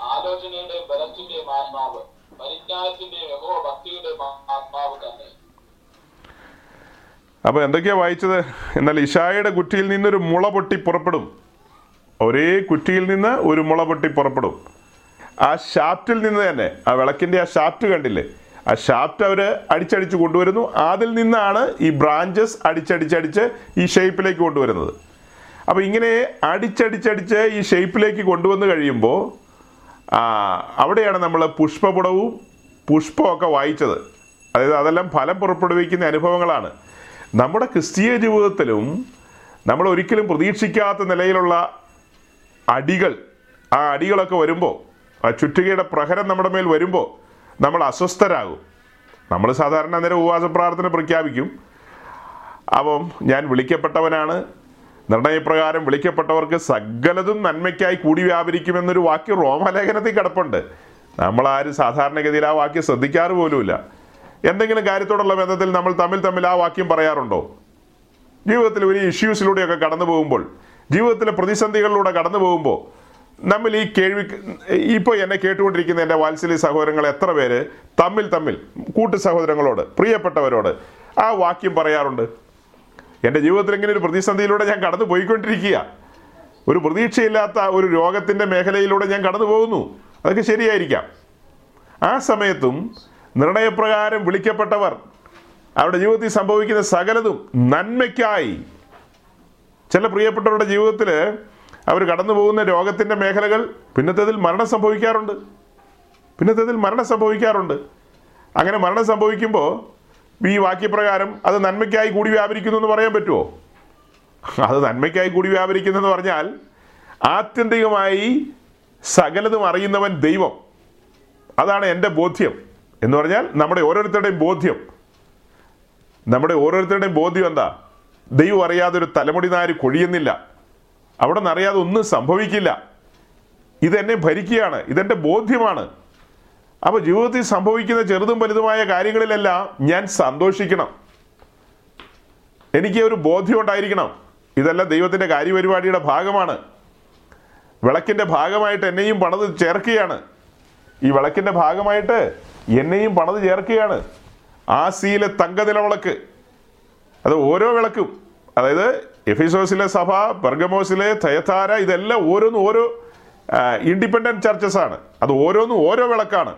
ആലോചനയുടെയും ബലത്തിന്റെയും ആത്മാവ് പരിജ്ഞാനത്തിന്റെയും യഹോ ഭക്തിയുടെയും ആത്മാവ് തന്നെ. അപ്പോൾ എന്തൊക്കെയാ വായിച്ചത്? എന്നാൽ ഇഷായുടെ കുറ്റിയിൽ നിന്നൊരു മുള പൊട്ടി പുറപ്പെടും. ഒരേ കുറ്റിയിൽ നിന്ന് ഒരു മുള പൊട്ടി പുറപ്പെടും. ആ ഷാഫ്റ്റിൽ നിന്ന് തന്നെ ആ വിളക്കിന്റെ ആ ഷാഫ്റ്റ് കണ്ടില്ലേ? ആ ഷാഫ്റ്റ് അവർ അടിച്ചടിച്ച് കൊണ്ടുവരുന്നു. അതിൽ നിന്നാണ് ഈ ബ്രാഞ്ചസ് അടിച്ചടിച്ചടിച്ച് ഈ ഷേപ്പിലേക്ക് കൊണ്ടുവരുന്നത്. അപ്പോൾ ഇങ്ങനെ അടിച്ചടിച്ചടിച്ച് ഈ ഷേപ്പിലേക്ക് കൊണ്ടുവന്ന് കഴിയുമ്പോൾ അവിടെയാണ് നമ്മൾ പുഷ്പപുടവും പുഷ്പമൊക്കെ വായിച്ചത്. അതായത് അതെല്ലാം ഫലം പുറപ്പെടുവിക്കുന്ന അനുഭവങ്ങളാണ്. നമ്മുടെ ക്രിസ്തീയ ജീവിതത്തിലും നമ്മൾ ഒരിക്കലും പ്രതീക്ഷിക്കാത്ത നിലയിലുള്ള അടികൾ ആ അടികളൊക്കെ വരുമ്പോൾ ആ ചുറ്റുകയുടെ പ്രഹരം നമ്മുടെ മേൽ വരുമ്പോൾ നമ്മൾ അസ്വസ്ഥരാകും. നമ്മൾ സാധാരണ അന്നേരം ഉപവാസ പ്രാർത്ഥന പ്രഖ്യാപിക്കും. അപ്പം ഞാൻ വിളിക്കപ്പെട്ടവനാണ്. നിർണയപ്രകാരം വിളിക്കപ്പെട്ടവർക്ക് സകലതും നന്മയ്ക്കായി കൂടി വ്യാപരിക്കുമെന്നൊരു വാക്യം റോമലേഖനത്തിൽ കിടപ്പുണ്ട്. നമ്മളാരും സാധാരണഗതിയിൽ ആ വാക്യം ശ്രദ്ധിക്കാറ് പോലുമില്ല. എന്തെങ്കിലും കാര്യത്തോടുള്ള ബന്ധത്തിൽ നമ്മൾ തമ്മിൽ തമ്മിൽ ആ വാക്യം പറയാറുണ്ടോ? ജീവിതത്തിൽ ഒരു ഇഷ്യൂസിലൂടെയൊക്കെ കടന്നു പോകുമ്പോൾ ജീവിതത്തിലെ പ്രതിസന്ധികളിലൂടെ കടന്നു പോകുമ്പോൾ നമ്മൾ ഈ കേൾവി ഇപ്പോൾ എന്നെ കേട്ടുകൊണ്ടിരിക്കുന്ന എന്റെ വാത്സല്യ സഹോദരങ്ങൾ എത്ര പേര്? തമ്മിൽ തമ്മിൽ കൂട്ടു സഹോദരങ്ങളോട് പ്രിയപ്പെട്ടവരോട് ആ വാക്യം പറയാറുണ്ട്. എന്റെ ജീവിതത്തിൽ ഇങ്ങനെ ഒരു പ്രതിസന്ധിയിലൂടെ ഞാൻ കടന്നു പോയിക്കൊണ്ടിരിക്കുക. ഒരു പ്രതീക്ഷയില്ലാത്ത ഒരു രോഗത്തിന്റെ മേഖലയിലൂടെ ഞാൻ കടന്നു പോകുന്നു. അതൊക്കെ ശരിയായിരിക്കാം. ആ സമയത്തും നിർണയപ്രകാരം വിളിക്കപ്പെട്ടവർ അവരുടെ ജീവിതത്തിൽ സംഭവിക്കുന്ന സകലതും നന്മയ്ക്കായി. ചില പ്രിയപ്പെട്ടവരുടെ ജീവിതത്തിൽ അവർ കടന്നു പോകുന്ന രോഗത്തിന്റെ മേഖലകൾ പിന്നത്തേതിൽ മരണം സംഭവിക്കാറുണ്ട്. പിന്നത്തേതിൽ മരണം സംഭവിക്കാറുണ്ട്. അങ്ങനെ മരണം സംഭവിക്കുമ്പോൾ ഈ വാക്യപ്രകാരം അത് നന്മയ്ക്കായി കൂടി വ്യാപരിക്കുന്നു എന്ന് പറയാൻ പറ്റുമോ അത് നന്മയ്ക്കായി കൂടി വ്യാപരിക്കുന്നു എന്ന് പറഞ്ഞാൽ ആത്യന്തികമായി സകലതും അറിയുന്നവൻ ദൈവം. അതാണ് എന്റെ ബോധ്യം. എന്ന് പറഞ്ഞാൽ നമ്മുടെ ഓരോരുത്തരുടെയും ബോധ്യം. നമ്മുടെ ഓരോരുത്തരുടെയും ബോധ്യം എന്താ? ദൈവം അറിയാതെ ഒരു തലമുടി നാര് കൊഴിയുന്നില്ല. അവിടെ നിന്ന് അറിയാതെ ഒന്നും സംഭവിക്കില്ല. ഇതെന്നെ ഭരിക്കുകയാണ്. ഇതെന്റെ ബോധ്യമാണ്. അപ്പോൾ ജീവിതത്തിൽ സംഭവിക്കുന്ന ചെറുതും വലുതുമായ കാര്യങ്ങളിലെല്ലാം ഞാൻ സന്തോഷിക്കണം. എനിക്ക് ഒരു ബോധ്യം ഉണ്ടായിരിക്കണം. ഇതെല്ലാം ദൈവത്തിന്റെ കാര്യപരിപാടിയുടെ ഭാഗമാണ്. വിളക്കിന്റെ ഭാഗമായിട്ട് എന്നെയും പണത് ചേർക്കുകയാണ്. ഈ വിളക്കിന്റെ ഭാഗമായിട്ട് എന്നെയും പണത് ചേർക്കുകയാണ്. ആസിയിലെ തങ്കനിലവിളക്ക്. അത് ഓരോ വിളക്കും. അതായത് എഫിസോസിലെ സഭ ബർഗമോസിലെ തയത്താര ഇതെല്ലാം ഓരോന്നും ഓരോ ഇൻഡിപെൻഡന്റ് ചർച്ചസ് ആണ്. അത് ഓരോന്നും ഓരോ വിളക്കാണ്.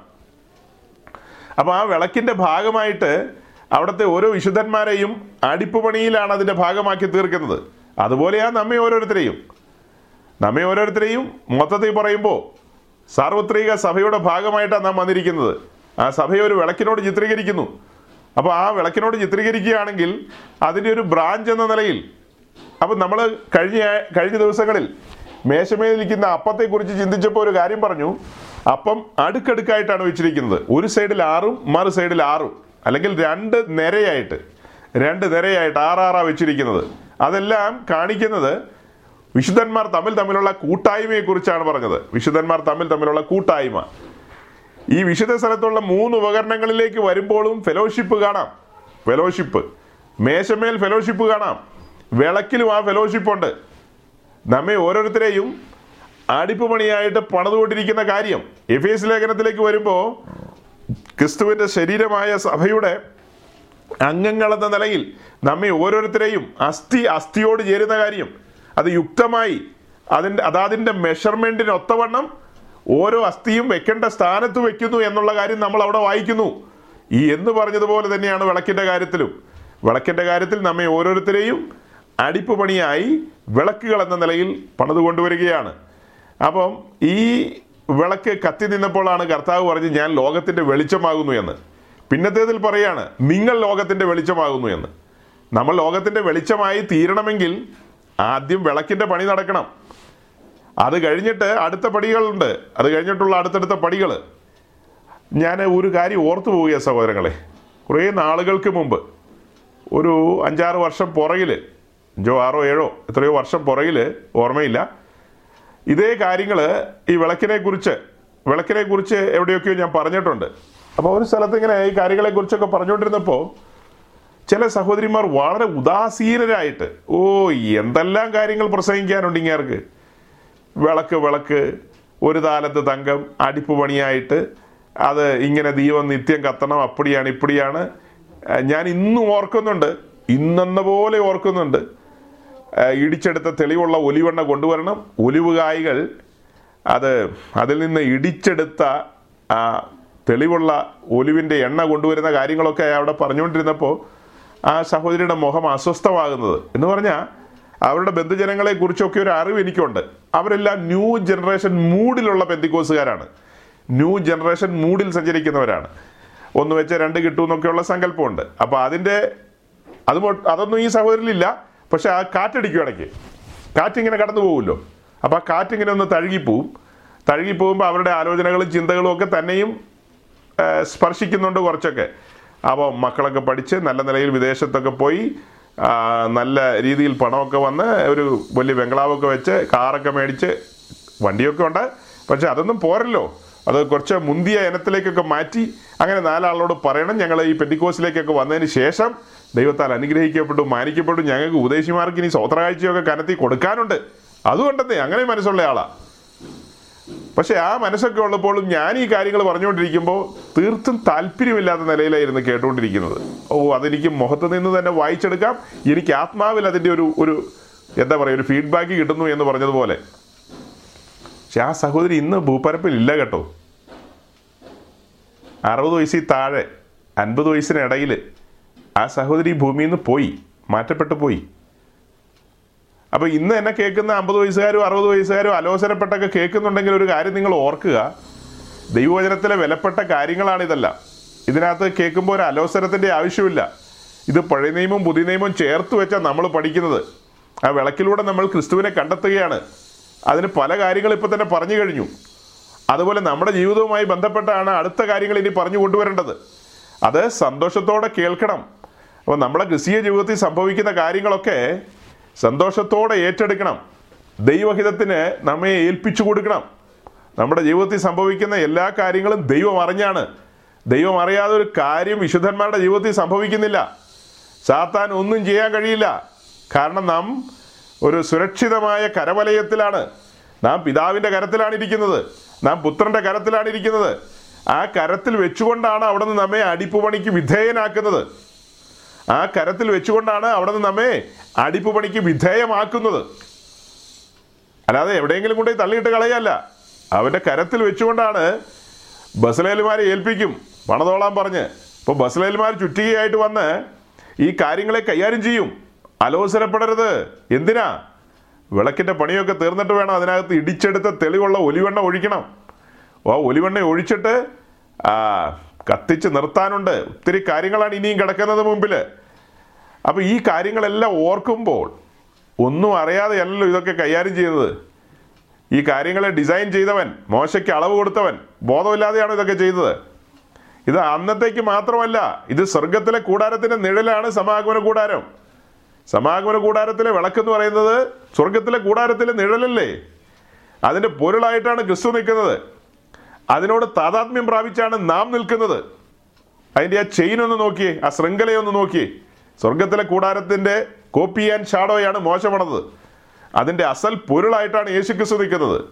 അപ്പോൾ ആ വിളക്കിന്റെ ഭാഗമായിട്ട് അവിടുത്തെ ഓരോ വിശുദ്ധന്മാരെയും അടിപ്പ് പണിയിലാണ് അതിന്റെ ഭാഗമാക്കി തീർക്കുന്നത്. അതുപോലെയാണ് നമ്മെ ഓരോരുത്തരെയും. നമ്മെ ഓരോരുത്തരെയും മൊത്തത്തിൽ പറയുമ്പോൾ സാർവത്രിക സഭയുടെ ഭാഗമായിട്ടാണ് നാം വന്നിരിക്കുന്നത്. ആ സഭയെ ഒരു വിളക്കിനോട് ചിത്രീകരിക്കുന്നു. അപ്പോൾ ആ വിളക്കിനോട് ചിത്രീകരിക്കുകയാണെങ്കിൽ അതിന്റെ ഒരു ബ്രാഞ്ച് എന്ന നിലയിൽ അപ്പം നമ്മൾ കഴിഞ്ഞ കഴിഞ്ഞ ദിവസങ്ങളിൽ മേശമേലിരിക്കുന്ന അപ്പത്തെക്കുറിച്ച് ചിന്തിച്ചപ്പോൾ ഒരു കാര്യം പറഞ്ഞു. അപ്പം അടുക്കടുക്കായിട്ടാണ് വെച്ചിരിക്കുന്നത്. ഒരു സൈഡിൽ ആറും മറു സൈഡിൽ ആറും അല്ലെങ്കിൽ രണ്ട് നിരയായിട്ട് രണ്ട് നിരയായിട്ട് ആറാറാ വെച്ചിരിക്കുന്നത്. അതെല്ലാം കാണിക്കുന്നത് വിശുദ്ധന്മാർ തമ്മിൽ തമ്മിലുള്ള കൂട്ടായ്മയെക്കുറിച്ചാണ് പറഞ്ഞത്. വിശുദ്ധന്മാർ തമ്മിൽ തമ്മിലുള്ള കൂട്ടായ്മ. ഈ വിശുദ്ധ സ്ഥലത്തുള്ള മൂന്ന് ഉപകരണങ്ങളിലേക്ക് വരുമ്പോഴും ഫെലോഷിപ്പ് കാണാം. ഫെലോഷിപ്പ് മേശമേൽ ഫെലോഷിപ്പ് കാണാം. വിളക്കിലും ആ ഫെലോഷിപ്പ് ഉണ്ട്. നമ്മെ ഓരോരുത്തരെയും അടിപ്പ് പണിയായിട്ട് പണിതുകൊണ്ടിരിക്കുന്ന കാര്യം. എഫ് എസ് ലേഖനത്തിലേക്ക് വരുമ്പോൾ ക്രിസ്തുവിന്റെ ശരീരമായ സഭയുടെ അംഗങ്ങളെന്ന നിലയിൽ നമ്മെ ഓരോരുത്തരെയും അസ്ഥി അസ്ഥിയോട് ചേരുന്ന കാര്യം. അത് യുക്തമായി അതിന്റെ അതാതിന്റെ മെഷർമെന്റിന് ഒത്തവണ്ണം ഓരോ അസ്ഥിയും വെക്കേണ്ട സ്ഥാനത്ത് വെക്കുന്നു എന്നുള്ള കാര്യം നമ്മൾ അവിടെ വായിക്കുന്നു. ഈ എന്ന് പറഞ്ഞതുപോലെ തന്നെയാണ് വിളക്കിന്റെ കാര്യത്തിലും. വിളക്കിന്റെ കാര്യത്തിൽ നമ്മെ ഓരോരുത്തരെയും അടിപ്പ് പണിയായി വിളക്കുകൾ എന്ന നിലയിൽ പണിത് കൊണ്ടുവരികയാണ്. അപ്പം ഈ വിളക്ക് കത്തി നിന്നപ്പോഴാണ് കർത്താവ് പറഞ്ഞ് ഞാൻ ലോകത്തിന്റെ വെളിച്ചമാകുന്നു എന്ന്. പിന്നത്തേതിൽ പറയാണ് നിങ്ങൾ ലോകത്തിന്റെ വെളിച്ചമാകുന്നു എന്ന്. നമ്മൾ ലോകത്തിന്റെ വെളിച്ചമായി തീരണമെങ്കിൽ ആദ്യം വിളക്കിന്റെ പണി നടക്കണം. അത് കഴിഞ്ഞിട്ട് അടുത്ത പടികളുണ്ട്. അത് കഴിഞ്ഞിട്ടുള്ള അടുത്തടുത്ത പടികൾ. ഞാൻ ഒരു കാര്യം ഓർത്തു പോവുക സഹോദരങ്ങളെ. കുറേ നാളുകൾക്ക് മുമ്പ്. ഒരു അഞ്ചാറ് വർഷം പുറകിൽ അഞ്ചോ ആറോ ഏഴോ എത്രയോ വർഷം പുറകിൽ ഓർമ്മയില്ല. ഇതേ കാര്യങ്ങൾ ഈ വിളക്കിനെ കുറിച്ച് വിളക്കിനെ കുറിച്ച് എവിടെയൊക്കെയോ ഞാൻ പറഞ്ഞിട്ടുണ്ട്. അപ്പോൾ ഒരു സ്ഥലത്ത് ഇങ്ങനെ ഈ കാര്യങ്ങളെക്കുറിച്ചൊക്കെ പറഞ്ഞുകൊണ്ടിരുന്നപ്പോൾ ചില സഹോദരിമാർ വളരെ ഉദാസീനരായിട്ട് ഓ എന്തെല്ലാം കാര്യങ്ങൾ പ്രസംഗിക്കാനുണ്ട് ഇങ്ങേർക്ക്? വിളക്ക് വിളക്ക് ഒരു താലത്ത് തങ്കം അടിപ്പ് പണിയായിട്ട് അത് ഇങ്ങനെ ദീപം നിത്യം കത്തണം അപ്പടിയാണ് ഇപ്പടിയാണ്. ഞാൻ ഇന്നും ഓർക്കുന്നുണ്ട് ഇന്നെന്ന പോലെ ഓർക്കുന്നുണ്ട്. ഇടിച്ചെടുത്ത തെളിവുള്ള ഒലിവെണ്ണ കൊണ്ടുവരണം. ഒലിവുകായ്കൾ അത് അതിൽ നിന്ന് ഇടിച്ചെടുത്ത തെളിവുള്ള ഒലിവിന്റെ എണ്ണ കൊണ്ടുവരുന്ന കാര്യങ്ങളൊക്കെ അവിടെ പറഞ്ഞുകൊണ്ടിരുന്നപ്പോൾ ആ സഹോദരിയുടെ മുഖം അസ്വസ്ഥമാകുന്നത്. എന്ന് പറഞ്ഞാൽ അവരുടെ ബന്ധുജനങ്ങളെ കുറിച്ചൊക്കെ ഒരു അറിവ് എനിക്കുണ്ട്. അവരെല്ലാം ന്യൂ ജനറേഷൻ മൂഡിലുള്ള പെന്തിക്കോസുകാരാണ്. ന്യൂ ജനറേഷൻ മൂഡിൽ സഞ്ചരിക്കുന്നവരാണ്. ഒന്ന് വെച്ച് രണ്ട് കിട്ടും എന്നൊക്കെയുള്ള സങ്കല്പമുണ്ട്. അപ്പോൾ അതിന്റെ അത് അതൊന്നും ഈ സഹോദരിലില്ല. പക്ഷെ ആ കാറ്റടിക്കും ഇടയ്ക്ക്. കാറ്റിങ്ങനെ കടന്നു പോകുമല്ലോ അപ്പോൾ ആ കാറ്റിങ്ങനെ ഒന്ന് തഴുകിപ്പോവും. തഴുകിപ്പോകുമ്പോൾ അവരുടെ ആലോചനകളും ചിന്തകളും ഒക്കെ തന്നെയും സ്പർശിക്കുന്നുണ്ട് കുറച്ചൊക്കെ. അപ്പോൾ മക്കളൊക്കെ പഠിച്ച് നല്ല നിലയിൽ വിദേശത്തൊക്കെ പോയി നല്ല രീതിയിൽ പണമൊക്കെ വന്ന് ഒരു വലിയ ബംഗ്ലാവൊക്കെ വെച്ച് കാറൊക്കെ മേടിച്ച് വണ്ടിയൊക്കെ ഉണ്ട്. പക്ഷെ അതൊന്നും പോരല്ലോ. അത് കുറച്ച് മുന്തിയ ഇനത്തിലേക്കൊക്കെ മാറ്റി അങ്ങനെ നാലാളോട് പറയണം. ഞങ്ങൾ ഈ പെറ്റിക്കോസിലേക്കൊക്കെ വന്നതിന് ശേഷം ദൈവത്താൽ അനുഗ്രഹിക്കപ്പെട്ടു മാനിക്കപ്പെട്ടു. ഞങ്ങൾക്ക് ഉദ്ദേശിമാർക്ക് ഇനി സ്വോത്രകാഴ്ചയൊക്കെ കനത്തി കൊടുക്കാനുണ്ട്. അതുകൊണ്ടെന്നേ അങ്ങനെ മനസ്സുള്ള ആളാ. പക്ഷെ ആ മനസ്സൊക്കെ ഉള്ളപ്പോഴും ഞാൻ ഈ കാര്യങ്ങൾ പറഞ്ഞുകൊണ്ടിരിക്കുമ്പോൾ തീർത്തും താല്പര്യമില്ലാത്ത നിലയിലായിരുന്നു കേട്ടുകൊണ്ടിരിക്കുന്നത്. ഓ അതെനിക്ക് മുഖത്ത് നിന്ന് തന്നെ വായിച്ചെടുക്കാം. എനിക്ക് ആത്മാവിൽ അതിന്റെ ഒരു ഒരു എന്താ പറയുക ഒരു ഫീഡ്ബാക്ക് കിട്ടുന്നു എന്ന് പറഞ്ഞതുപോലെ. പക്ഷെ ആ സഹോദരി ഇന്ന് ഭൂപരപ്പിൽ ഇല്ല കേട്ടോ. അറുപത് വയസ്സിൽ താഴെ അൻപത് വയസ്സിനിടയിൽ ആ സഹോദരി ഭൂമിയിൽ നിന്ന് പോയി മാറ്റപ്പെട്ടു പോയി. അപ്പോൾ ഇന്ന് എന്നെ കേൾക്കുന്ന അമ്പത് വയസ്സുകാരോ അറുപത് വയസ്സുകാരോ അലോസരപ്പെട്ടൊക്കെ കേൾക്കുന്നുണ്ടെങ്കിൽ ഒരു കാര്യം നിങ്ങൾ ഓർക്കുക. ദൈവവചനത്തിലെ വിലപ്പെട്ട കാര്യങ്ങളാണ് ഇതല്ല. ഇതിനകത്ത് കേൾക്കുമ്പോൾ ഒരു അലോസരത്തിന്റെ ആവശ്യമില്ല. ഇത് പഴയ നിയമവും പുതിയ നിയമവും ചേർത്ത് വെച്ചാൽ നമ്മൾ പഠിക്കുന്നത്. ആ വിളക്കിലൂടെ നമ്മൾ ക്രിസ്തുവിനെ കണ്ടെത്തുകയാണ്. അതിന് പല കാര്യങ്ങൾ ഇപ്പം തന്നെ പറഞ്ഞു കഴിഞ്ഞു. അതുപോലെ നമ്മുടെ ജീവിതവുമായി ബന്ധപ്പെട്ടാണ് അടുത്ത കാര്യങ്ങൾ ഇനി പറഞ്ഞു കൊണ്ടുവരേണ്ടത്. അത് സന്തോഷത്തോടെ കേൾക്കണം. അപ്പോൾ നമ്മുടെ ക്രിസ്തീയ ജീവിതത്തിൽ സംഭവിക്കുന്ന കാര്യങ്ങളൊക്കെ സന്തോഷത്തോടെ ഏറ്റെടുക്കണം. ദൈവഹിതത്തിന് നമ്മെ ഏൽപ്പിച്ചു കൊടുക്കണം. നമ്മുടെ ജീവിതത്തിൽ സംഭവിക്കുന്ന എല്ലാ കാര്യങ്ങളും ദൈവം അറിഞ്ഞാണ്. ദൈവം അറിയാതെ ഒരു കാര്യം വിശുദ്ധന്മാരുടെ ജീവിതത്തിൽ സംഭവിക്കുന്നില്ല. സാത്താൻ ഒന്നും ചെയ്യാൻ കഴിയില്ല. കാരണം നാം ഒരു സുരക്ഷിതമായ കരവലയത്തിലാണ്. നാം പിതാവിന്റെ കരത്തിലാണ് ഇരിക്കുന്നത്. നാം പുത്രന്റെ കരത്തിലാണ് ഇരിക്കുന്നത്. ആ കരത്തിൽ വെച്ചുകൊണ്ടാണ് അവിടെ നിന്ന് നമ്മെ അടിപ്പുപണിക്ക് വിധേയനാക്കുന്നത്. ആ കരത്തിൽ വെച്ചുകൊണ്ടാണ് അവിടെ നിന്ന് നമ്മെ അടിപ്പ് പണിക്ക് വിധേയമാക്കുന്നത്. അല്ലാതെ എവിടെയെങ്കിലും കൊണ്ടുപോയി തള്ളിയിട്ട് കളയല്ല. അവന്റെ കരത്തിൽ വെച്ചുകൊണ്ടാണ് ബസലേലുമാരെ ഏൽപ്പിക്കും പണതോളാൻ പറഞ്ഞ്. ഇപ്പോൾ ബസലേലുമാർ ചുറ്റികയായിട്ട് വന്ന് ഈ കാര്യങ്ങളെ കൈകാര്യം ചെയ്യും. അലോസരപ്പെടരുത്. എന്തിനാ? വിളക്കിന്റെ പണിയൊക്കെ തീർന്നിട്ട് വേണം അതിനകത്ത് ഇടിച്ചെടുത്ത തെളിവുള്ള ഒലിവെണ്ണ ഒഴിക്കണം. ആ ഒലിവെണ്ണ ഒഴിച്ചിട്ട് കത്തിച്ച് നിർത്താനുണ്ട്. ഒത്തിരി കാര്യങ്ങളാണ് ഇനിയും കിടക്കുന്നത് മുമ്പിൽ അപ്പോൾ ഈ കാര്യങ്ങളെല്ലാം ഓർക്കുമ്പോൾ ഒന്നും അറിയാതെയല്ലല്ലോ ഇതൊക്കെ കൈകാര്യം ചെയ്തത് ഈ കാര്യങ്ങളെ ഡിസൈൻ ചെയ്തവൻ മോശയ്ക്ക് അളവ് കൊടുത്തവൻ ബോധമില്ലാതെയാണ് ഇതൊക്കെ ചെയ്തത്? ഇത് അന്നത്തേക്ക് മാത്രമല്ല ഇത് സ്വർഗത്തിലെ കൂടാരത്തിന്റെ നിഴലാണ് സമാഗമന കൂടാരം. സമാഗമന കൂടാരത്തിലെ വിളക്കെന്ന് പറയുന്നത് സ്വർഗത്തിലെ കൂടാരത്തിലെ നിഴലല്ലേ? അതിന്റെ പൊരുളായിട്ടാണ് ക്രിസ്തു നിൽക്കുന്നത്. അതിനോട് താതാത്മ്യം പ്രാപിച്ചാണ് നാം നിൽക്കുന്നത്. അതിന്റെ ആ ചെയിൻ ഒന്ന് നോക്കിയേ ആ ശൃംഖലയൊന്ന് നോക്കിയേ. സ്വർഗത്തിലെ കൂടാരത്തിന്റെ കോപ്പി ആൻഡ് ഷാഡോയാണ് മോശമണത്. അതിന്റെ അസൽ പൊരുളായിട്ടാണ് യേശുക്രിസ്തു നിൽക്കുന്നത്.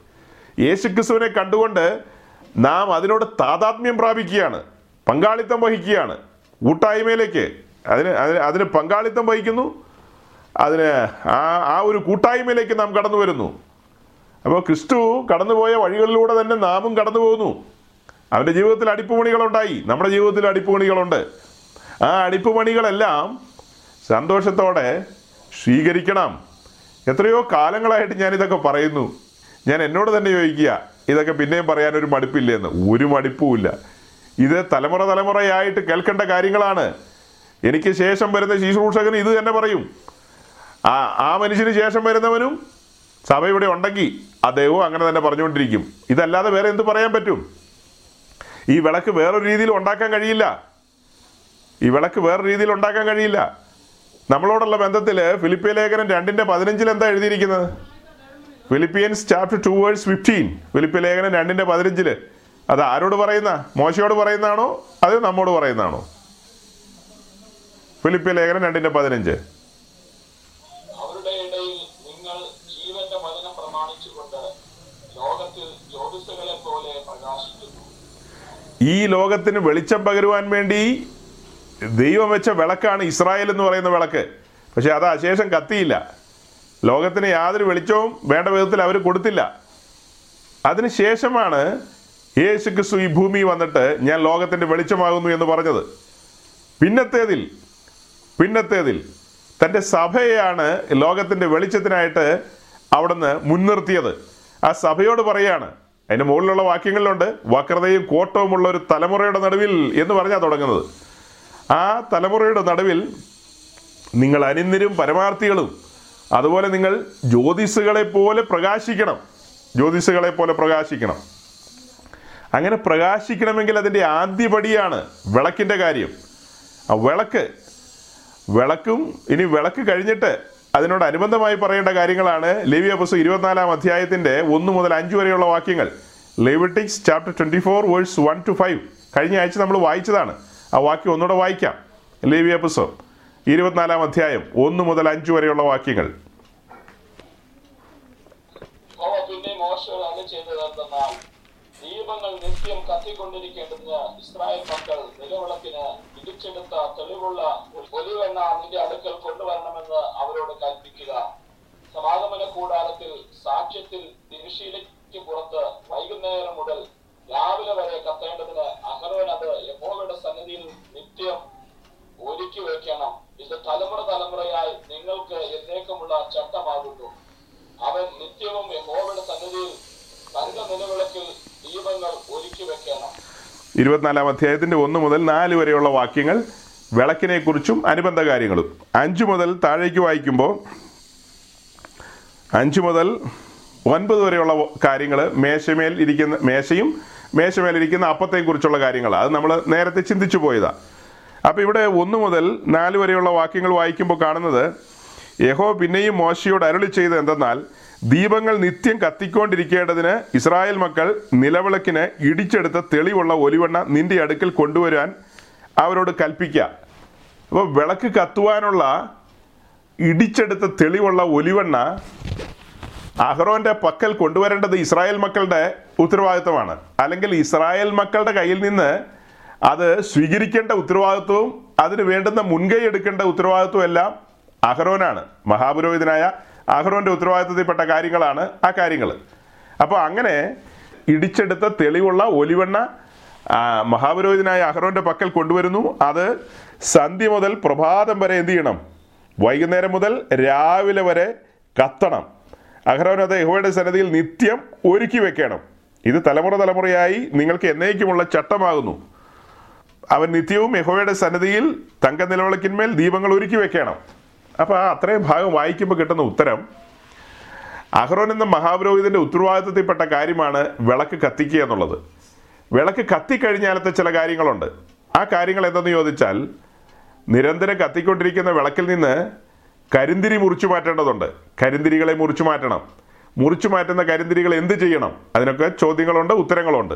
യേശുക്രിസ്തുവിനെ കണ്ടുകൊണ്ട് നാം അതിനോട് താതാത്മ്യം പ്രാപിക്കുകയാണ്. പങ്കാളിത്തം വഹിക്കുകയാണ്. കൂട്ടായ്മയിലേക്ക്. അതിന് അതിന് അതിന് പങ്കാളിത്തം വഹിക്കുന്നു. അതിന് ആ ആ ഒരു കൂട്ടായ്മയിലേക്ക് നാം കടന്നു വരുന്നു. അപ്പോൾ ക്രിസ്തു കടന്നുപോയ വഴികളിലൂടെ തന്നെ നാമും കടന്നു പോകുന്നു അവന്റെ ജീവിതത്തിൽ അടിപ്പുപണികളുണ്ടായി. നമ്മുടെ ജീവിതത്തിൽ അടിപ്പുപണികളുണ്ട്. ആ അടിപ്പുപണികളെല്ലാം സന്തോഷത്തോടെ സ്വീകരിക്കണം. എത്രയോ കാലങ്ങളായിട്ട് ഞാനിതൊക്കെ പറയുന്നു. ഞാൻ എന്നോട് തന്നെ ചോദിക്കുക ഇതൊക്കെ പിന്നെയും പറയാൻ ഒരു മടുപ്പില്ലെന്ന്. ഒരു മടുപ്പുമില്ല. ഇത് തലമുറ തലമുറയായിട്ട് കേൾക്കേണ്ട കാര്യങ്ങളാണ്. എനിക്ക് ശേഷം വരുന്ന ശിശുഭൂഷകന് ഇത് തന്നെ പറയും. ആ ആ മനുഷ്യന് ശേഷം വരുന്നവനും സഭ ഇവിടെ ഉണ്ടെങ്കിൽ അദ്ദേഹവും അങ്ങനെ തന്നെ പറഞ്ഞുകൊണ്ടിരിക്കും. ഇതല്ലാതെ വേറെ എന്ത് പറയാൻ പറ്റും? ഈ വിളക്ക് വേറൊരു രീതിയിൽ ഉണ്ടാക്കാൻ കഴിയില്ല. ഈ വിളക്ക് വേറെ രീതിയിൽ ഉണ്ടാക്കാൻ കഴിയില്ല. നമ്മളോടുള്ള ബന്ധത്തിൽ ഫിലിപ്പിയ ലേഖനം രണ്ടിന്റെ പതിനഞ്ചിൽ എന്താ എഴുതിയിരിക്കുന്നത്? Philippians chapter two verse fifteen ഫിലിപ്പിയ ലേഖനം രണ്ടിന്റെ പതിനഞ്ചിൽ അത് ആരോട് പറയുന്ന? മോശയോട് പറയുന്നതാണോ? അത് നമ്മോട് പറയുന്നതാണോ? ഫിലിപ്പിയ ലേഖനം രണ്ടിന്റെ പതിനഞ്ച് അവരുടെ ഇടയിൽ നിങ്ങൾ ജീവന്റെ വചനം പ്രമാണിച്ചുകൊണ്ട് ലോകത്തിൽ ജ്യോതിസുകളെ പോലെ പ്രകാശിക്കുന്നു ഈ ലോകത്തിന് വെളിച്ചം പകരുവാൻ വേണ്ടി ദൈവം വെച്ച വിളക്കാണ് ഇസ്രായേൽ എന്ന് പറയുന്ന വിളക്ക്. പക്ഷെ അത് അശേഷം കത്തിയില്ല. ലോകത്തിന് യാതൊരു വെളിച്ചവും വേണ്ട വിധത്തിൽ അവർ കൊടുത്തില്ല. അതിനുശേഷമാണ് യേശു ക്രിസ്തു ഈ ഭൂമി വന്നിട്ട് ഞാൻ ലോകത്തിന്റെ വെളിച്ചമാകുന്നു എന്ന് പറഞ്ഞത്. പിന്നത്തേതിൽ പിന്നത്തേതിൽ തന്റെ സഭയെയാണ് ലോകത്തിന്റെ വെളിച്ചത്തിനായിട്ട് അവിടുന്ന് മുൻനിർത്തിയത്. ആ സഭയോട് പറയാണ് അതിന്റെ മുകളിലുള്ള വാക്യങ്ങളിലുണ്ട് വക്രതയും കോട്ടവുമുള്ള ഒരു തലമുറയുടെ നടുവിൽ എന്ന് പറഞ്ഞാൽ തുടങ്ങുന്നത്. ആ തലമുറയുടെ നടുവിൽ നിങ്ങൾ അനിന്ദരും പരമാർത്ഥികളും അതുപോലെ നിങ്ങൾ ജ്യോതിസുകളെ പോലെ പ്രകാശിക്കണം ജ്യോതിസുകളെ പോലെ പ്രകാശിക്കണം. അങ്ങനെ പ്രകാശിക്കണമെങ്കിൽ അതിന്റെ ആദ്യപടിയാണ് വിളക്കിന്റെ കാര്യം. ആ വിളക്ക് വിളക്കും ഇനി വിളക്ക് കഴിഞ്ഞിട്ട് അതിനോട് അനുബന്ധമായി പറയേണ്ട കാര്യങ്ങളാണ് ലേവിയ പുസ്തകം ഇരുപത്തിനാലാം അധ്യായത്തിന്റെ ഒന്ന് മുതൽ അഞ്ച് വരെയുള്ള വാക്യങ്ങൾ. Leviticus chapter twenty four verse one to five കഴിഞ്ഞ ആഴ്ച നമ്മൾ വായിച്ചതാണ്. ആ വാക്യം ഒന്നുകൂടെ വായിക്കാം. ലേവിയ പുസ്തകം ഇരുപത്തിനാലാം അധ്യായം ഒന്ന് മുതൽ അഞ്ച് വരെയുള്ള വാക്യങ്ങൾ അവ പിന്നെ മോശം അത് ചെയ്തതെന്തെന്നാൽ നിത്യം കത്തിക്കൊണ്ടിരിക്കേണ്ടതിന് ഇസ്രായേൽ മക്കൾ നിലവിളക്കിന് ഇടിച്ചെടുത്ത തെളിവുള്ള ഒലിവെണ്ണ നിന്റെ അടുക്കൽ കൊണ്ടുവരണമെന്ന് അവരോട് കൽപ്പിക്കുക. സമാഗമന കൂടാരത്തിൽ സാക്ഷ്യത്തിൽ തിരുശീലയ്ക്ക് പുറത്ത് വൈകുന്നേരം മുതൽ രാവിലെ വരെ കത്തേണ്ടതിന് അഹരോൻ അത് യഹോവയുടെ സന്നിധിയിൽ നിത്യം ഒരുക്കി വെക്കണം ഇത് തലമുറ തലമുറയായി നിങ്ങൾക്ക് എന്നേക്കുമുള്ള ചട്ടമാകുന്നു. അവൻ നിത്യവും യഹോവയുടെ സന്നിധിയിൽ ഇരുപത്തിനാലാം അധ്യായത്തിന്റെ ഒന്ന് മുതൽ നാല് വരെയുള്ള വാക്യങ്ങൾ വിളക്കിനെ കുറിച്ചും അനുബന്ധ കാര്യങ്ങളും. അഞ്ചു മുതൽ താഴേക്ക് വായിക്കുമ്പോൾ അഞ്ച് മുതൽ ഒൻപത് വരെയുള്ള കാര്യങ്ങൾ മേശമേൽ ഇരിക്കുന്ന മേശയും മേശമേലിരിക്കുന്ന അപ്പത്തെക്കുറിച്ചുള്ള കാര്യങ്ങൾ അത് നമ്മൾ നേരത്തെ ചിന്തിച്ചു പോയതാ. അപ്പൊ ഇവിടെ ഒന്ന് മുതൽ നാല് വരെയുള്ള വാക്യങ്ങൾ വായിക്കുമ്പോൾ കാണുന്നത് യഹോ പിന്നെയും മോശയോട് അരുളി ചെയ്ത് എന്തെന്നാൽ ദീപങ്ങൾ നിത്യം കത്തിക്കൊണ്ടിരിക്കേണ്ടതിന് ഇസ്രായേൽ മക്കൾ നിലവിളക്കിന് ഇടിച്ചെടുത്ത തെളിവുള്ള ഒലിവെണ്ണ നിന്റെ അടുക്കൽ കൊണ്ടുവരാൻ അവരോട് കൽപ്പിക്കുക അപ്പോൾ വിളക്ക് കത്തുവാനുള്ള ഇടിച്ചെടുത്ത തെളിവുള്ള ഒലിവെണ്ണ അഹ്റോന്റെ പക്കൽ കൊണ്ടുവരേണ്ടത് ഇസ്രായേൽ മക്കളുടെ ഉത്തരവാദിത്വമാണ് അല്ലെങ്കിൽ ഇസ്രായേൽ മക്കളുടെ കയ്യിൽ നിന്ന് അത് സ്വീകരിക്കേണ്ട ഉത്തരവാദിത്വവും അതിന് വേണ്ടുന്ന മുൻകൈ എടുക്കേണ്ട ഉത്തരവാദിത്വം എല്ലാം അഹ്റോനാണ്. മഹാപുരോഹിതനായ അഹ്റോന്റെ ഉത്തരവാദിത്വത്തിൽപ്പെട്ട കാര്യങ്ങളാണ് ആ കാര്യങ്ങൾ. അപ്പോൾ അങ്ങനെ ഇടിച്ചെടുത്ത തെളിവുള്ള ഒലിവെണ്ണ മഹാപുരോഹിതനായ അഹ്റോന്റെ പക്കൽ കൊണ്ടുവരുന്നു. അത് സന്ധ്യ മുതൽ പ്രഭാതം വരെ എന്ത് ചെയ്യണം? വൈകുന്നേരം മുതൽ രാവിലെ വരെ കത്തണം. അഹ്റോൻ അത് യഹോയുടെ സന്നദ്ധിയിൽ നിത്യം ഒരുക്കി വെക്കണം. ഇത് തലമുറ തലമുറയായി നിങ്ങൾക്ക് എന്നേക്കുമുള്ള ചട്ടമാകുന്നു. അവൻ നിത്യവും യഹോയുടെ സന്നദ്ധിയിൽ തങ്ക നിലവിളക്കിന്മേൽ ദീപങ്ങൾ ഒരുക്കി വെക്കണം. അപ്പോൾ ആ അത്രയും ഭാഗം വായിക്കുമ്പോൾ കിട്ടുന്ന ഉത്തരം അഹ്റോൻ എന്ന മഹാപുരോഹിതന്റെ ഉത്തരവാദിത്വത്തിൽപ്പെട്ട കാര്യമാണ് വിളക്ക് കത്തിക്കുക എന്നുള്ളത്. വിളക്ക് കത്തിക്കഴിഞ്ഞാലത്തെ ചില കാര്യങ്ങളുണ്ട്. ആ കാര്യങ്ങൾ എന്തെന്ന് ചോദിച്ചാൽ നിരന്തരം കത്തിക്കൊണ്ടിരിക്കുന്ന വിളക്കിൽ നിന്ന് കരിന്തിരി മുറിച്ചു മാറ്റേണ്ടതുണ്ട്. കരിന്തിരികളെ മുറിച്ചു മാറ്റണം. മുറിച്ചു മാറ്റുന്ന കരിന്തിരികൾ എന്ത് ചെയ്യണം? അതിനൊക്കെ ചോദ്യങ്ങളുണ്ട് ഉത്തരങ്ങളുണ്ട്.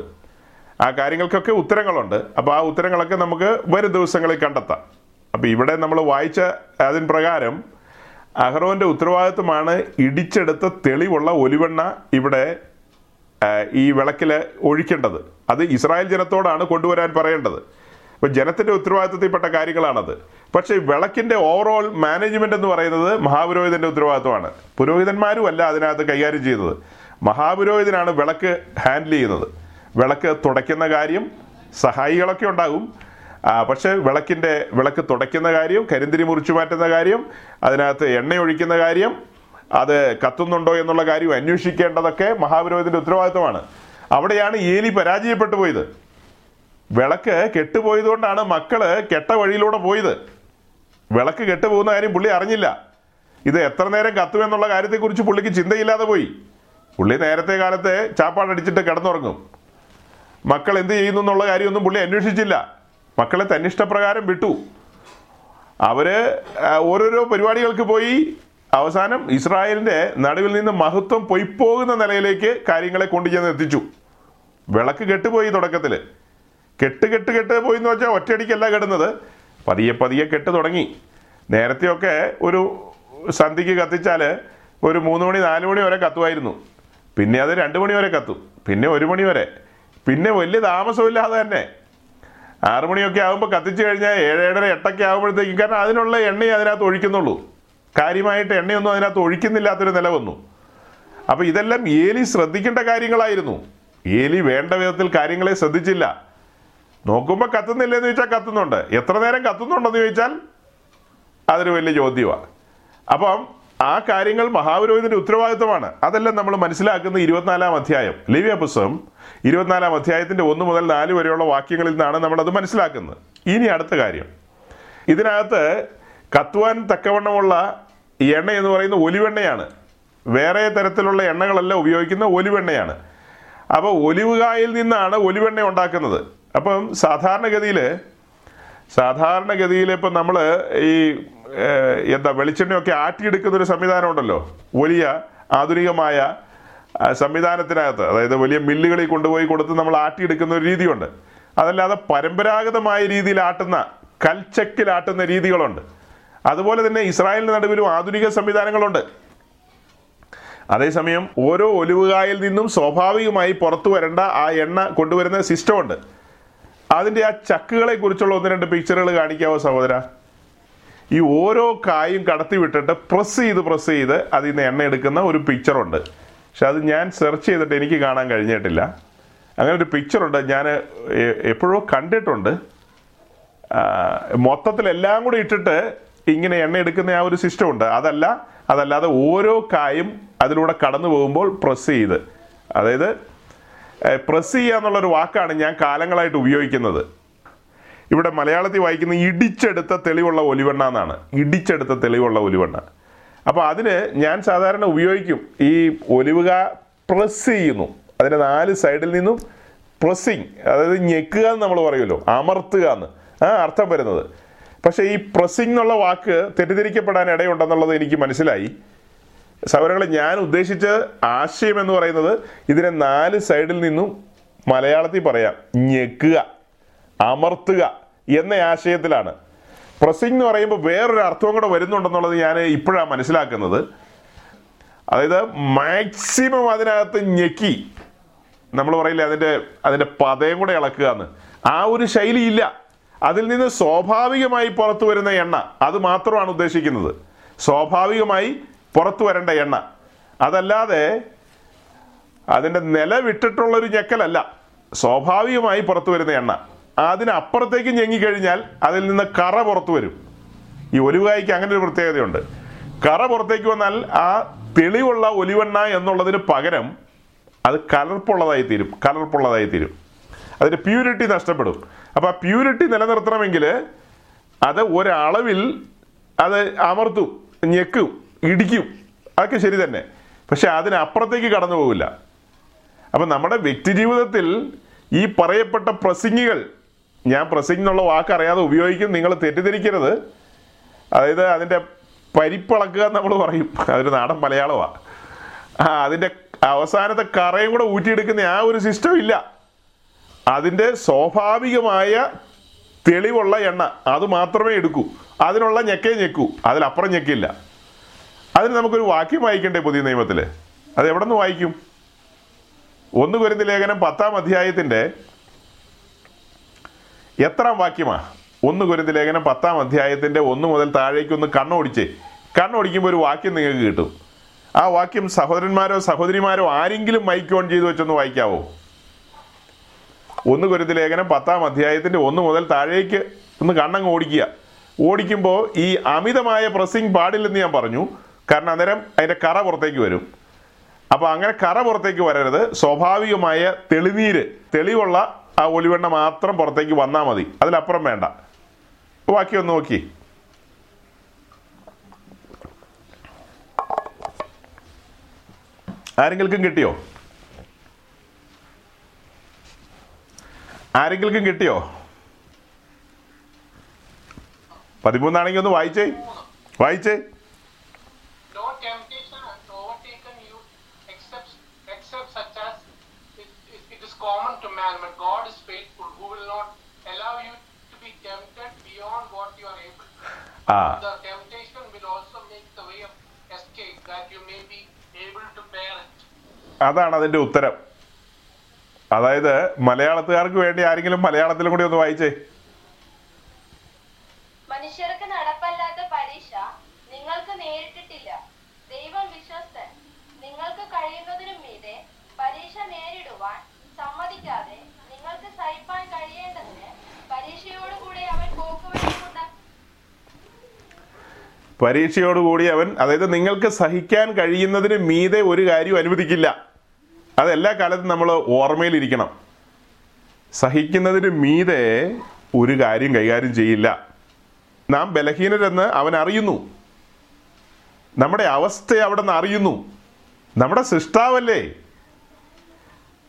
ആ കാര്യങ്ങൾക്കൊക്കെ ഉത്തരങ്ങളുണ്ട്. അപ്പോൾ ആ ഉത്തരങ്ങളൊക്കെ നമുക്ക് വരും ദിവസങ്ങളിൽ കണ്ടെത്താം. അപ്പോൾ ഇവിടെ നമ്മൾ വായിച്ച അതിന് പ്രകാരം അഹ്റോന്റെ ഉത്തരവാദിത്വമാണ് ഇടിച്ചെടുത്ത തെളിവുള്ള ഒലിവെണ്ണ ഇവിടെ ഈ വിളക്കിൽ ഒഴിക്കേണ്ടത്. അത് ഇസ്രായേൽ ജനത്തോടാണ് കൊണ്ടുവരാൻ പറയേണ്ടത്. അപ്പോൾ ജനത്തിന്റെ ഉത്തരവാദിത്വത്തിൽപ്പെട്ട കാര്യങ്ങളാണത്. പക്ഷേ വിളക്കിന്റെ ഓവറോൾ മാനേജ്മെന്റ് എന്ന് പറയുന്നത് മഹാപുരോഹിതന്റെ ഉത്തരവാദിത്വമാണ്. പുരോഹിതന്മാരും അല്ല അതിനകത്ത് കൈകാര്യം ചെയ്യുന്നത്. മഹാപുരോഹിതനാണ് വിളക്ക് ഹാൻഡിൽ ചെയ്യുന്നത്. വിളക്ക് തുടയ്ക്കുന്ന കാര്യം സഹായികളൊക്കെ ഉണ്ടാകും. പക്ഷേ വിളക്കിന്റെ വിളക്ക് തുടയ്ക്കുന്ന കാര്യം കരിന്തിരി മുറിച്ചു മാറ്റുന്ന കാര്യം അതിനകത്ത് എണ്ണ ഒഴിക്കുന്ന കാര്യം അത് കത്തുന്നുണ്ടോ എന്നുള്ള കാര്യം അന്വേഷിക്കേണ്ടതൊക്കെ മഹാപുരോഹിതന്റെ ഉത്തരവാദിത്തമാണ് അവിടെയാണ് ഏലി പരാജയപ്പെട്ടു പോയത്. വിളക്ക് കെട്ടുപോയതുകൊണ്ടാണ് മക്കൾ കെട്ട വഴിയിലൂടെ പോയത്. വിളക്ക് കെട്ടുപോകുന്ന കാര്യം പുള്ളി അറിഞ്ഞില്ല. ഇത് എത്ര നേരം കത്തും കത്തുമെന്നുള്ള കാര്യത്തെക്കുറിച്ച് പുള്ളിക്ക് ചിന്തയില്ലാതെ പോയി. പുള്ളി നേരത്തെ കാലത്ത് ചാപ്പാടടിച്ചിട്ട് കിടന്നുറങ്ങും. മക്കൾ എന്ത് ചെയ്യുന്നു എന്നുള്ള കാര്യമൊന്നും പുള്ളി അന്വേഷിച്ചില്ല. മക്കളെ തന്നിഷ്ടപ്രകാരം വിട്ടു. അവർ ഓരോരോ പരിപാടികൾക്ക് പോയി. അവസാനം ഇസ്രായേലിന്റെ നടുവിൽ നിന്ന് മഹത്വം പൊയ്പോകുന്ന നിലയിലേക്ക് കാര്യങ്ങളെ കൊണ്ടുചെന്ന് എത്തിച്ചു. വിളക്ക് കെട്ടുപോയി തുടക്കത്തിൽ കെട്ട് കെട്ട് കെട്ട് പോയി എന്ന് വെച്ചാൽ ഒറ്റയടിക്കല്ല കെടുന്നത് പതിയെ പതിയെ കെട്ട് തുടങ്ങി. നേരത്തെയൊക്കെ ഒരു സന്ധിക്ക് കത്തിച്ചാൽ ഒരു മൂന്ന് മണി നാല് മണി വരെ കത്തുമായിരുന്നു. പിന്നെ അത് രണ്ട് മണി വരെ കത്തും. പിന്നെ ഒരു മണി വരെ. പിന്നെ വലിയ താമസമില്ലാതെ തന്നെ. ആറു മണിയൊക്കെ ആകുമ്പോൾ കത്തിച്ചു കഴിഞ്ഞാൽ ഏഴ് ഏഴര എട്ടൊക്കെ ആകുമ്പോഴത്തേക്കും കാരണം അതിനുള്ള എണ്ണയെ അതിനകത്ത് ഒഴിക്കുന്നുള്ളൂ. കാര്യമായിട്ട് എണ്ണയൊന്നും അതിനകത്ത് ഒഴിക്കുന്നില്ലാത്തൊരു നില വന്നു. അപ്പോൾ ഇതെല്ലാം ഏലി ശ്രദ്ധിക്കേണ്ട കാര്യങ്ങളായിരുന്നു. ഏലി വേണ്ട വിധത്തിൽ കാര്യങ്ങളെ ശ്രദ്ധിച്ചില്ല. നോക്കുമ്പോൾ കത്തുന്നില്ലെന്ന് ചോദിച്ചാൽ കത്തുന്നുണ്ട്. എത്ര നേരം കത്തുന്നുണ്ടെന്ന് ചോദിച്ചാൽ അതൊരു വലിയ ചോദ്യമാണ് അപ്പം ആ കാര്യങ്ങൾ മഹാപുരോഹിതന്റെ ഉത്തരവാദിത്വമാണ്. അതെല്ലാം നമ്മൾ മനസ്സിലാക്കുന്ന ഇരുപത്തിനാലാം അധ്യായം. ലിവ്യ പുസ്തകം ഇരുപത്തിനാലാം അധ്യായത്തിന്റെ ഒന്ന് മുതൽ നാല് വരെയുള്ള വാക്യങ്ങളിൽ നിന്നാണ് നമ്മൾ അത് മനസ്സിലാക്കുന്നത്. ഇനി അടുത്ത കാര്യം. ഇതിനകത്ത് കത്തുവാൻ തക്കവണ്ണമുള്ള എണ്ണ എന്ന് പറയുന്ന ഒലിവെണ്ണയാണ്. വേറെ തരത്തിലുള്ള എണ്ണകളല്ല ഉപയോഗിക്കുന്ന ഒലിവെണ്ണയാണ്. അപ്പോൾ ഒലിവുകായിൽ നിന്നാണ് ഒലിവെണ്ണ ഉണ്ടാക്കുന്നത്. അപ്പം സാധാരണഗതിയിൽ സാധാരണഗതിയിൽ ഇപ്പം നമ്മൾ ഈ എന്താ വെളിച്ചെണ്ണയൊക്കെ ആട്ടിയെടുക്കുന്ന ഒരു സംവിധാനം ഉണ്ടല്ലോ. വലിയ ആധുനികമായ സംവിധാനത്തിനകത്ത് അതായത് വലിയ മില്ലുകളിൽ കൊണ്ടുപോയി കൊടുത്ത് നമ്മൾ ആട്ടിയെടുക്കുന്ന ഒരു രീതിയുണ്ട്. അതല്ലാതെ പരമ്പരാഗതമായ രീതിയിൽ ആട്ടുന്ന കൽച്ചക്കിൽ ആട്ടുന്ന രീതികളുണ്ട്. അതുപോലെ തന്നെ ഇസ്രായേലിന്റെ നടുവിലും ആധുനിക സംവിധാനങ്ങളുണ്ട്. അതേസമയം ഓരോ ഒലിവുകായിൽ നിന്നും സ്വാഭാവികമായി പുറത്തു വരേണ്ട ആ എണ്ണ കൊണ്ടുവരുന്ന സിസ്റ്റമുണ്ട് അതിന്റെ ആ ചക്കുകളെ കുറിച്ചുള്ള ഒന്ന് രണ്ട് പിക്ചറുകൾ കാണിക്കാവോ സഹോദര? ഈ ഓരോ കായും കടത്തി വിട്ടിട്ട് പ്രസ് ചെയ്ത് പ്രസ് ചെയ്ത് അതിൽ നിന്ന് എണ്ണ എടുക്കുന്ന ഒരു പിക്ചറുണ്ട് പക്ഷെ അത് ഞാൻ സെർച്ച് ചെയ്തിട്ട് എനിക്ക് കാണാൻ കഴിഞ്ഞിട്ടില്ല. അങ്ങനെ ഒരു പിക്ചറുണ്ട് ഞാൻ എപ്പോഴോ കണ്ടിട്ടുണ്ട്. മൊത്തത്തിൽ എല്ലാം കൂടി ഇട്ടിട്ട് ഇങ്ങനെ എണ്ണ എടുക്കുന്ന ആ ഒരു സിസ്റ്റം ഉണ്ട്. അതല്ല അതല്ലാതെ ഓരോ കായും അതിലൂടെ കടന്നു പോകുമ്പോൾ പ്രസ് ചെയ്ത്. അതായത് പ്രസ് ചെയ്യുക എന്നുള്ളൊരു വാക്കാണ് ഞാൻ കാലങ്ങളായിട്ട് ഉപയോഗിക്കുന്നത്. ഇവിടെ മലയാളത്തിൽ വായിക്കുന്ന ഇടിച്ചെടുത്ത തെളിവുള്ള ഒലിവെണ്ണ എന്നാണ്. ഇടിച്ചെടുത്ത തെളിവുള്ള ഒലിവെണ്ണ. അപ്പോൾ അതിന് ഞാൻ സാധാരണ ഉപയോഗിക്കും. ഈ ഒലിവുക പ്രസ് ചെയ്യുന്നു. അതിന്റെ നാല് സൈഡിൽ നിന്നും പ്രസ്സിങ് അതായത് ഞെക്കുക എന്ന് നമ്മൾ പറയുമല്ലോ അമർത്തുക എന്ന്. ആ അർത്ഥം വരുന്നത്. പക്ഷേ ഈ പ്രസ്സിങ് എന്നുള്ള വാക്ക് തെറ്റിദ്ധരിക്കപ്പെടാൻ ഇടയുണ്ടെന്നുള്ളത് എനിക്ക് മനസ്സിലായി. സൗരങ്ങളെ ഞാൻ ഉദ്ദേശിച്ച ആശയം എന്ന് പറയുന്നത് ഇതിനെ നാല് സൈഡിൽ നിന്നും മലയാളത്തിൽ പറയാം ഞെക്കുക. അമർത്തുക എന്ന ആശയത്തിലാണ്. പ്രസിംഗ് എന്ന് പറയുമ്പോൾ വേറൊരു അർത്ഥവും കൂടെ വരുന്നുണ്ടെന്നുള്ളത് ഞാൻ ഇപ്പോഴാണ് മനസ്സിലാക്കുന്നത്. അതായത് മാക്സിമം അതിനകത്ത് ഞെക്കി നമ്മൾ പറയില്ലേ അതിന്റെ അതിന്റെ പതയും കൂടെ ഇളക്കുക എന്ന് ആ ഒരു ശൈലി ഇല്ല. അതിൽ നിന്ന് സ്വാഭാവികമായി പുറത്തു വരുന്ന എണ്ണ അത് മാത്രമാണ് ഉദ്ദേശിക്കുന്നത്. സ്വാഭാവികമായി പുറത്തു വരേണ്ട എണ്ണ. അതല്ലാതെ അതിന്റെ നില വിട്ടിട്ടുള്ളൊരു ഞെക്കലല്ല. സ്വാഭാവികമായി പുറത്തു വരുന്ന എണ്ണ. അതിനപ്പുറത്തേക്ക് ഞെങ്ങിക്കഴിഞ്ഞാൽ അതിൽ നിന്ന് കറ പുറത്തു വരും. ഈ ഒലിവായിക്ക് അങ്ങനെ ഒരു പ്രത്യേകതയുണ്ട്. കറ പുറത്തേക്ക് വന്നാൽ ആ തെളിവുള്ള ഒലിവെണ്ണ എന്നുള്ളതിന് പകരം അത് കലർപ്പുള്ളതായി തീരും കലർപ്പുള്ളതായി തീരും. അതിന്റെ പ്യൂരിറ്റി നഷ്ടപ്പെടും. അപ്പോൾ ആ പ്യൂരിറ്റി നിലനിർത്തണമെങ്കിൽ അത് ഒരളവിൽ അത് അമർത്തും ഞെക്കും ഇടിക്കും. അതൊക്കെ ശരി തന്നെ. പക്ഷെ അതിനപ്പുറത്തേക്ക് കടന്നു പോകില്ല അപ്പം നമ്മുടെ വ്യക്തിജീവിതത്തിൽ ഈ പറയപ്പെട്ട പ്രസിംഗികൾ ഞാൻ പ്രസിംഗ് എന്നുള്ള വാക്ക് അറിയാതെ ഉപയോഗിക്കും നിങ്ങൾ തെറ്റിദ്ധരിക്കരുത്. അതായത് അതിന്റെ പരിപ്പളക്കുക എന്ന് നമ്മൾ പറയും. അതൊരു നാടൻ മലയാളമാണ് ആ അതിന്റെ അവസാനത്തെ കറയും കൂടെ ഊറ്റിയെടുക്കുന്ന ആ ഒരു സിസ്റ്റം ഇല്ല. അതിന്റെ സ്വാഭാവികമായ തെളിവുള്ള എണ്ണ അത് മാത്രമേ എടുക്കൂ. അതിനുള്ള ഞെക്കേ ഞെക്കൂ. അതിലപ്പുറം ഞെക്കില്ല. അതിന് നമുക്കൊരു വാക്യം വായിക്കണ്ടേ പുതിയ നിയമത്തിൽ അത് എവിടെ നിന്ന് വായിക്കും? ഒന്ന് കുരുന്ന ലേഖനം പത്താം അധ്യായത്തിന്റെ എത്രാം വാക്യമാ? ഒന്ന് കുരുതി ലേഖനം പത്താം അധ്യായത്തിന്റെ ഒന്ന് മുതൽ താഴേക്ക് ഒന്ന് കണ്ണോടിച്ച്. കണ്ണോടിക്കുമ്പോൾ ഒരു വാക്യം നിങ്ങൾക്ക് കിട്ടും. ആ വാക്യം സഹോദരന്മാരോ സഹോദരിമാരോ ആരെങ്കിലും മൈക്ക് ഓൺ ചെയ്ത് വെച്ചൊന്ന് വായിക്കാവോ? ഒന്ന് കുരുതി ലേഖനം പത്താം അധ്യായത്തിന്റെ ഒന്ന് മുതൽ താഴേക്ക് ഒന്ന് കണ്ണങ്ങ് ഓടിക്കുക. ഓടിക്കുമ്പോൾ ഈ അമിതമായ പ്രസ്സിങ് പാടില്ലെന്ന് ഞാൻ പറഞ്ഞു. കാരണം അന്നേരം അതിന്റെ കറ പുറത്തേക്ക് വരും. അപ്പോൾ അങ്ങനെ കറ പുറത്തേക്ക് വരരുത്. സ്വാഭാവികമായ തെളിനീര് തെളിവുള്ള ആ ഒലിവെണ്ണ മാത്രം പുറത്തേക്ക് വന്നാൽ മതി. അതിലപ്പുറം വേണ്ട. ബാക്കി ഒന്ന് നോക്കി. ആരെങ്കിലും കിട്ടിയോ? ആരെങ്കിലും കിട്ടിയോ? പതിമൂന്നാണെങ്കിൽ ഒന്ന് വായിച്ചേ. വായിച്ചേ. ആ. The temptation will also make the way of escape that you may be able to bear it. അതാണ് അതിന്റെ ഉത്തരം. അതായത് മലയാളത്തുകാർക്ക് വേണ്ടി ആരെങ്കിലും മലയാളത്തിലും കൂടി ഒന്ന് വായിച്ചേ. മനുഷ്യർക്ക് നടപ്പല്ലാത്ത പരീക്ഷ നിങ്ങൾക്ക് നേരിട്ടിട്ടില്ല. ദൈവം വിശ്വസ്തൻ. നിങ്ങൾക്ക് കഴിയുന്നതിനും മീതെ പരീക്ഷ നേരിടുവാൻ സമ്മതിക്കാതെ നിങ്ങൾക്ക് സഹിപ്പാൻ കഴിയേണ്ടതിന് പരീക്ഷയോടുകൂടി അവൻ അതായത് നിങ്ങൾക്ക് സഹിക്കാൻ കഴിയുന്നതിന് മീതെ ഒരു കാര്യവും അനുവദിക്കില്ല. അതെല്ലാ കാലത്തും നമ്മൾ ഓർമ്മയിലിരിക്കണം. സഹിക്കുന്നതിന് മീതെ ഒരു കാര്യം കൈകാര്യം ചെയ്യില്ല. നാം ബലഹീനരെന്ന് അവൻ അറിയുന്നു. നമ്മുടെ അവസ്ഥ അവിടെ നിന്ന് അറിയുന്നു. നമ്മുടെ സൃഷ്ടാവല്ലേ?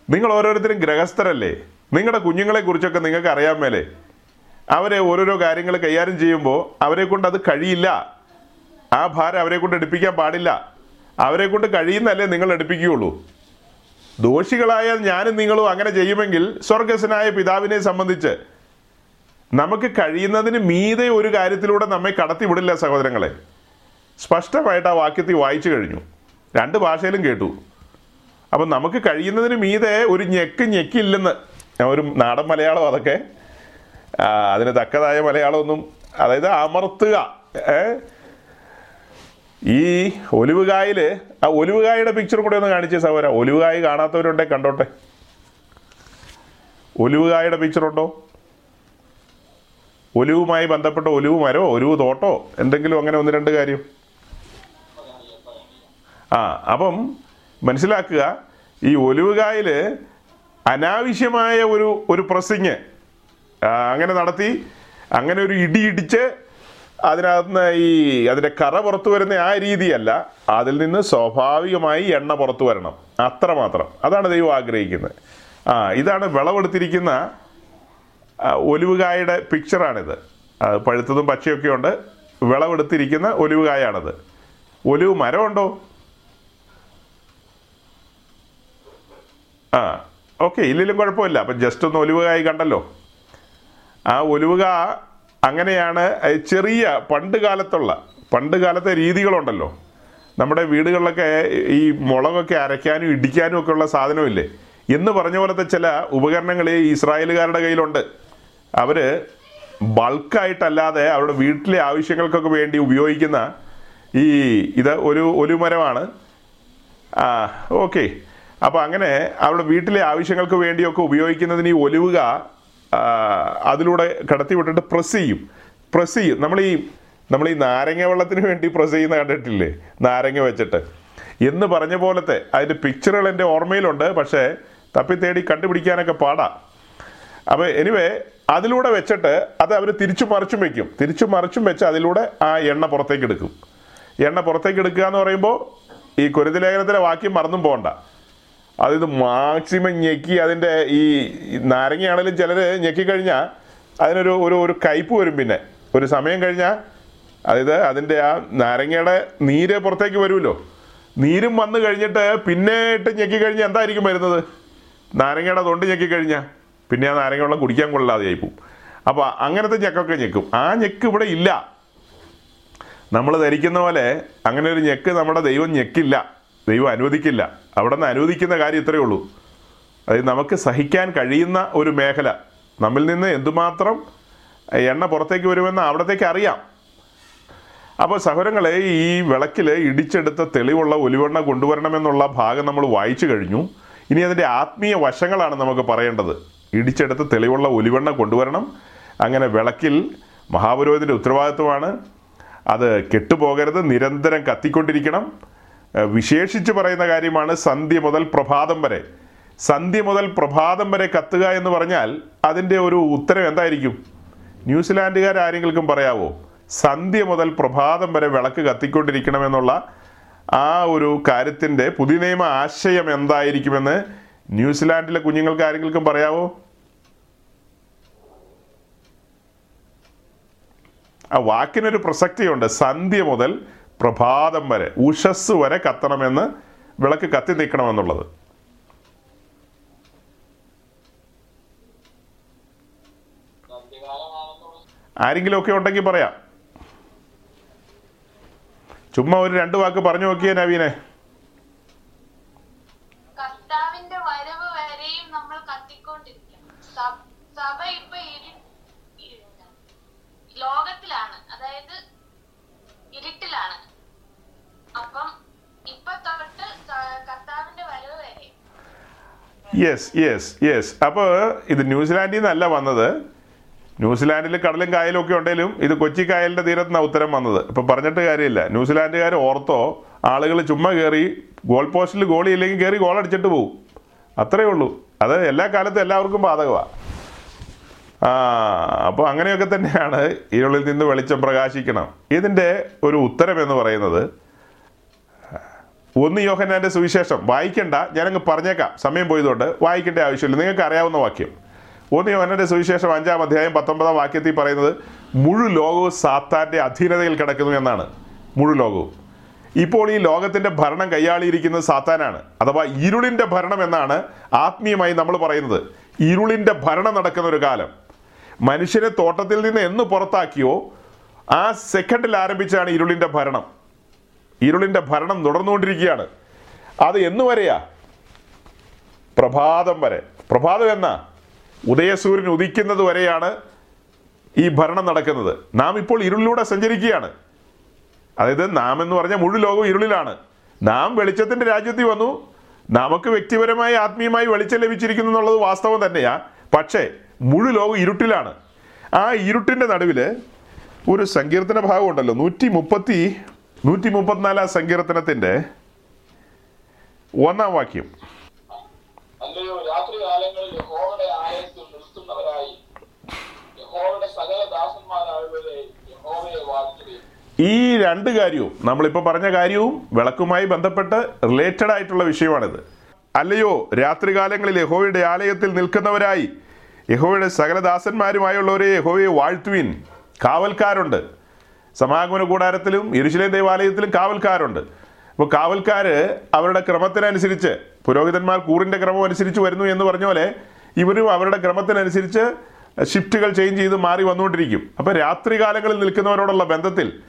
നിങ്ങൾ ഓരോരുത്തരും ഗ്രഹസ്ഥരല്ലേ? നിങ്ങളുടെ കുഞ്ഞുങ്ങളെ കുറിച്ചൊക്കെ നിങ്ങൾക്ക് അറിയാൻ മേലെ. അവരെ ഓരോരോ കാര്യങ്ങൾ കൈകാര്യം ചെയ്യുമ്പോൾ അവരെ കൊണ്ട് അത് കഴിയില്ല. ആ ഭാരം അവരെ കൊണ്ട് എടുപ്പിക്കാൻ പാടില്ല. അവരെ കൊണ്ട് കഴിയുന്നല്ലേ നിങ്ങൾ എടുപ്പിക്കുകയുള്ളൂ. ദോഷികളായ ഞാനും നിങ്ങളും അങ്ങനെ ചെയ്യുമെങ്കിൽ സ്വർഗസ്വനായ പിതാവിനെ സംബന്ധിച്ച് നമുക്ക് കഴിയുന്നതിന് മീതെ ഒരു കാര്യത്തിലൂടെ നമ്മെ കടത്തിവിടില്ല സഹോദരങ്ങളെ. സ്പഷ്ടമായിട്ട് ആ വാക്യത്തിൽ വായിച്ചു കഴിഞ്ഞു. രണ്ട് ഭാഷയിലും കേട്ടു. അപ്പം നമുക്ക് കഴിയുന്നതിന് മീതെ ഒരു ഞെക്ക് ഞെക്കില്ലെന്ന്. ഒരു നാടൻ മലയാളം അതൊക്കെ. അതിന് തക്കതായ മലയാളമൊന്നും അതായത് അമർത്തുക ഏ? ഈ ഒലിവുകായിൽ ആ ഒലിവുകായുടെ പിക്ചർ കൂടെ ഒന്ന് കാണിച്ചേ സഹോര ഒലിവുകായ് കാണാത്തവരുണ്ടേ കണ്ടോട്ടെ. ഒലിവുകായുടെ പിക്ചറുണ്ടോ ഒലിവുമായി ബന്ധപ്പെട്ട ഒലിവ് മരോ ഒലിവ് തോട്ടോ എന്തെങ്കിലും അങ്ങനെ ഒന്ന് രണ്ട് കാര്യം. ആ അപ്പം മനസ്സിലാക്കുക ഈ ഒലിവുകായിൽ അനാവശ്യമായ ഒരു ഒരു പ്രസിങ് അങ്ങനെ നടത്തി അങ്ങനെ ഒരു ഇടി ഇടിച്ച് അതിനകത്ത് ഈ അതിന്റെ കറ പുറത്തു വരുന്ന ആ രീതിയല്ല. അതിൽ നിന്ന് സ്വാഭാവികമായി എണ്ണ പുറത്തു വരണം. അത്രമാത്രം അതാണ് ദൈവം ആഗ്രഹിക്കുന്നത്. ആ ഇതാണ് വിളവെടുത്തിരിക്കുന്ന ഒലിവുകായുടെ പിക്ചറാണിത് പഴുത്തതും പച്ചയൊക്കെ ഉണ്ട്. വിളവെടുത്തിരിക്കുന്ന ഒലിവുകായാണത്. ഒലിവ് മരമുണ്ടോ? ആ ഓക്കെ ഇല്ലെങ്കിലും കുഴപ്പമില്ല. അപ്പം ജസ്റ്റ് ഒന്ന് ഒലിവുകായി കണ്ടല്ലോ. ആ ഒലിവുക അങ്ങനെയാണ് ചെറിയ പണ്ട് കാലത്തുള്ള പണ്ട് കാലത്തെ രീതികളുണ്ടല്ലോ. നമ്മുടെ വീടുകളിലൊക്കെ ഈ മുളകൊക്കെ അരയ്ക്കാനും ഇടിക്കാനും ഒക്കെ ഉള്ള സാധനമില്ലേ? എന്ന് പറഞ്ഞ പോലത്തെ ചില ഉപകരണങ്ങൾ ഇസ്രായേലുകാരുടെ കയ്യിലുണ്ട്. അവർ ബൾക്കായിട്ടല്ലാതെ അവരുടെ വീട്ടിലെ ആവശ്യങ്ങൾക്കൊക്കെ വേണ്ടി ഉപയോഗിക്കുന്ന ഈ ഇത് ഒരു ഒരു മരമാണ്. ആ ഓക്കെ. അപ്പോൾ അങ്ങനെ അവരുടെ വീട്ടിലെ ആവശ്യങ്ങൾക്ക് വേണ്ടിയൊക്കെ ഉപയോഗിക്കുന്നതിന് ഈ ഒലിവുക അതിലൂടെ കടത്തി വിട്ടിട്ട് പ്രസ് ചെയ്യും. പ്രസ് ചെയ്യും. നമ്മൾ ഈ നമ്മൾ ഈ നാരങ്ങ വെള്ളത്തിന് വേണ്ടി പ്രസ് ചെയ്യുന്ന കണ്ടിട്ടില്ലേ? നാരങ്ങ വെച്ചിട്ട്. എന്ന് പറഞ്ഞ പോലത്തെ അതിന്റെ പിക്ചറുകൾ എന്റെ ഓർമ്മയിലുണ്ട്. പക്ഷേ തപ്പി തേടി കണ്ടുപിടിക്കാനൊക്കെ പാടാ. അപ്പോൾ എനിവേ അതിലൂടെ വെച്ചിട്ട് അത് അവർ തിരിച്ചു മറിച്ചും വെക്കും. തിരിച്ചു മറിച്ചും വെച്ച് അതിലൂടെ ആ എണ്ണ പുറത്തേക്ക് എടുക്കും. എണ്ണ പുറത്തേക്ക് എടുക്കുക എന്ന് പറയുമ്പോൾ ഈ കുരുതിലേഖനത്തിലെ വാക്യം മറന്നും പോകണ്ട. അതിത് മാക്സിമം ഞെക്കി അതിന്റെ ഈ നാരങ്ങയാണെങ്കിലും ചിലർ ഞെക്കിക്കഴിഞ്ഞാൽ അതിനൊരു ഒരു ഒരു കയ്പ് വരും പിന്നെ. ഒരു സമയം കഴിഞ്ഞാൽ അതായത് അതിന്റെ ആ നാരങ്ങയുടെ നീര് പുറത്തേക്ക് വരുമല്ലോ നീരും വന്നു കഴിഞ്ഞിട്ട് പിന്നെ ഇട്ട് ഞെക്കിക്കഴിഞ്ഞാൽ എന്തായിരിക്കും വരുന്നത്? നാരങ്ങയുടെ തൊണ്ട് ഞെക്കിക്കഴിഞ്ഞാൽ പിന്നെ ആ നാരങ്ങ വെള്ളം കുടിക്കാൻ കൊള്ളാതെയായി പോവും. അപ്പോൾ അങ്ങനത്തെ ഞെക്കൊക്കെ ഞെക്കും. ആ ഞെക്ക് ഇവിടെ ഇല്ല. നമ്മൾ ധരിക്കുന്ന പോലെ അങ്ങനെ ഒരു ഞെക്ക് നമ്മുടെ ദൈവം ഞെക്കില്ല. ദൈവം അനുവദിക്കില്ല. അവിടെ നിന്ന് അനുവദിക്കുന്ന കാര്യം ഇത്രയേ ഉള്ളൂ. അതായത് നമുക്ക് സഹിക്കാൻ കഴിയുന്ന ഒരു മേഖല. നമ്മിൽ നിന്ന് എന്തുമാത്രം എണ്ണ പുറത്തേക്ക് വരുമെന്ന് അവിടത്തേക്ക് അറിയാം. അപ്പോൾ സഹോദരങ്ങളെ ഈ വിളക്കിൽ ഇടിച്ചെടുത്ത തെളിവുള്ള ഒലിവെണ്ണ കൊണ്ടുവരണമെന്നുള്ള ഭാഗം നമ്മൾ വായിച്ചു കഴിഞ്ഞു. ഇനി അതിന്റെ ആത്മീയ വശങ്ങളാണ് നമുക്ക് പറയേണ്ടത്. ഇടിച്ചെടുത്ത തെളിവുള്ള ഒലിവെണ്ണ കൊണ്ടുവരണം. അങ്ങനെ വിളക്കിൽ മഹാപുരോഹിതന്റെ ഉത്തരവാദിത്വമാണ്. അത് കെട്ടുപോകരുത് നിരന്തരം കത്തിക്കൊണ്ടിരിക്കണം. വിശേഷിച്ച് പറയുന്ന കാര്യമാണ് സന്ധ്യ മുതൽ പ്രഭാതം വരെ. സന്ധ്യ മുതൽ പ്രഭാതം വരെ കത്തുക എന്ന് പറഞ്ഞാൽ അതിന്റെ ഒരു ഉത്തരം എന്തായിരിക്കും? ന്യൂസിലാൻഡുകാർ ആരെങ്കിലും പറയാവോ? സന്ധ്യ മുതൽ പ്രഭാതം വരെ വിളക്ക് കത്തിക്കൊണ്ടിരിക്കണമെന്നുള്ള ആ ഒരു കാര്യത്തിന്റെ പുതിയ നിയമ ആശയം എന്തായിരിക്കുമെന്ന് ന്യൂസിലാൻഡിലെ കുഞ്ഞുങ്ങൾക്ക് ആരെങ്കിലും പറയാവോ? ആ വാക്കിനൊരു പ്രസക്തിയുണ്ട്. സന്ധ്യ മുതൽ പ്രഭാതം വരെ ഉഷസ് വരെ കത്തണമെന്ന് വിളക്ക് കത്തി നിൽക്കണമെന്നുള്ളത്. ആരെങ്കിലുമൊക്കെ ഉണ്ടെങ്കിൽ പറയാം. ചുമ്മാ ഒരു രണ്ട് വാക്ക് പറഞ്ഞു നോക്കിയേ നവീനെ കർത്താവിന്റെ വരവ് വരെയും നമ്മൾ കത്തിക്കൊണ്ടിരിക്കണം സഭ- സഭ ഇപ്പൊ ഇരി ഇരി- ലോകത്തിലാണ് അതായത് ഇരുട്ടിലാണ് അപ്പം ഇപ്പൊ തൊട്ട് ക- കർത്താവിന്റെ വരവ് വരെ യെസ് യെസ് യെസ് അപ്പോൾ ഇത് ന്യൂസിലാൻഡിൽ നിന്നല്ല വന്നത്. ന്യൂസിലാൻഡിൽ കടലും കായലും ഒക്കെ ഉണ്ടെങ്കിലും ഇത് കൊച്ചി കായലിന്റെ തീരത്ത് നിന്നാണ് ഉത്തരം വന്നത്. ഇപ്പൊ പറഞ്ഞിട്ട് കാര്യമില്ല. ന്യൂസിലാൻഡുകാർ ഓർത്തോ ആളുകൾ ചുമ്മാ കയറി ഗോൾ പോസ്റ്റിൽ ഗോളി ഇല്ലെങ്കിൽ കയറി ഗോൾ അടിച്ചിട്ട് പോകും അത്രയേ ഉള്ളൂ. അത് എല്ലാ കാലത്തും എല്ലാവർക്കും ബാധകമാണ് ആ അപ്പോൾ അങ്ങനെയൊക്കെ തന്നെയാണ് ഇരുളിൽ നിന്ന് വെളിച്ചം പ്രകാശിക്കണം. ഇതിന്റെ ഒരു ഉത്തരം എന്ന് പറയുന്നത് ഒന്ന് യോഹനാന്റെ സുവിശേഷം. വായിക്കണ്ട. ഞാനങ്ങ് പറഞ്ഞേക്കാം. സമയം പോയതുകൊണ്ട് വായിക്കേണ്ട ആവശ്യമില്ല. നിങ്ങൾക്ക് അറിയാവുന്ന വാക്യം. ഒന്ന് യോഹനാന്റെ സുവിശേഷം അഞ്ചാം അധ്യായം പത്തൊമ്പതാം വാക്യത്തിൽ പറയുന്നത് മുഴു ലോകവും സാത്താന്റെ അധീനതയിൽ കിടക്കുന്നു എന്നാണ്. മുഴു ലോകവും. ഇപ്പോൾ ഈ ലോകത്തിന്റെ ഭരണം കൈയാളിയിരിക്കുന്നത് സാത്താനാണ്. അഥവാ ഇരുളിന്റെ ഭരണം എന്നാണ് ആത്മീയമായി നമ്മൾ പറയുന്നത്. ഇരുളിന്റെ ഭരണം നടക്കുന്ന ഒരു കാലം. മനുഷ്യനെ തോട്ടത്തിൽ നിന്ന് എന്ന് പുറത്താക്കിയോ ആ സെക്കൻഡിൽ ആരംഭിച്ചാണ് ഇരുളിന്റെ ഭരണം. ഇരുളിന്റെ ഭരണം തുടർന്നുകൊണ്ടിരിക്കുകയാണ്. അത് എന്നു വരെയാ പ്രഭാതം വരെ. പ്രഭാതം എന്നാ? ഉദയസൂര്യൻ ഉദിക്കുന്നത് വരെയാണ് ഈ ഭരണം നടക്കുന്നത്. നാം ഇപ്പോൾ ഇരുളിലൂടെ സഞ്ചരിക്കുകയാണ്. അതായത് നാം എന്ന് പറഞ്ഞാൽ മുഴു ലോകവും ഇരുളിലാണ്. നാം വെളിച്ചത്തിന്റെ രാജ്യത്തിൽ വന്നു. നമുക്ക് വ്യക്തിപരമായി ആത്മീയമായി വെളിച്ചം ലഭിച്ചിരിക്കുന്നു എന്നുള്ളത് വാസ്തവം തന്നെയാ. പക്ഷേ മുഴു ലോകം ഇരുട്ടിലാണ്. ആ ഇരുട്ടിന്റെ നടുവിൽ ഒരു സങ്കീർത്തന ഭാഗം ഉണ്ടല്ലോ നൂറ്റി മുപ്പത്തി നൂറ്റി മുപ്പത്തിനാലാം സങ്കീർത്തനത്തിന്റെ ഒന്നാം വാക്യം. ഈ രണ്ട് കാര്യവും നമ്മളിപ്പോൾ പറഞ്ഞ കാര്യവും വിളക്കുമായി ബന്ധപ്പെട്ട് റിലേറ്റഡ് ആയിട്ടുള്ള വിഷയമാണിത്. അല്ലയോ രാത്രികാലങ്ങളിൽ യഹോയുടെ ആലയത്തിൽ നിൽക്കുന്നവരായി യഹോയുടെ സകല ദാസന്മാരുമായുള്ളവരെ യഹോവയെ വാഴ്ത്തുവിൻ. കാവൽക്കാരുണ്ട്. സമാഗമന കൂടാരത്തിലും ഇരുശിലെ ദേവാലയത്തിലും കാവൽക്കാരുണ്ട്. അപ്പോൾ കാവൽക്കാർ അവരുടെ ക്രമത്തിനനുസരിച്ച് പുരോഹിതന്മാർ കൂറിന്റെ ക്രമം അനുസരിച്ച് വരുന്നു എന്ന് പറഞ്ഞ പോലെ ഇവരും അവരുടെ ക്രമത്തിനനുസരിച്ച് ഷിഫ്റ്റുകൾ ചേഞ്ച് ചെയ്ത് മാറി വന്നുകൊണ്ടിരിക്കും. അപ്പോൾ രാത്രികാലങ്ങളിൽ നിൽക്കുന്നവരോടുള്ള ബന്ധത്തിൽ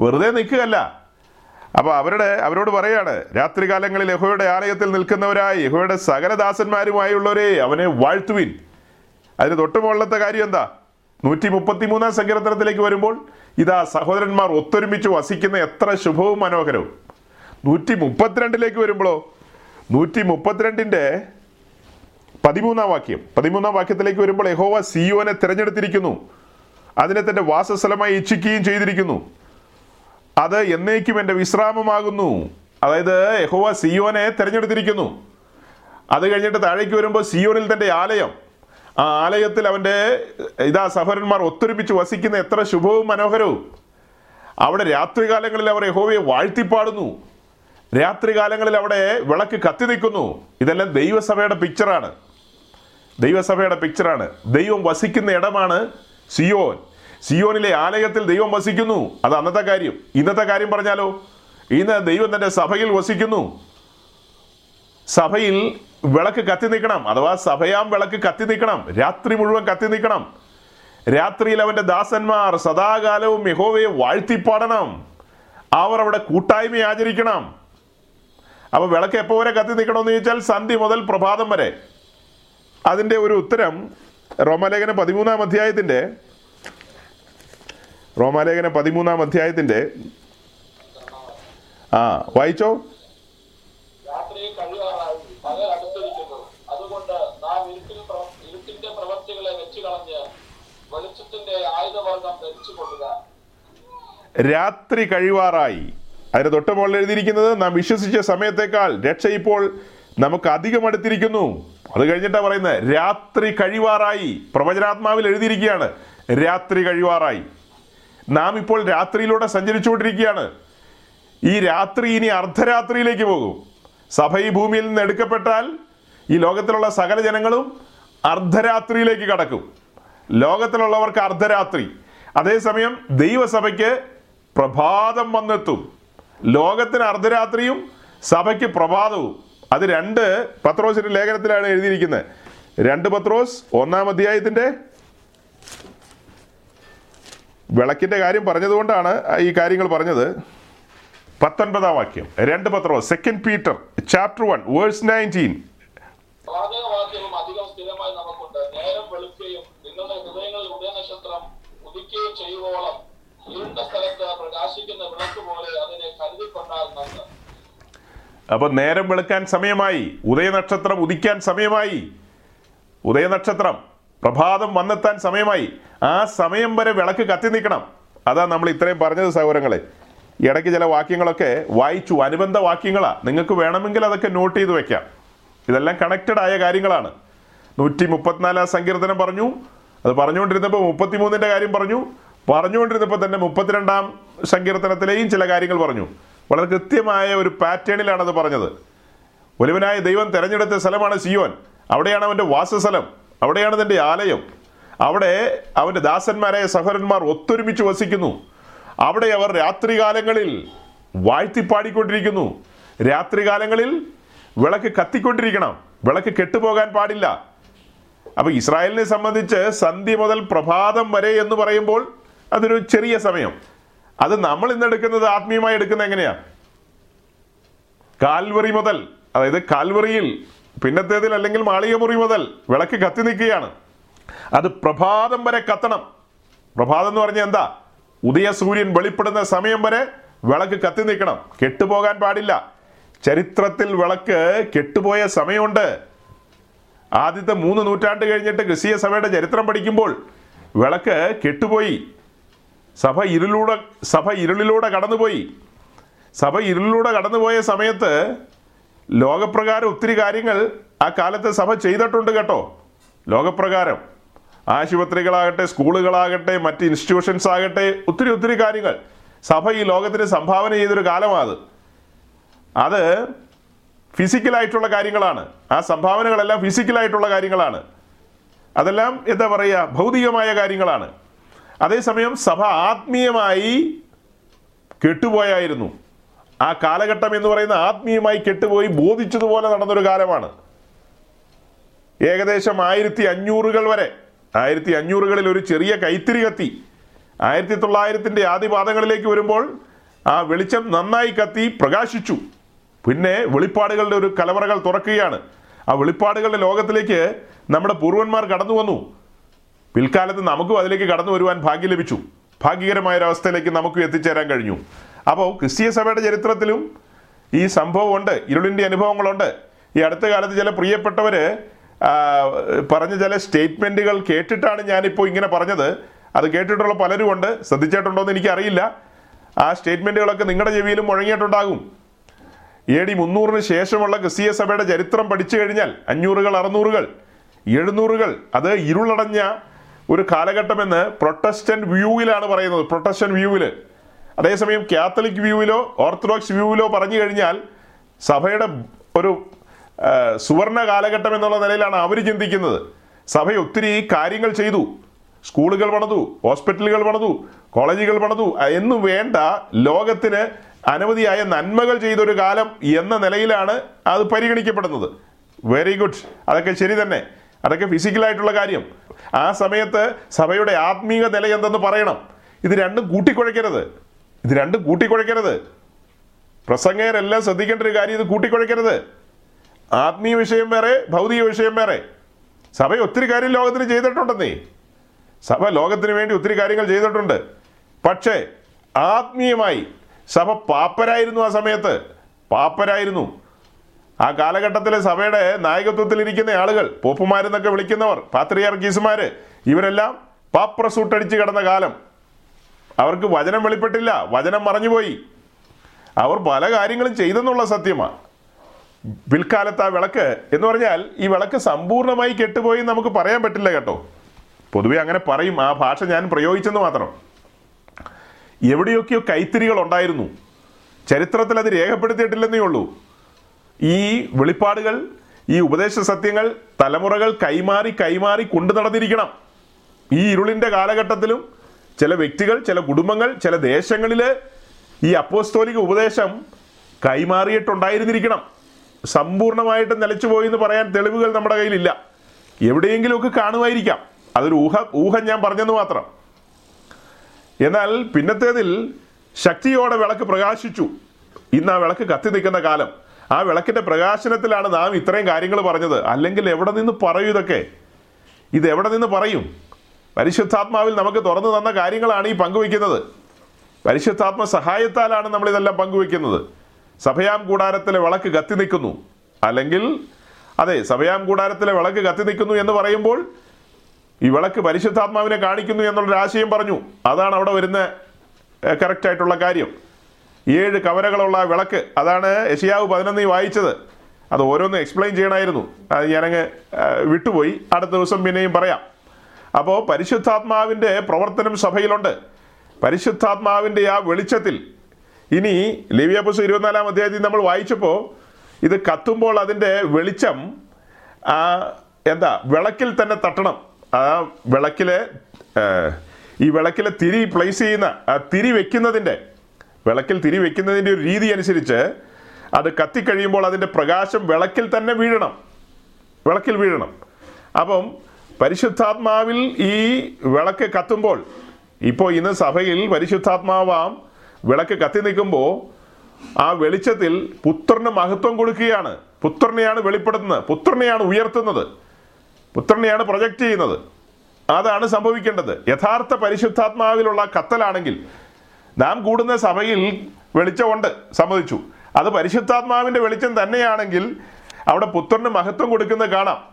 വെറുതെ നിൽക്കുകയല്ല. അപ്പോൾ അവരുടെ അവരോട് പറയാണ് രാത്രികാലങ്ങളിൽ യഹോയുടെ ആലയത്തിൽ നിൽക്കുന്നവരായി യഹോയുടെ സകല ദാസന്മാരുമായുള്ളവരെ അവനെ വാഴ്ത്തുവിൻ. അതിന് തൊട്ടുമുകളിലത്തെ കാര്യം എന്താ? നൂറ്റി മുപ്പത്തി മൂന്നാം സങ്കീർത്തനത്തിലേക്ക് വരുമ്പോൾ ഇതാ സഹോദരന്മാർ ഒത്തൊരുമിച്ച് വസിക്കുന്ന എത്ര ശുഭവും മനോഹരവും. നൂറ്റി മുപ്പത്തിരണ്ടിലേക്ക് വരുമ്പോഴോ നൂറ്റി മുപ്പത്തിരണ്ടിന്റെ പതിമൂന്നാം വാക്യം. പതിമൂന്നാം വാക്യത്തിലേക്ക് വരുമ്പോൾ യഹോവ സിയോനെ തിരഞ്ഞെടുത്തിരിക്കുന്നു. അതിനെ തന്റെ വാസസ്ഥലമായി ഇച്ഛിക്കുകയും ചെയ്തിരിക്കുന്നു. അത് എന്നേക്കും എന്റെ വിശ്രാമമാകുന്നു. അതായത് യഹോവ സിയോനെ തിരഞ്ഞെടുത്തിരിക്കുന്നു. അത് കഴിഞ്ഞിട്ട് താഴേക്ക് വരുമ്പോൾ സിയോനിൽ തന്റെ ആലയം. ആ ആലയത്തിൽ അവന്റെ ഇതാ സഹോരന്മാർ ഒത്തൊരുമിച്ച് വസിക്കുന്ന എത്ര ശുഭവും മനോഹരവും. അവിടെ രാത്രികാലങ്ങളിൽ അവർ യഹോവയെ വാഴ്ത്തിപ്പാടുന്നു. രാത്രികാലങ്ങളിൽ അവിടെ വിളക്ക് കത്തി നിൽക്കുന്നു. ഇതെല്ലാം ദൈവസഭയുടെ പിക്ചറാണ് ദൈവസഭയുടെ പിക്ചറാണ് ദൈവം വസിക്കുന്ന ഇടമാണ് സിയോൻ. സിയോനിലെ ആലയത്തിൽ ദൈവം വസിക്കുന്നു. അത് അന്നത്തെ കാര്യം. ഇന്നത്തെ കാര്യം പറഞ്ഞാലോ? ഇന്ന് ദൈവം തന്റെ സഭയിൽ വസിക്കുന്നു. സഭയിൽ വിളക്ക് കത്തി നിൽക്കണം. അഥവാ സഭയാം വിളക്ക് കത്തി നിൽക്കണം. രാത്രി മുഴുവൻ കത്തി നിൽക്കണം. രാത്രിയിൽ അവന്റെ ദാസന്മാർ സദാകാലവും യഹോവയെ വാഴ്ത്തിപ്പാടണം. അവർ അവിടെ കൂട്ടായ്മ ആചരിക്കണം. അപ്പോൾ വിളക്ക് എപ്പോ വരെ കത്തി നിൽക്കണമെന്ന് ചോദിച്ചാൽ സന്ധി മുതൽ പ്രഭാതം വരെ. അതിന്റെ ഒരു ഉത്തരം റോമാലേഖന പതിമൂന്നാം അധ്യായത്തിന്റെ റോമാലേഖന പതിമൂന്നാം അധ്യായത്തിന്റെ ആ വായിച്ചോ രാത്രി കഴിയാറായി പകൽ അടുത്തിരിക്കുന്നു അതുകൊണ്ട് നാം ഇരുട്ടിൽ പ്രവ- ഇരുട്ടിന്റെ പ്രവൃത്തികളെ വെച്ചു കളഞ്ഞ് വെളിച്ചത്തിന്റെ ആയുധവർഗം ധരിച്ചു കൊള്ളുക രാത്രി കഴിവാറായി. അതിന് തൊട്ട് മുകളിൽ എഴുതിയിരിക്കുന്നത് നാം വിശ്വസിച്ച സമയത്തേക്കാൾ രക്ഷ ഇപ്പോൾ നമുക്ക് അധികം അടുത്തിരിക്കുന്നു. അത് കഴിഞ്ഞിട്ടാ പറയുന്നത് രാത്രി കഴിവാറായി. പ്രവചനാത്മാവിൽ എഴുതിയിരിക്കുകയാണ് രാത്രി കഴിവാറായി. നാം ഇപ്പോൾ രാത്രിയിലൂടെ സഞ്ചരിച്ചുകൊണ്ടിരിക്കുകയാണ്. ഈ രാത്രി ഇനി അർദ്ധരാത്രിയിലേക്ക് പോകും. സഭ ഈ ഭൂമിയിൽ നിന്ന് എടുക്കപ്പെട്ടാൽ ഈ ലോകത്തിലുള്ള സകല ജനങ്ങളും അർദ്ധരാത്രിയിലേക്ക് കടക്കും. ലോകത്തിലുള്ളവർക്ക് അർദ്ധരാത്രി. അതേസമയം ദൈവസഭയ്ക്ക് പ്രഭാതം വന്നെത്തും. ലോകത്തിന് അർദ്ധരാത്രിയും സഭയ്ക്ക് പ്രഭാതവും. അത് രണ്ട് പത്രോസിന്റെ ലേഖനത്തിലാണ് എഴുതിയിരിക്കുന്നത്. രണ്ട് പത്രോസ് ഒന്നാം അധ്യായത്തിന്റെ വിളക്കിന്റെ കാര്യം പറഞ്ഞതുകൊണ്ടാണ് ഈ കാര്യങ്ങൾ പറഞ്ഞത്. പത്തൊൻപതാം വാക്യം. രണ്ട് പത്രോസ് second Peter chapter one verse nineteen വാചകവാക്യവും അധികം സ്ഥിരമായി നമുക്കുണ്ട് നേരം വെളുക്കുകയും നിങ്ങളുടെ ഹൃദയങ്ങളിൽ ഉദയനക്ഷത്രം ഉദിക്കുകയും ചെയ്യുവോളം ഇരുണ്ട സ്ഥലത്ത് പ്രകാശിക്കുന്ന വിളക്ക് പോലെ അതിനെ കരുതിക്കൊണ്ടാൽ നന്ന് അപ്പൊ നേരം വെളുക്കാൻ സമയമായി ഉദയനക്ഷത്രം ഉദിക്കാൻ സമയമായി ഉദയനക്ഷത്രം പ്രഭാതം വന്നെത്താൻ സമയമായി ആ സമയം വരെ വിളക്ക് കത്തി നിൽക്കണം. അതാ നമ്മൾ ഇത്രയും പറഞ്ഞത് സഹോദരങ്ങളെ. ഇടയ്ക്ക് ചില വാക്യങ്ങളൊക്കെ വായിച്ചു അനുബന്ധ വാക്യങ്ങളാ. നിങ്ങൾക്ക് വേണമെങ്കിൽ അതൊക്കെ നോട്ട് ചെയ്ത് വെക്കാം. ഇതെല്ലാം കണക്റ്റഡ് ആയ കാര്യങ്ങളാണ്. നൂറ്റി മുപ്പത്തിനാലാം സങ്കീർത്തനം പറഞ്ഞു. അത് പറഞ്ഞുകൊണ്ടിരുന്നപ്പോൾ മുപ്പത്തിമൂന്നിന്റെ കാര്യം പറഞ്ഞു. പറഞ്ഞുകൊണ്ടിരുന്നപ്പോൾ തന്നെ മുപ്പത്തിരണ്ടാം സങ്കീർത്തനത്തിലെയും ചില കാര്യങ്ങൾ പറഞ്ഞു. വളരെ കൃത്യമായ ഒരു പാറ്റേണിലാണത് പറഞ്ഞത്. ഒലിവനായ ദൈവം തെരഞ്ഞെടുത്ത സ്ഥലമാണ് സിയോൻ. അവിടെയാണ് അവന്റെ വാസസ്ഥലം. അവിടെയാണ് തന്റെ ആലയം. അവിടെ അവന്റെ ദാസന്മാരായ സഹോദരന്മാർ ഒത്തൊരുമിച്ച് വസിക്കുന്നു. അവിടെ അവർ രാത്രികാലങ്ങളിൽ വാഴ്ത്തിപ്പാടിക്കൊണ്ടിരിക്കുന്നു. രാത്രികാലങ്ങളിൽ വിളക്ക് കത്തിക്കൊണ്ടിരിക്കണം. വിളക്ക് കെട്ടുപോകാൻ പാടില്ല. അപ്പോൾ ഇസ്രായേലിനെ സംബന്ധിച്ച് സന്ധ്യ മുതൽ പ്രഭാതം വരെ എന്ന് പറയുമ്പോൾ അതൊരു ചെറിയ സമയം. അത് നമ്മൾ ഇന്ന് എടുക്കുന്നത് ആത്മീയമായി എടുക്കുന്നത് എങ്ങനെയാ? കാൽവറി മുതൽ അതായത് കാൽവറിയിൽ പിന്നത്തേതിൽ അല്ലെങ്കിൽ മാളികമുറി മുതൽ വിളക്ക് കത്തി നിൽക്കുകയാണ്. അത് പ്രഭാതം വരെ കത്തണം. പ്രഭാതം എന്ന് പറഞ്ഞാൽ എന്താ? ഉദയ സൂര്യൻ വെളിപ്പെടുന്ന സമയം വരെ വിളക്ക് കത്തി നിൽക്കണം. കെട്ടുപോകാൻ പാടില്ല. ചരിത്രത്തിൽ വിളക്ക് കെട്ടുപോയ സമയമുണ്ട്. ആദ്യത്തെ മൂന്ന് നൂറ്റാണ്ട് കഴിഞ്ഞിട്ട് ക്രിസ്തീയ സഭയുടെ ചരിത്രം പഠിക്കുമ്പോൾ വിളക്ക് കെട്ടുപോയി. സഭ ഇരുളിലൂടെ സഭ ഇരുളിലൂടെ കടന്നുപോയി. സഭ ഇരുളിലൂടെ കടന്നുപോയ സമയത്ത് ലോകപ്രകാരം ഒത്തിരി കാര്യങ്ങൾ ആ കാലത്തെ സഭ ചെയ്തിട്ടുണ്ട് കേട്ടോ. ലോകപ്രകാരം. ആശുപത്രികളാകട്ടെ സ്കൂളുകളാകട്ടെ മറ്റ് ഇൻസ്റ്റിറ്റ്യൂഷൻസ് ആകട്ടെ ഒത്തിരി ഒത്തിരി കാര്യങ്ങൾ. സഭ ഈ ലോകത്തിന് സംഭാവന ചെയ്തൊരു കാലമാണ് അത്. ഫിസിക്കലായിട്ടുള്ള കാര്യങ്ങളാണ്. ആ സംഭാവനകളെല്ലാം ഫിസിക്കലായിട്ടുള്ള കാര്യങ്ങളാണ്. അതെല്ലാം എന്താ പറയുക ഭൗതികമായ കാര്യങ്ങളാണ്. അതേസമയം സഭ ആത്മീയമായി കെട്ടുപോയായിരുന്നു. ആ കാലഘട്ടം എന്ന് പറയുന്ന ആത്മീയമായി കെട്ടുപോയി ബോധിച്ചതുപോലെ നടന്നൊരു കാലമാണ്. ഏകദേശം ആയിരത്തി അഞ്ഞൂറുകൾ വരെ ആയിരത്തി അഞ്ഞൂറുകളിൽ ഒരു ചെറിയ കൈത്തിരി കത്തി ആയിരത്തി തൊള്ളായിരത്തിന്റെ ആദ്യപാദങ്ങളിലേക്ക് വരുമ്പോൾ ആ വെളിച്ചം നന്നായി കത്തി പ്രകാശിച്ചു. പിന്നെ വെളിപ്പാടുകളുടെ ഒരു കലവറകൾ തുറക്കുകയാണ്. ആ വെളിപ്പാടുകളുടെ ലോകത്തിലേക്ക് നമ്മുടെ പൂർവന്മാർ കടന്നു വന്നു പിൽക്കാലത്ത് നമുക്കും അതിലേക്ക് കടന്നു വരുവാൻ ഭാഗ്യം ലഭിച്ചു. ഭാഗ്യകരമായ ഒരവസ്ഥയിലേക്ക് നമുക്കും എത്തിച്ചേരാൻ കഴിഞ്ഞു. അപ്പോൾ ക്രിസ്തീയ സഭയുടെ ചരിത്രത്തിലും ഈ സംഭവമുണ്ട്. ഇരുളിന്റെ അനുഭവങ്ങളുണ്ട്. ഈ അടുത്ത കാലത്ത് ചില പ്രിയപ്പെട്ടവർ പറഞ്ഞ ചില സ്റ്റേറ്റ്മെന്റുകൾ കേട്ടിട്ടാണ് ഞാനിപ്പോൾ ഇങ്ങനെ പറഞ്ഞത്. അത് കേട്ടിട്ടുള്ള പലരും ഉണ്ട് ശ്രദ്ധിച്ചിട്ടുണ്ടോ എന്ന് എനിക്കറിയില്ല. ആ സ്റ്റേറ്റ്മെന്റുകളൊക്കെ നിങ്ങളുടെ ചെവിയിലും മുഴങ്ങിയിട്ടുണ്ടാകും. എ ഡി മുന്നൂറിന് ശേഷമുള്ള ക്രിസ്തീയ സഭയുടെ ചരിത്രം പഠിച്ചു കഴിഞ്ഞാൽ അഞ്ഞൂറുകൾ അറുന്നൂറുകൾ എഴുന്നൂറുകൾ അത് ഇരുളടഞ്ഞ ഒരു കാലഘട്ടം എന്ന് പ്രൊട്ടസ്റ്റന്റ് വ്യൂവിലാണ് പറയുന്നത് പ്രൊട്ടസ്റ്റന്റ് വ്യൂവിൽ അതേസമയം കാത്തലിക് വ്യൂവിലോ ഓർത്തഡോക്സ് വ്യൂവിലോ പറഞ്ഞു കഴിഞ്ഞാൽ സഭയുടെ ഒരു സുവർണ കാലഘട്ടം എന്നുള്ള നിലയിലാണ് അവർ ചിന്തിക്കുന്നത്. സഭ ഒത്തിരി കാര്യങ്ങൾ ചെയ്തു. സ്കൂളുകൾ പണിതു ഹോസ്പിറ്റലുകൾ പണിതു കോളേജുകൾ പണിതു. എന്നു വേണ്ട ലോകത്തിന് അനവധിയായ നന്മകൾ ചെയ്തൊരു കാലം എന്ന നിലയിലാണ് അത് പരിഗണിക്കപ്പെടുന്നത്. വെരി ഗുഡ് അതൊക്കെ ശരി തന്നെ. അതൊക്കെ ഫിസിക്കലായിട്ടുള്ള കാര്യം. ആ സമയത്ത് സഭയുടെ ആത്മീയ നില എന്തെന്ന് പറയണം. ഇത് രണ്ടും കൂട്ടിക്കുഴയ്ക്കരുത്. ഇത് രണ്ടും കൂട്ടിക്കുഴയ്ക്കരുത്. പ്രസംഗകരെല്ലാം ശ്രദ്ധിക്കേണ്ട ഒരു കാര്യം ഇത് കൂട്ടിക്കുഴയ്ക്കരുത്. ആത്മീയ വിഷയം വേറെ ഭൗതിക വിഷയം വേറെ. സഭ ഒത്തിരി കാര്യം ലോകത്തിന് ചെയ്തിട്ടുണ്ടെന്നേ. സഭ ലോകത്തിന് വേണ്ടി ഒത്തിരി കാര്യങ്ങൾ ചെയ്തിട്ടുണ്ട്. പക്ഷേ ആത്മീയമായി സഭ പാപ്പരായിരുന്നു ആ സമയത്ത്. പാപ്പരായിരുന്നു. ആ കാലഘട്ടത്തിലെ സഭയുടെ നായകത്വത്തിൽ ഇരിക്കുന്ന ആളുകൾ പോപ്പുമാരെന്നൊക്കെ വിളിക്കുന്നവർ പാത്രിയാർക്കീസുമാര് ഇവരെല്ലാം പാപ്ര സൂട്ടടിച്ച് കിടന്ന കാലം. അവർക്ക് വചനം വെളിപ്പെട്ടില്ല വചനം മറഞ്ഞുപോയി. അവർ പല കാര്യങ്ങളും ചെയ്തെന്നുള്ള സത്യമാണ് പിൽക്കാലത്ത് ആ വിളക്ക് എന്ന് പറഞ്ഞാൽ ഈ വിളക്ക് സമ്പൂർണമായി കെട്ടുപോയി നമുക്ക് പറയാൻ പറ്റില്ല കേട്ടോ. പൊതുവെ അങ്ങനെ പറയും ആ ഭാഷ ഞാൻ പ്രയോഗിച്ചെന്ന് മാത്രം. എവിടെയൊക്കെയോ കൈത്തിരികൾ ഉണ്ടായിരുന്നു. ചരിത്രത്തിൽ അത് രേഖപ്പെടുത്തിയിട്ടില്ലെന്നേ ഉള്ളൂ. ഈ വെളിപ്പാടുകൾ ഈ ഉപദേശ സത്യങ്ങൾ തലമുറകൾ കൈമാറി കൈമാറി കൊണ്ടു നടന്നിരിക്കണം. ഈ ഇരുളിന്റെ കാലഘട്ടത്തിലും ചില വ്യക്തികൾ ചില കുടുംബങ്ങൾ ചില ദേശങ്ങളിൽ ഈ അപ്പോസ്തോലിക ഉപദേശം കൈമാറിയിട്ടുണ്ടായിരുന്നിരിക്കണം. സമ്പൂർണമായിട്ട് നിലച്ചുപോയി എന്ന് പറയാൻ തെളിവുകൾ നമ്മുടെ കയ്യിലില്ല. എവിടെയെങ്കിലുമൊക്കെ കാണുമായിരിക്കാം. അതൊരു ഊഹ ഊഹം ഞാൻ പറഞ്ഞെന്ന് മാത്രം. എന്നാൽ പിന്നത്തേതിൽ ശക്തിയോടെ വിളക്ക് പ്രകാശിച്ചു. ഇന്ന് ആ വിളക്ക് കത്തി നിൽക്കുന്ന കാലം. ആ വിളക്കിന്റെ പ്രകാശനത്തിലാണ് നാം ഇത്രയും കാര്യങ്ങൾ പറഞ്ഞത്. അല്ലെങ്കിൽ എവിടെ നിന്ന് പറയൂ ഇതൊക്കെ? ഇത് എവിടെ നിന്ന് പറയും? പരിശുദ്ധാത്മാവിൽ നമുക്ക് തുറന്നു തന്ന കാര്യങ്ങളാണ് ഈ പങ്കുവയ്ക്കുന്നത്. പരിശുദ്ധാത്മ സഹായത്താലാണ് നമ്മൾ ഇതെല്ലാം പങ്കുവയ്ക്കുന്നത്. സഭയാം കൂടാരത്തിലെ വിളക്ക് കത്തി നിൽക്കുന്നു. അല്ലെങ്കിൽ അതെ സഭയാം കൂടാരത്തിലെ വിളക്ക് കത്തി നിൽക്കുന്നു എന്ന് പറയുമ്പോൾ ഈ വിളക്ക് പരിശുദ്ധാത്മാവിനെ കാണിക്കുന്നു എന്നുള്ളൊരു ആശയം പറഞ്ഞു. അതാണ് അവിടെ വരുന്ന കറക്റ്റായിട്ടുള്ള കാര്യം. ഏഴ് കവരകളുള്ള വിളക്ക്. അതാണ് യശിയാവ് പതിനൊന്നിൽ വായിച്ചത്. അത് ഓരോന്ന് എക്സ്പ്ലെയിൻ ചെയ്യണമായിരുന്നു അത് ഞാനങ്ങ് വിട്ടുപോയി. അടുത്ത ദിവസം പിന്നെയും പറയാം. അപ്പോൾ പരിശുദ്ധാത്മാവിന്റെ പ്രവർത്തനം സഭയിലുണ്ട്. പരിശുദ്ധാത്മാവിന്റെ ആ വെളിച്ചത്തിൽ. ഇനി ലിവ്യാപുസ് ഇരുപത്തിനാലാം അധ്യായത്തിൽ നമ്മൾ വായിച്ചപ്പോൾ ഇത് കത്തുമ്പോൾ അതിന്റെ വെളിച്ചം എന്താ വിളക്കിൽ തന്നെ തട്ടണം. ആ വിളക്കിലെ ഈ വിളക്കിലെ തിരി പ്ലേസ് ചെയ്യുന്ന തിരി വെക്കുന്നതിന്റെ വിളക്കിൽ തിരി വെക്കുന്നതിന്റെ ഒരു രീതി അനുസരിച്ച് അത് കത്തിക്കഴിയുമ്പോൾ അതിന്റെ പ്രകാശം വിളക്കിൽ തന്നെ വീഴണം. വിളക്കിൽ വീഴണം. അപ്പം പരിശുദ്ധാത്മാവിൽ ഈ വിളക്ക് കത്തുമ്പോൾ ഇപ്പോൾ ഇന്ന് സഭയിൽ പരിശുദ്ധാത്മാവാം വിളക്ക് കത്തി നിൽക്കുമ്പോൾ ആ വെളിച്ചത്തിൽ പുത്രന് മഹത്വം കൊടുക്കുകയാണ്. പുത്രനെയാണ് വെളിപ്പെടുത്തുന്നത്. പുത്രനെയാണ് ഉയർത്തുന്നത്. പുത്രനെയാണ് പ്രൊജക്റ്റ് ചെയ്യുന്നത്. അതാണ് സംഭവിക്കേണ്ടത്. യഥാർത്ഥ പരിശുദ്ധാത്മാവിലുള്ള കത്തലാണെങ്കിൽ നാം കൂടുന്ന സഭയിൽ വെളിച്ചമുണ്ട് സമ്മതിച്ചു. അത് പരിശുദ്ധാത്മാവിന്റെ വെളിച്ചം തന്നെയാണെങ്കിൽ അവിടെ പുത്രന് മഹത്വം കൊടുക്കുന്ന കാണാം.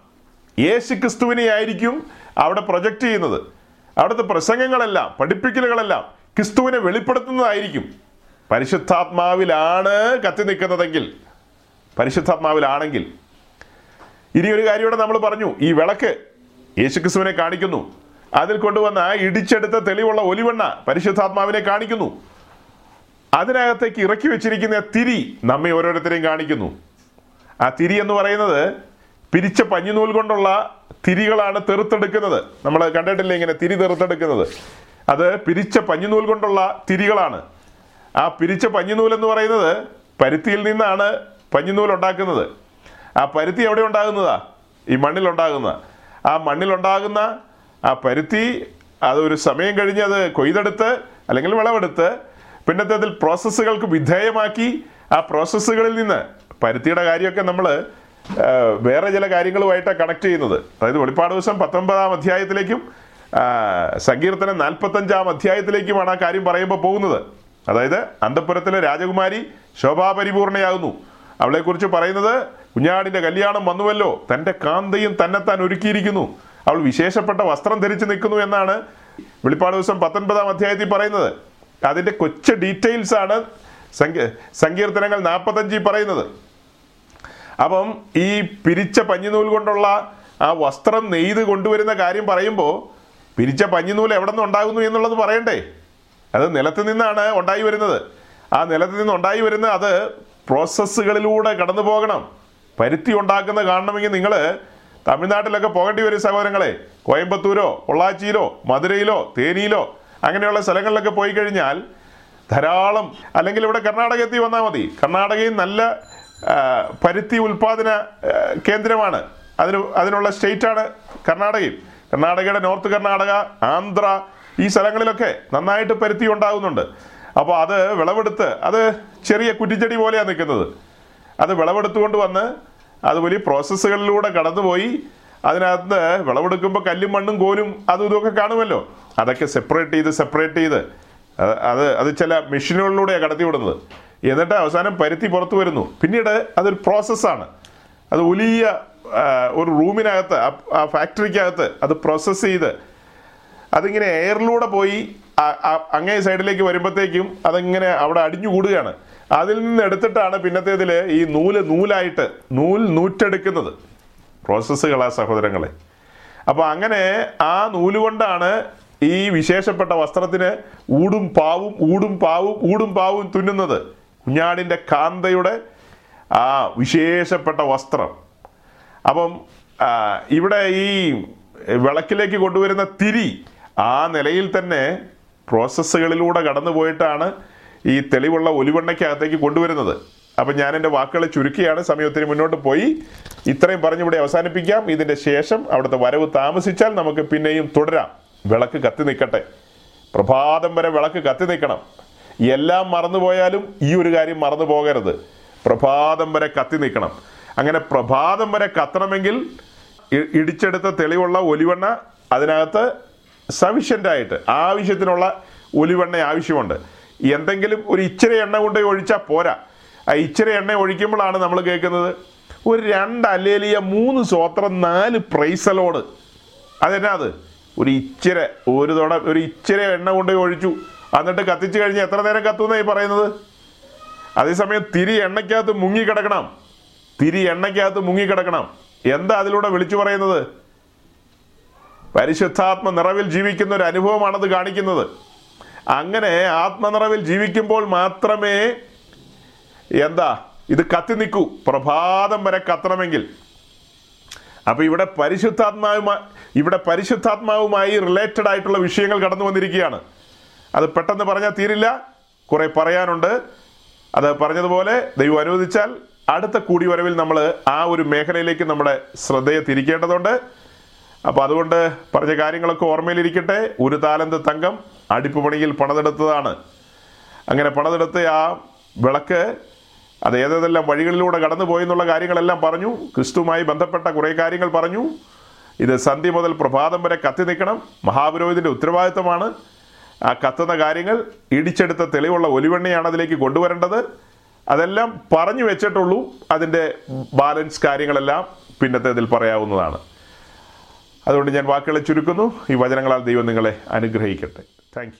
യേശു ക്രിസ്തുവിനെ ആയിരിക്കും അവിടെ പ്രൊജക്റ്റ് ചെയ്യുന്നത്. അവിടുത്തെ പ്രസംഗങ്ങളെല്ലാം പഠിപ്പിക്കലുകളെല്ലാം ക്രിസ്തുവിനെ വെളിപ്പെടുത്തുന്നതായിരിക്കും. പരിശുദ്ധാത്മാവിലാണ് കത്തി നിൽക്കുന്നതെങ്കിൽ പരിശുദ്ധാത്മാവിലാണെങ്കിൽ. ഇനി ഒരു കാര്യം ഇവിടെ നമ്മൾ പറഞ്ഞു. ഈ വിളക്ക് യേശുക്രിസ്തുവിനെ കാണിക്കുന്നു. അതിൽ കൊണ്ടുവന്ന ഇടിച്ചെടുത്ത തെളിവുള്ള ഒലിവെണ്ണ പരിശുദ്ധാത്മാവിനെ കാണിക്കുന്നു. അതിനകത്തേക്ക് ഇറക്കി വെച്ചിരിക്കുന്ന തിരി നമ്മെ ഓരോരുത്തരെയും കാണിക്കുന്നു. ആ തിരി എന്ന് പറയുന്നത് പിരിച്ച പഞ്ഞുനൂൽ കൊണ്ടുള്ള തിരികളാണ് തെറുത്തെടുക്കുന്നത്. നമ്മൾ കണ്ടിട്ടില്ലേ ഇങ്ങനെ തിരി തെറുത്തെടുക്കുന്നത്? അത് പിരിച്ച പഞ്ഞുനൂൽ കൊണ്ടുള്ള തിരികളാണ്. ആ പിരിച്ച പഞ്ഞുനൂൽ എന്ന് പറയുന്നത് പരുത്തിയിൽ നിന്നാണ് പഞ്ഞുനൂൽ ഉണ്ടാക്കുന്നത്. ആ പരുത്തി എവിടെ ഉണ്ടാകുന്നതാ? ഈ മണ്ണിലുണ്ടാകുന്ന ആ മണ്ണിലുണ്ടാകുന്ന ആ പരുത്തി അതൊരു സമയം കഴിഞ്ഞ് അത് കൊയ്തെടുത്ത് അല്ലെങ്കിൽ വിളവെടുത്ത് പിന്നത്തെ അതിൽ പ്രോസസ്സുകൾക്ക് വിധേയമാക്കി. ആ പ്രോസസ്സുകളിൽ നിന്ന് പരുത്തിയുടെ കാര്യമൊക്കെ നമ്മൾ വേറെ ചില കാര്യങ്ങളുമായിട്ടാണ് കണക്ട് ചെയ്യുന്നത്. അതായത് വെളിപ്പാട് ദിവസം പത്തൊമ്പതാം അധ്യായത്തിലേക്കും സങ്കീർത്തനം നാൽപ്പത്തഞ്ചാം അധ്യായത്തിലേക്കുമാണ് ആ കാര്യം പറയുമ്പോൾ പോകുന്നത്. അതായത് അന്തപുരത്തിലെ രാജകുമാരി ശോഭാപരിപൂർണയാകുന്നു. അവളെക്കുറിച്ച് പറയുന്നത് കുഞ്ഞാടിന്റെ കല്യാണം വന്നുവല്ലോ. തന്റെ കാന്തയും തന്നെത്താൻ ഒരുക്കിയിരിക്കുന്നു. അവൾ വിശേഷപ്പെട്ട വസ്ത്രം ധരിച്ചു നിൽക്കുന്നു എന്നാണ് വെളിപ്പാട് ദിവസം പത്തൊൻപതാം അധ്യായത്തിൽ പറയുന്നത്. അതിന്റെ കൊച്ച ഡീറ്റെയിൽസ് ആണ് സങ്കീ- സങ്കീർത്തനങ്ങൾ നാൽപ്പത്തഞ്ചിൽ പറയുന്നത്. അപ്പം ഈ പിരിച്ച പഞ്ഞിനൂൽ കൊണ്ടുള്ള ആ വസ്ത്രം നെയ്ത് കൊണ്ടുവരുന്ന കാര്യം പറയുമ്പോൾ പിരിച്ച പഞ്ഞിനൂൽ എവിടെ നിന്ന് ഉണ്ടാകുന്നു എന്നുള്ളത് പറയണ്ടേ? അത് നിലത്ത് നിന്നാണ് ഉണ്ടായി വരുന്നത്. ആ നിലത്ത് നിന്ന് ഉണ്ടായി വരുന്ന അത് പ്രോസസ്സുകളിലൂടെ കടന്നു പോകണം പരുത്തി ഉണ്ടാക്കുന്ന കാണണമെങ്കിൽ നിങ്ങൾ തമിഴ്നാട്ടിലൊക്കെ പോകേണ്ടി വരും സഹോദരങ്ങളെ. കോയമ്പത്തൂരോ പൊള്ളാച്ചിയിലോ മധുരയിലോ തേനിയിലോ അങ്ങനെയുള്ള സ്ഥലങ്ങളിലൊക്കെ പോയി കഴിഞ്ഞാൽ ധാരാളം അല്ലെങ്കിൽ ഇവിടെ കർണാടകത്തിൽ വന്നാൽ മതി. കർണാടകയിൽ നല്ല പരുത്തി ഉൽപാദന കേന്ദ്രമാണ്. അതിന് അതിനുള്ള സ്റ്റേറ്റാണ് കർണാടകയും. കർണാടകയുടെ നോർത്ത് കർണാടക ആന്ധ്ര ഈ സ്ഥലങ്ങളിലൊക്കെ നന്നായിട്ട് പരുത്തി ഉണ്ടാകുന്നുണ്ട്. അപ്പോൾ അത് വിളവെടുത്ത് അത് ചെറിയ കുറ്റിച്ചെടി പോലെയാണ് നിൽക്കുന്നത്. അത് വിളവെടുത്തുകൊണ്ട് വന്ന് അത് വലിയ പ്രോസസ്സുകളിലൂടെ കടന്നുപോയി അതിനകത്ത് വിളവെടുക്കുമ്പോൾ കല്ലും മണ്ണും കോലും അതും ഇതുമൊക്കെ കാണുമല്ലോ. അതൊക്കെ സെപ്പറേറ്റ് ചെയ്ത് സെപ്പറേറ്റ് ചെയ്ത്. അത് അത് ചില മെഷീനുകളിലൂടെയാണ് കടത്തിവിടുന്നത്. എന്നിട്ട് അവസാനം പരുത്തി പുറത്തു വരുന്നു. പിന്നീട് അതൊരു പ്രോസസ്സാണ് അത് വലിയ ഒരു റൂമിനകത്ത് ആ- ഫാക്ടറിക്കകത്ത് അത് പ്രോസസ്സ് ചെയ്ത് അതിങ്ങനെ എയറിലൂടെ പോയി അങ്ങേ സൈഡിലേക്ക് വരുമ്പോഴത്തേക്കും അതിങ്ങനെ അവിടെ അടിഞ്ഞു കൂടുകയാണ്. അതിൽ നിന്ന് എടുത്തിട്ടാണ് പിന്നത്തേതിൽ ഈ നൂൽ നൂലായിട്ട് നൂൽ നൂറ്റെടുക്കുന്നത് പ്രോസസ്സുകളാ സഹോദരങ്ങളെ. അപ്പോൾ അങ്ങനെ ആ നൂൽ കൊണ്ടാണ് ഈ വിശേഷപ്പെട്ട വസ്ത്രത്തിന് ഊടും പാവും ഊടും പാവും ഊടും പാവും തുന്നുന്നത്. കുഞ്ഞാടിന്റെ കാന്തയുടെ ആ വിശേഷപ്പെട്ട വസ്ത്രം. അപ്പം ഇവിടെ ഈ വിളക്കിലേക്ക് കൊണ്ടുവരുന്ന തിരി ആ നിലയിൽ തന്നെ പ്രോസസ്സുകളിലൂടെ കടന്നു പോയിട്ടാണ് ഈ തെളിവുള്ള ഒലിവെണ്ണയ്ക്കകത്തേക്ക് കൊണ്ടുവരുന്നത്. അപ്പം ഞാൻ എന്റെ വാക്കുകളെ ചുരുക്കിയാണ് സമയത്തിന് മുന്നോട്ട് പോയി. ഇത്രയും പറഞ്ഞു ഇവിടെ അവസാനിപ്പിക്കാം. ഇതിന്റെ ശേഷം അവിടുത്തെ വരവ് താമസിച്ചാൽ നമുക്ക് പിന്നെയും തുടരാം. വിളക്ക് കത്തി നിൽക്കട്ടെ. പ്രഭാതം വരെ വിളക്ക് കത്തി നിൽക്കണം. എല്ലാം മറന്നുപോയാലും ഈ ഒരു കാര്യം മറന്നു പോകരുത്. പ്രഭാതം വരെ കത്തി നിൽക്കണം. അങ്ങനെ പ്രഭാതം വരെ കത്തണമെങ്കിൽ ഇടിച്ചെടുത്ത തെളിവുള്ള ഒലിവെണ്ണ അതിനകത്ത് സഫിഷ്യന്റായിട്ട് ആവശ്യത്തിനുള്ള ഒലിവെണ്ണ ആവശ്യമുണ്ട്. എന്തെങ്കിലും ഒരു ഇച്ചിരി എണ്ണ കൊണ്ട് ഒഴിച്ചാൽ പോരാ. ആ ഇച്ചിരി എണ്ണ ഒഴിക്കുമ്പോഴാണ് നമ്മൾ കേൾക്കുന്നത് ഒരു രണ്ട് അല്ലേലിയ മൂന്ന് സ്വോത്രം നാല് പ്രൈസലോട്. അതെന്നാ അത്? ഒരു ഇച്ചിര ഒരു തുട ഒരു ഇച്ചിര എണ്ണ കൊണ്ട് ഒഴിച്ചു. എന്നിട്ട് കത്തിച്ചു കഴിഞ്ഞ് എത്ര നേരം കത്തുന്നായി പറയുന്നത്? അതേസമയം തിരി എണ്ണയ്ക്കകത്ത് മുങ്ങിക്കിടക്കണം. തിരി എണ്ണയ്ക്കകത്ത് മുങ്ങിക്കിടക്കണം. എന്താ അതിലൂടെ വിളിച്ചു പറയുന്നത്? പരിശുദ്ധാത്മ നിറവിൽ ജീവിക്കുന്ന ഒരു അനുഭവമാണത് കാണിക്കുന്നത്. അങ്ങനെ ആത്മനിറവിൽ ജീവിക്കുമ്പോൾ മാത്രമേ എന്താ ഇത് കത്തി നിൽക്കൂ. പ്രഭാതം വരെ കത്തണമെങ്കിൽ. അപ്പോൾ ഇവിടെ പരിശുദ്ധാത്മാവുമായി ഇവിടെ പരിശുദ്ധാത്മാവുമായി റിലേറ്റഡ് ആയിട്ടുള്ള വിഷയങ്ങൾ കടന്നു വന്നിരിക്കുകയാണ്. അത് പെട്ടെന്ന് പറഞ്ഞാൽ തീരില്ല. കുറേ പറയാനുണ്ട്. അത് പറഞ്ഞതുപോലെ ദൈവം അനുവദിച്ചാൽ അടുത്ത കൂടിവരവിൽ നമ്മൾ ആ ഒരു മേഖലയിലേക്ക് നമ്മുടെ ശ്രദ്ധയെ തിരിക്കേണ്ടതുണ്ട്. അപ്പോൾ അതുകൊണ്ട് പറഞ്ഞ കാര്യങ്ങളൊക്കെ ഓർമ്മയിലിരിക്കട്ടെ. ഒരു താലന്ത് തങ്കം അടിപ്പുപണിയിൽ പണതെടുത്തതാണ്. അങ്ങനെ പണതെടുത്ത് ആ വിളക്ക് അത് ഏതേതെല്ലാം വഴികളിലൂടെ കടന്നു പോയി എന്നുള്ള കാര്യങ്ങളെല്ലാം പറഞ്ഞു. ക്രിസ്തുവുമായി ബന്ധപ്പെട്ട കുറേ കാര്യങ്ങൾ പറഞ്ഞു. ഇത് സന്ധ്യ മുതൽ പ്രഭാതം വരെ കത്തി നിൽക്കണം. മഹാപുരോഹിതന്റെ ഉത്തരവാദിത്തമാണ് ആ കത്തുന്ന കാര്യങ്ങൾ. ഇടിച്ചെടുത്ത തെളിവുള്ള ഒലിവെണ്ണയാണ് അതിലേക്ക് കൊണ്ടുവരേണ്ടത്. അതെല്ലാം പറഞ്ഞു വെച്ചിട്ടുള്ളൂ. അതിന്റെ ബാലൻസ് കാര്യങ്ങളെല്ലാം പിന്നത്തെ ഇതിൽ പറയാവുന്നതാണ്. അതുകൊണ്ട് ഞാൻ വാക്കുകളെ ചുരുക്കുന്നു. ഈ വചനങ്ങളാൽ ദൈവം നിങ്ങളെ അനുഗ്രഹിക്കട്ടെ. താങ്ക്